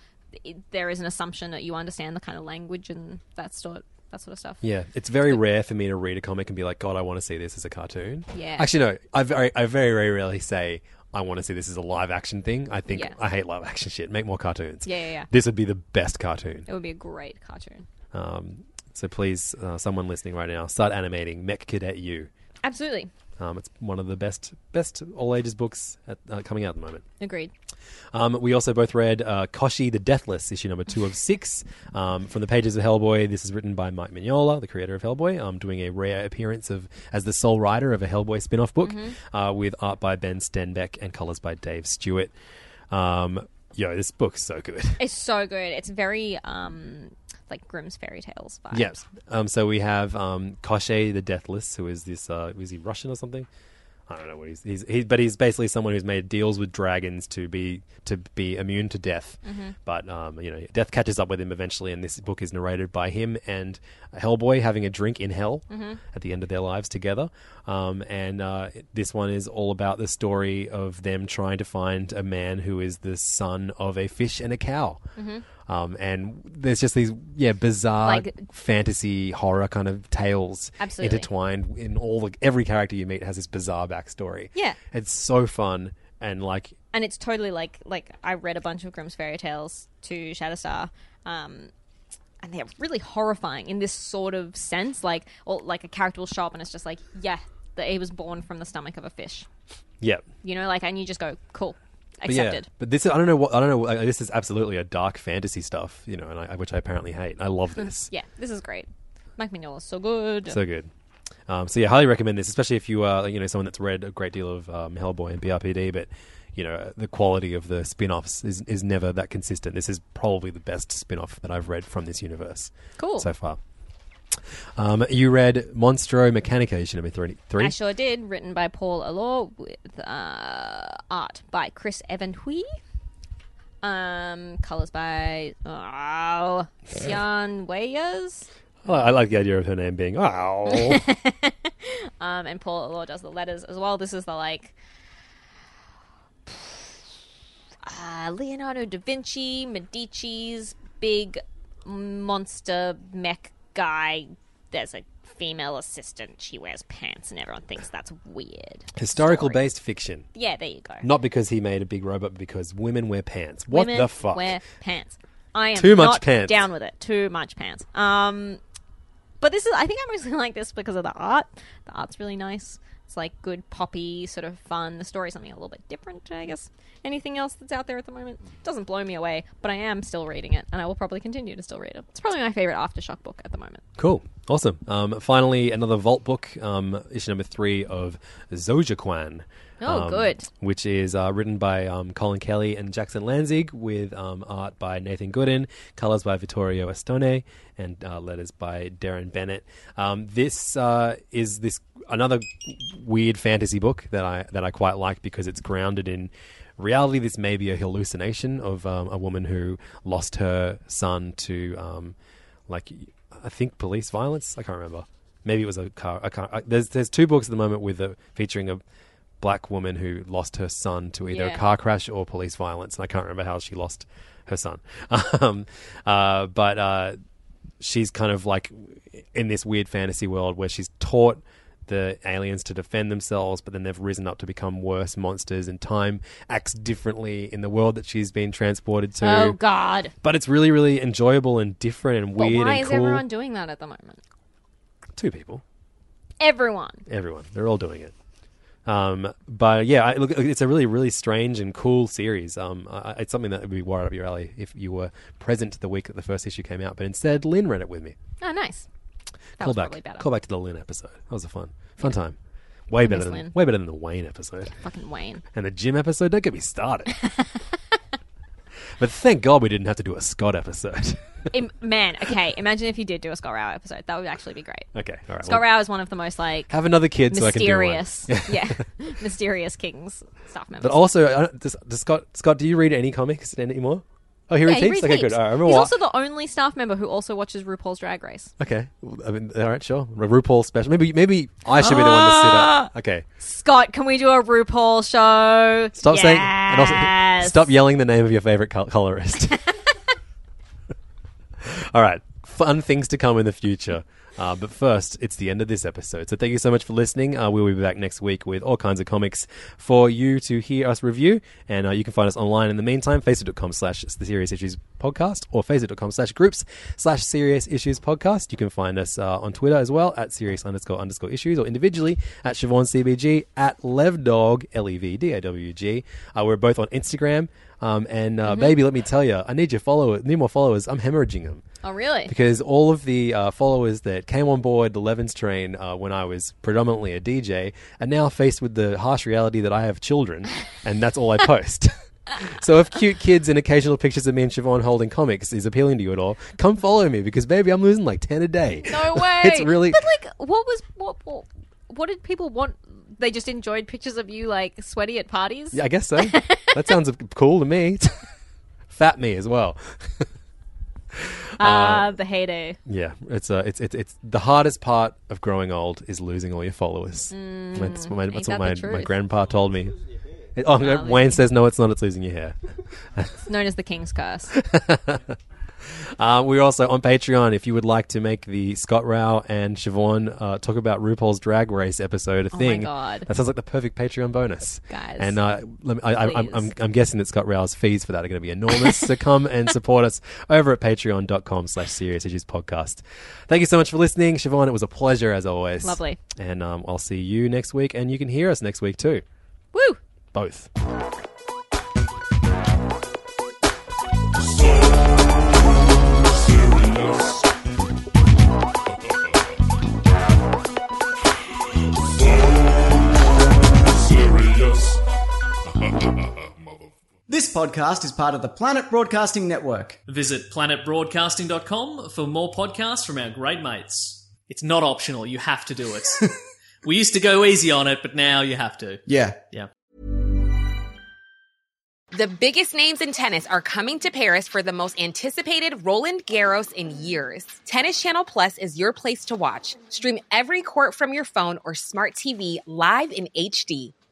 it, there is an assumption that you understand the kind of language and that sort that sort of stuff Yeah, it's very rare for me to read a comic and be like, God, I want to see this as a cartoon. Yeah. Actually, no, I very, I very, very rarely say I want to see this as a live action thing. I think Yeah. I hate live action shit. Make more cartoons. Yeah, yeah, yeah. This would be the best cartoon. it would be a great cartoon Um, so please, uh, someone listening right now, start animating Mech Cadet Yu. absolutely Um, it's one of the best, best all ages books at, uh, coming out at the moment. agreed Um, we also both read uh, Koshchei the Deathless, issue number two of (laughs) six, um, from the pages of Hellboy. This is written by Mike Mignola, the creator of Hellboy, um, doing a rare appearance of as the sole writer of a Hellboy spin-off book, uh, with art by Ben Stenbeck and colors by Dave Stewart. Um, yo, this book's so good. it's so good it's very um like Grimm's fairy tales vibes Yeah. Um, so we have um, Koshchei the Deathless, who is this? Uh, is he Russian or something? I don't know what he's. He's, he's but he's basically someone who's made deals with dragons to be to be immune to death. Mhm. But um, you know, death catches up with him eventually, and this book is narrated by him and Hellboy having a drink in hell Mhm. at the end of their lives together. Um, and uh, this one is all about the story of them trying to find a man who is the son of a fish and a cow. Mhm. Um, and there's just these yeah bizarre Like- fantasy horror kind of tales Absolutely. intertwined in all the every character you meet has this bizarre backstory. Yeah. it's so fun and like and it's totally like like I read a bunch of Grimm's fairy tales to Shatterstar, um, and they're really horrifying in this sort of sense. Like, or like a character will show up and it's just like, yeah, that he was born from the stomach of a fish. yeah. You know, like, and you just go, cool, But yeah, accepted. but this is, I don't know what I don't know. uh, This is absolutely a dark fantasy stuff, you know, and I, which I apparently hate. I love this. (laughs) Yeah, this is great. Mike Mignola is so good. So good. Um, so yeah, highly recommend this, especially if you are you know someone that's read a great deal of um, Hellboy and BRPD, but you know the quality of the spin-offs is is never that consistent. This is probably the best spin-off that I've read from this universe. Cool. so far. Um, you read Monstro Mechanica issue number three. three? I sure did. Written by Paul Allor with uh, art by Chris Evenhuis. Um, colors by oh, Xian Weyers. I I like the idea of her name being oh. (laughs) Um, and Paul Allor does the letters as well. This is the like uh, Leonardo da Vinci, Medici's big monster mech guy. There's a female assistant. She wears pants, and everyone thinks that's weird. Historical based fiction. Yeah, there you go. Not because he made a big robot, but because women wear pants. What Women the fuck? Wear pants. I am Too much not pants. down with it. Too much pants. Um, but this is. I think I mostly (laughs) like this because of the art. The art's really nice. It's like good poppy, sort of fun. The story's something a little bit different, I guess. Anything else that's out there at the moment doesn't blow me away, but I am still reading it, and I will probably continue to still read it. It's probably my favorite aftershock book at the moment. Cool. Awesome. Um, finally, another Vault book, um, issue number three of Zojaqan. Oh, um, good. Which is uh, written by um, Colin Kelly and Jackson Lanzing, with um, art by Nathan Gooden, colors by Vittorio Astone, and uh, letters by Darren Bennett. Um, this uh, is this another weird fantasy book that I that I quite like because it's grounded in reality. This may be a hallucination of um, a woman who lost her son to um, like I think police violence. I can't remember. Maybe it was a car. I can't. I, there's there's two books at the moment with a, featuring a black woman who lost her son to either Yeah. a car crash or police violence, and I can't remember how she lost her son. (laughs) um, uh, but uh, she's kind of like in this weird fantasy world where she's taught the aliens to defend themselves, but then they've risen up to become worse monsters, and time acts differently in the world that she's been transported to. Oh God! But it's really, really enjoyable and different and But weird why and is cool. everyone doing that at the moment? Two people, Everyone. everyone, they're all doing it. Um, but yeah, I, look, it's a really, really strange and cool series. Um, I, it's something that would be right up your alley if you were present the week that the first issue came out. But instead, Lynn read it with me. Oh, nice. That call was back, probably better. call back to the Lynn episode. That was a fun, fun time. Way I better miss than Lynn. way better than the Wayne episode (laughs) Fucking Wayne. and the Jim episode. Don't get me started. (laughs) but thank God we didn't have to do a Scott episode. (laughs) Im- man, okay. Imagine if you did do a Scott Rao episode. That would actually be great. okay, all right. Scott well, Rao is one of the most like have another kid so I can do one. mysterious, yeah, mysterious Kings staff members. But also, uh, does, does Scott Scott, do you read any comics anymore? Oh, he yeah, reads he? Okay, good. All right, I remember He's why- also the only staff member who also watches RuPaul's Drag Race. Okay, I mean, all right, sure. A RuPaul special. Maybe, maybe I should be the one to sit up. Ah! Okay, Scott, can we do a RuPaul show? stop saying and also Yes. stop yelling the name of your favorite col- colorist. (laughs) (laughs) all right, fun things to come in the future. Uh, but first, it's the end of this episode. So thank you so much for listening. Uh, we'll be back next week with all kinds of comics for you to hear us review. And uh, you can find us online in the meantime, facebook.com slash the Serious Issues Podcast or facebook.com slash groups slash Serious Issues Podcast. You can find us uh, on Twitter as well at serious underscore underscore issues or individually at Siobhan CBG at Levdog, L-E-V-D-A-W-G. Uh, we're both on Instagram. Um, and uh, baby, let me tell you, I need your followers, need more followers. I'm hemorrhaging them Oh, really? because all of the uh, followers that came on board the Levins train uh, when I was predominantly a DJ are now faced with the harsh reality that I have children, and that's all I post. (laughs) so if cute kids and occasional pictures of me and Siobhan holding comics is appealing to you at all, come follow me because baby, I'm losing like ten a day. No (laughs) way. it's really But like, what was what, what? What did people want? They just enjoyed pictures of you like sweaty at parties. yeah, I guess so. that sounds (laughs) cool to me. Fat me as well. Ah, (laughs) the heyday. Yeah, it's uh, it's it's it's the hardest part of growing old is losing all your followers. that's what my, that's what Mm, that my, the my grandpa told me. It- oh, Well, Wayne says no, it's not. It's losing your hair. It's known as the King's Curse. (laughs) Uh, we're also on Patreon. If you would like to make the Scott Rao and Siobhan uh, talk about RuPaul's Drag Race episode a Oh my thing, God. that sounds like the perfect Patreon bonus, Guys, And uh, let me, I, I, I'm, I'm. I'm guessing that Scott Rao's fees for that are going to be enormous. so come and support us over at patreon.com slash serious issues podcast. Thank you so much for listening, Siobhan. It was a pleasure as always. Lovely. And um, I'll see you next week, and you can hear us next week too. Woo! Both. This podcast is part of the Planet Broadcasting Network. Visit planetbroadcasting.com for more podcasts from our great mates. It's not optional, you have to do it. (laughs) we used to go easy on it, but now you have to. Yeah. Yeah. The biggest names in tennis are coming to Paris for the most anticipated Roland Garros in years. Tennis Channel Plus is your place to watch. Stream every court from your phone or smart TV live in HD.